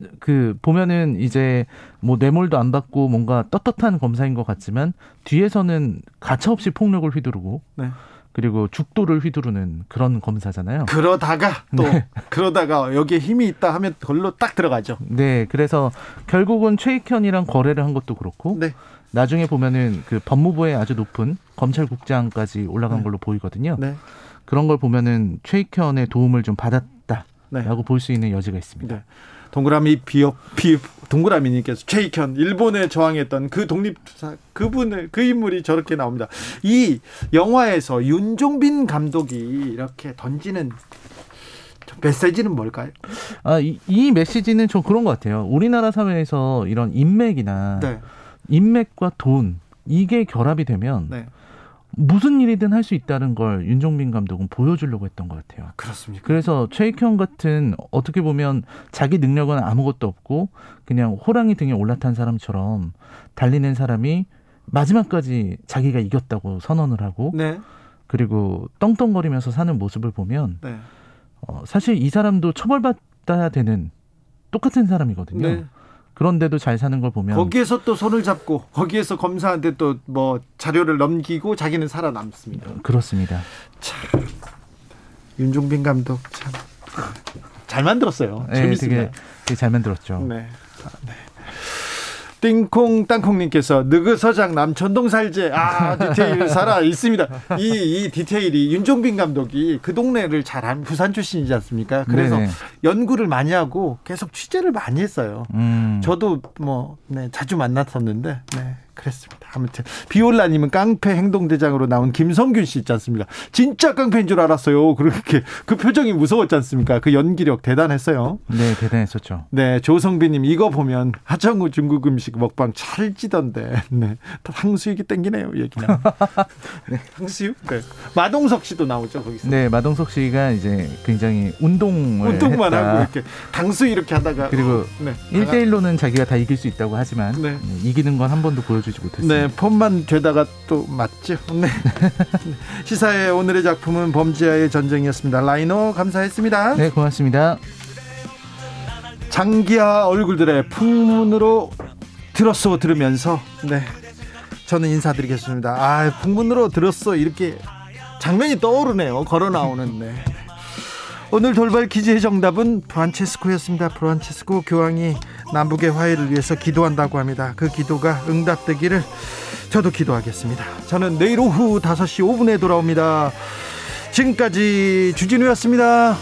네. 그 보면은 이제 뭐 뇌물도 안 받고 뭔가 떳떳한 검사인 것 같지만 뒤에서는 가차없이 폭력을 휘두르고 네. 그리고 죽도를 휘두르는 그런 검사잖아요. 그러다가 또 네. 그러다가 여기에 힘이 있다 하면 걸로 딱 들어가죠. 네, 그래서 결국은 최익현이랑 거래를 한 것도 그렇고 네. 나중에 보면은 그 법무부의 아주 높은 검찰국장까지 올라간 네. 걸로 보이거든요. 네. 그런 걸 보면은 최익현의 도움을 좀 받았다라고 네. 볼수 있는 여지가 있습니다. 네. 동그라미 비업 비 동그라미님께서 최익현 일본에 저항했던 그 독립투사 그분을 그 인물이 저렇게 나옵니다. 이 영화에서 윤종빈 감독이 이렇게 던지는 메시지는 뭘까요? 아, 이, 이 메시지는 좀 그런 것 같아요. 우리나라 사회에서 이런 인맥이나 네. 인맥과 돈 이게 결합이 되면 네. 무슨 일이든 할 수 있다는 걸 윤종빈 감독은 보여주려고 했던 것 같아요. 그렇습니까? 그래서 최익형 같은 어떻게 보면 자기 능력은 아무것도 없고 그냥 호랑이 등에 올라탄 사람처럼 달리는 사람이 마지막까지 자기가 이겼다고 선언을 하고 네. 그리고 떵떵거리면서 사는 모습을 보면 네. 어, 사실 이 사람도 처벌받아야 되는 똑같은 사람이거든요. 네. 그런데도 잘 사는 걸 보면 거기에서 또 손을 잡고 거기에서 검사한테 또 뭐 자료를 넘기고 자기는 살아남습니다. 그렇습니다. 윤종빈 감독 참 잘 만들었어요. 네, 재밌습니다. 되게, 되게 잘 만들었죠. 네. 아, 네. 띵콩 땅콩님께서 느그서장 남천동 살제 아 디테일 살아 있습니다. 이, 이 디테일이 윤종빈 감독이 그 동네를 잘한 부산 출신이지 않습니까? 그래서 네네. 연구를 많이 하고 계속 취재를 많이 했어요. 음. 저도 뭐 네, 자주 만났었는데 네, 그랬습니다. 아무튼 비올라님은 깡패 행동대장으로 나온 김성균 씨 있지 않습니까? 진짜 깡패인 줄 알았어요. 그렇게 그 표정이 무서웠지 않습니까? 그 연기력 대단했어요. 네, 대단했었죠. 네, 조성빈님 이거 보면 하정우 중국 음식 먹방 찰지던데. 네, 탕수육이 땡기네요 얘기는. 네, 탕수육. 네, 마동석 씨도 나오죠 거기서. 네, 마동석 씨가 이제 굉장히 운동을 운동만 했다. 하고 이렇게 당수 이렇게 하다가 그리고 네, 일대일로는 자기가 다 이길 수 있다고 하지만 네. 네, 이기는 건 한 번도 보여주 지 못했습니다. 네, 폰만 되다가 또 맞죠. 네. 시사의 오늘의 작품은 범죄와의 전쟁이었습니다. 라이노 감사했습니다. 네, 고맙습니다. 장기하 얼굴들의 풍문으로 들었어 들으면서 네 저는 인사드리겠습니다. 아 풍문으로 들었어 이렇게 장면이 떠오르네요. 걸어 나오는 네. 오늘 돌발 퀴즈의 정답은 프란체스코였습니다. 프란체스코 교황이 남북의 화해를 위해서 기도한다고 합니다. 그 기도가 응답되기를 저도 기도하겠습니다. 저는 내일 오후 5시 5분에 돌아옵니다. 지금까지 주진우였습니다.